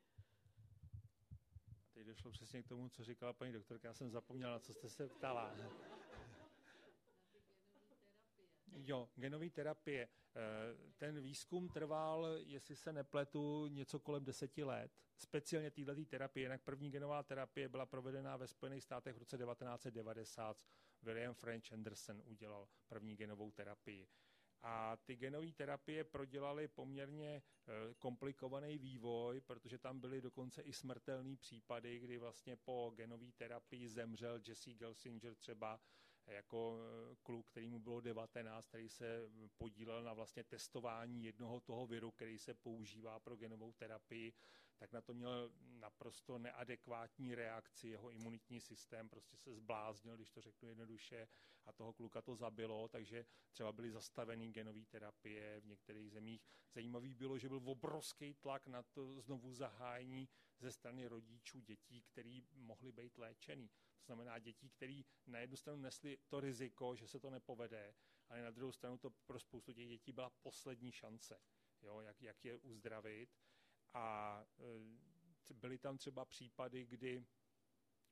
Teď došlo přesně k tomu, co říkala paní doktorka. Já jsem zapomněla, co jste se ptala. Jo, genové terapie. Eh, ten výzkum trval, jestli se nepletu, něco kolem deseti let. Speciálně této terapie, jinak první genová terapie byla provedena ve Spojených státech v roce 1990. William French Anderson udělal první genovou terapii. A ty genové terapie prodělaly poměrně eh, komplikovaný vývoj, protože tam byly dokonce i smrtelné případy, kdy vlastně po genové terapii zemřel Jesse Gelsinger třeba jako eh, kluk, který mu bylo 19, který se podílel na vlastně testování jednoho toho viru, který se používá pro genovou terapii, tak na to měl naprosto neadekvátní reakci. Jeho imunitní systém prostě se zbláznil, když to řeknu jednoduše, a toho kluka to zabilo, takže třeba byly zastavený genové terapie v některých zemích. Zajímavý bylo, že byl obrovský tlak na to znovu zahájení ze strany rodičů dětí, který mohly být léčený. To znamená dětí, které na jednu stranu nesli to riziko, že se to nepovede, ale na druhou stranu to pro spoustu těch dětí byla poslední šance, jo, jak, jak je uzdravit. A e, byly tam třeba případy, kdy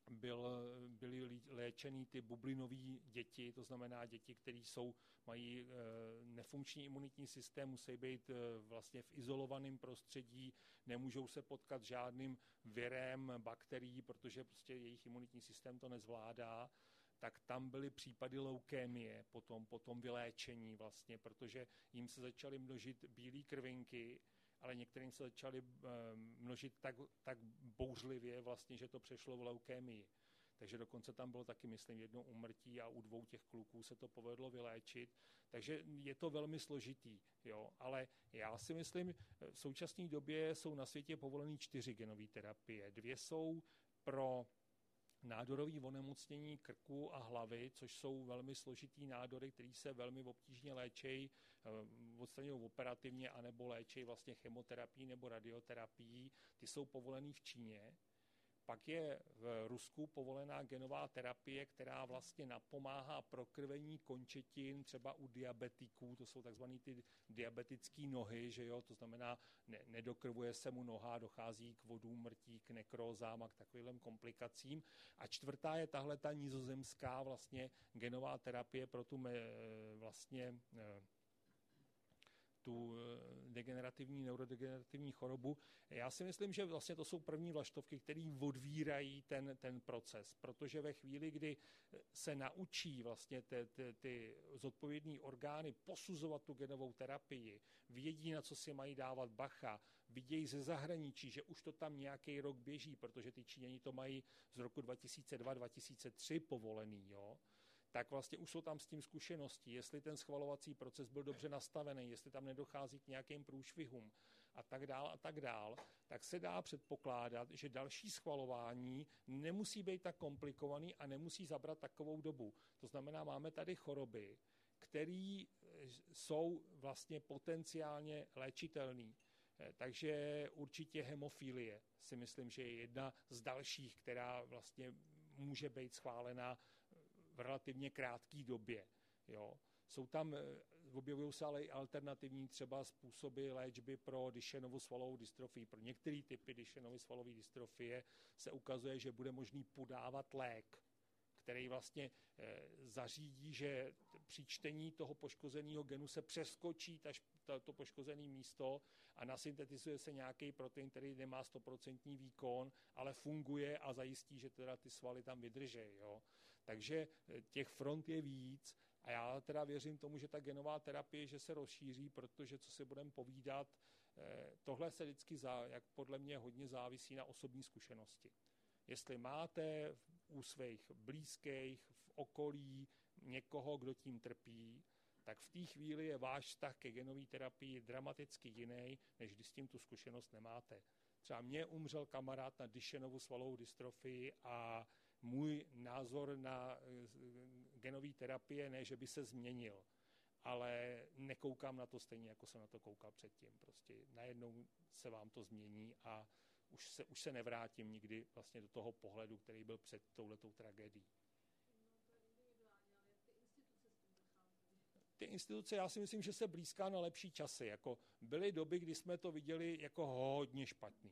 byl, byly léčený ty bublinové děti, to znamená děti, které jsou, mají e, nefunkční imunitní systém, musí být e, vlastně v izolovaném prostředí, nemůžou se potkat žádným virem, bakterií, protože prostě jejich imunitní systém to nezvládá. Tak tam byly případy leukémie potom, potom vyléčení vlastně, protože jim se začaly množit bílé krvinky ale některým se začaly množit tak, tak bouřlivě vlastně, že to přešlo v leukémii. Takže dokonce tam bylo taky, myslím, jedno umrtí a u dvou těch kluků se to povedlo vyléčit. Takže je to velmi složitý, jo. Ale já si myslím, v současné době jsou na světě povolené čtyři genové terapie. Dvě jsou pro nádorové onemocnění krku a hlavy, což jsou velmi složitý nádory, které se velmi obtížně léčejí, eh, odstraňují operativně, anebo léčejí vlastně chemoterapií nebo radioterapií. Ty jsou povolený v Číně. Pak je v Rusku povolená genová terapie, která vlastně napomáhá prokrvení končetin třeba u diabetiků, to jsou takzvané ty diabetické nohy, že jo, to znamená, ne, nedokrvuje se mu noha, dochází k vodům mrtí, k nekrózám a k takovým komplikacím. A čtvrtá je tahle ta nizozemská vlastně genová terapie pro tu vlastně tu eh, degenerativní, neurodegenerativní chorobu. Já si myslím, že vlastně to jsou první vlaštovky, které odvírají ten, ten proces, protože ve chvíli, kdy se naučí vlastně ty, ty, ty zodpovědní orgány posuzovat tu genovou terapii, vědí, na co si mají dávat bacha, vidějí ze zahraničí, že už to tam nějaký rok běží, protože ty Číňani to mají z roku 2002-2003 povolený, jo, tak vlastně už jsou tam s tím zkušenosti, jestli ten schvalovací proces byl dobře nastavený, jestli tam nedochází k nějakým průšvihům a tak dál a tak dál, tak se dá předpokládat, že další schvalování nemusí být tak komplikovaný a nemusí zabrat takovou dobu. To znamená, máme tady choroby, které jsou vlastně potenciálně léčitelné. Takže určitě hemofilie si myslím, že je jedna z dalších, která vlastně může být schválená v relativně krátké době. Jo. Jsou tam, eh, objevují se ale i alternativní třeba způsoby léčby pro Duchennovu svalovou dystrofii. Pro některé typy Duchennovy svalové dystrofie se ukazuje, že bude možný podávat lék, který vlastně e, zařídí, že při čtení toho poškozeného genu se přeskočí ta, ta, to poškozené místo a nasyntetizuje se nějaký protein, který nemá 100% výkon, ale funguje a zajistí, že teda ty svaly tam vydrží. Jo. Takže eh, těch front je víc a já teda věřím tomu, že ta genová terapie, že se rozšíří, protože co si budeme povídat, eh, tohle se vždycky, za, jak podle mě, hodně závisí na osobní zkušenosti. Jestli máte u svých blízkých, v okolí někoho, kdo tím trpí, tak v té chvíli je váš vztah ke genové terapii dramaticky jiný, než když s tím tu zkušenost nemáte. Třeba mě umřel kamarád na Duchennovu svalovou dystrofii a můj názor na eh, genové terapie ne, že by se změnil, ale nekoukám na to stejně, jako jsem na to koukal předtím. Prostě najednou se vám to změní a už se, už se nevrátím nikdy vlastně do toho pohledu, který byl před touhletou tragédií. Ty instituce, já si myslím, že se blízká na lepší časy. Jako byly doby, kdy jsme to viděli jako hodně špatný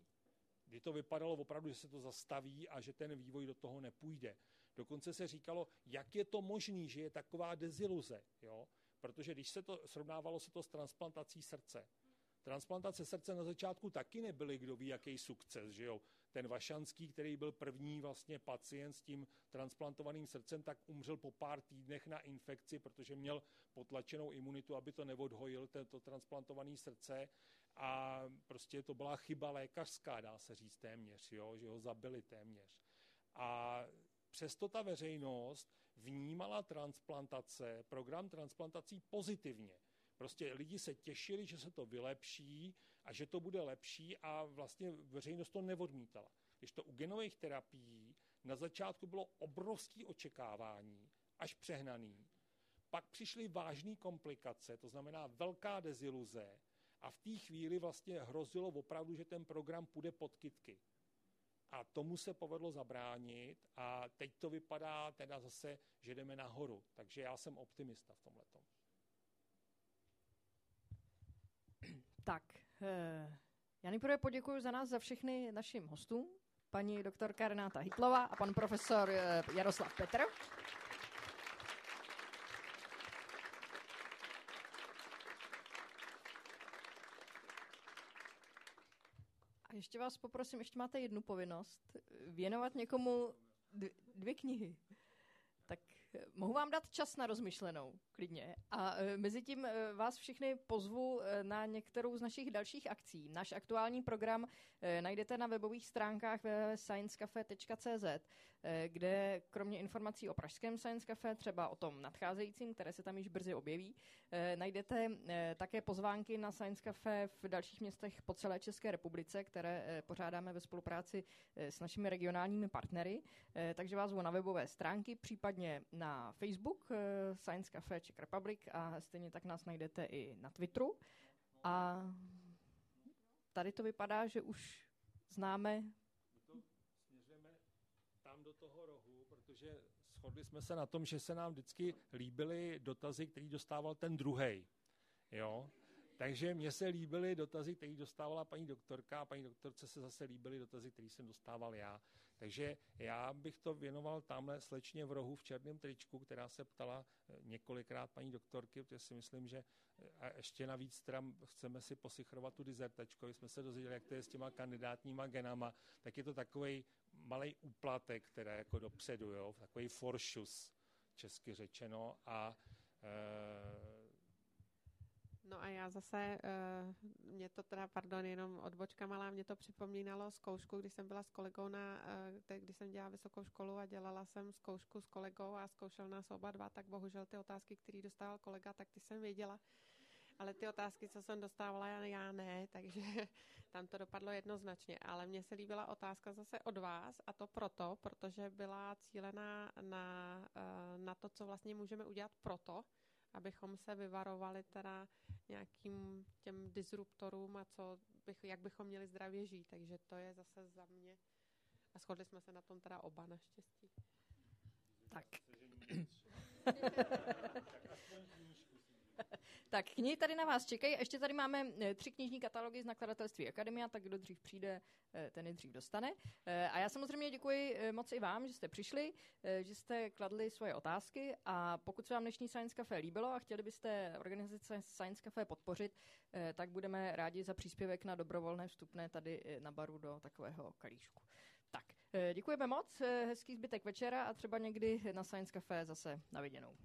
kdy to vypadalo opravdu, že se to zastaví a že ten vývoj do toho nepůjde. Dokonce se říkalo, jak je to možné, že je taková deziluze, jo? protože když se to srovnávalo se to s transplantací srdce, Transplantace srdce na začátku taky nebyly, kdo ví, jaký sukces, že jo. Ten Vašanský, který byl první vlastně pacient s tím transplantovaným srdcem, tak umřel po pár týdnech na infekci, protože měl potlačenou imunitu, aby to neodhojil, tento transplantované srdce a prostě to byla chyba lékařská, dá se říct téměř, jo, že ho zabili téměř. A přesto ta veřejnost vnímala transplantace, program transplantací pozitivně. Prostě lidi se těšili, že se to vylepší a že to bude lepší a vlastně veřejnost to neodmítala. Když to u genových terapií na začátku bylo obrovské očekávání, až přehnaný, pak přišly vážné komplikace, to znamená velká deziluze, a v té chvíli vlastně hrozilo opravdu, že ten program půjde pod kytky. A tomu se povedlo zabránit a teď to vypadá teda zase, že jdeme nahoru. Takže já jsem optimista v tomhle. Tak, eh, já nejprve poděkuji za nás, za všechny našim hostům, paní doktorka Renáta Hitlová a pan profesor eh, Jaroslav Petr. Ještě vás poprosím, ještě máte jednu povinnost, věnovat někomu dvě knihy. Mohu vám dát čas na rozmyšlenou, klidně. A e, mezi tím e, vás všechny pozvu e, na některou z našich dalších akcí. Náš aktuální program najdete na webových stránkách www.sciencecafe.cz, kde kromě informací o pražském Science Cafe, třeba o tom nadcházejícím, které se tam již brzy objeví, najdete také pozvánky na Science Cafe v dalších městech po celé České republice, které pořádáme ve spolupráci s našimi regionálními partnery. Takže vás zvu na webové stránky, případně na Facebook eh, Science Cafe Czech Republic a stejně tak nás najdete i na Twitteru. A tady to vypadá, že už známe směřujeme tam do toho rohu, protože shodli jsme se na tom, že se nám vždycky líbily dotazy, který dostával ten druhý. Jo? Takže mně se líbily dotazy, které dostávala paní doktorka a paní doktorce se zase líbily dotazy, které jsem dostával já. Takže já bych to věnoval tamhle slečně v rohu v černém tričku, která se ptala eh, několikrát paní doktorky, protože si myslím, že eh, a ještě navíc teda chceme si posichrovat tu dizertačku, jsme se dozvěděli, jak to je s těma kandidátníma genama, tak je to takový malý úplatek, která jako dopředu, jo, takový foršus, česky řečeno. A e, No a já zase, uh, mě to teda, pardon, jenom odbočka malá, mě to připomínalo zkoušku, když jsem byla s kolegou na, uh, když jsem dělala vysokou školu a dělala jsem zkoušku s kolegou a zkoušel nás oba dva, tak bohužel ty otázky, které dostával kolega, tak ty jsem věděla. Ale ty otázky, co jsem dostávala, já ne, takže tam to dopadlo jednoznačně. Ale mně se líbila otázka zase od vás a to proto, protože byla cílená na, uh, na to, co vlastně můžeme udělat proto, abychom se vyvarovali teda nějakým těm disruptorům a co bych, jak bychom měli zdravě žít. Takže to je zase za mě. A shodli jsme se na tom teda oba naštěstí. Tak. tak knihy tady na vás čekají. Ještě tady máme eh, tři knižní katalogy z nakladatelství Akademia, tak kdo dřív přijde, eh, ten je dřív dostane. Eh, a já samozřejmě děkuji moc i vám, že jste přišli, že jste kladli svoje otázky a pokud se vám dnešní Science Café líbilo a chtěli byste organizace Science Café podpořit, tak budeme rádi za příspěvek na dobrovolné vstupné tady na baru do takového kalíšku. Tak, děkujeme moc, hezký zbytek večera a třeba někdy na Science Café zase na viděnou.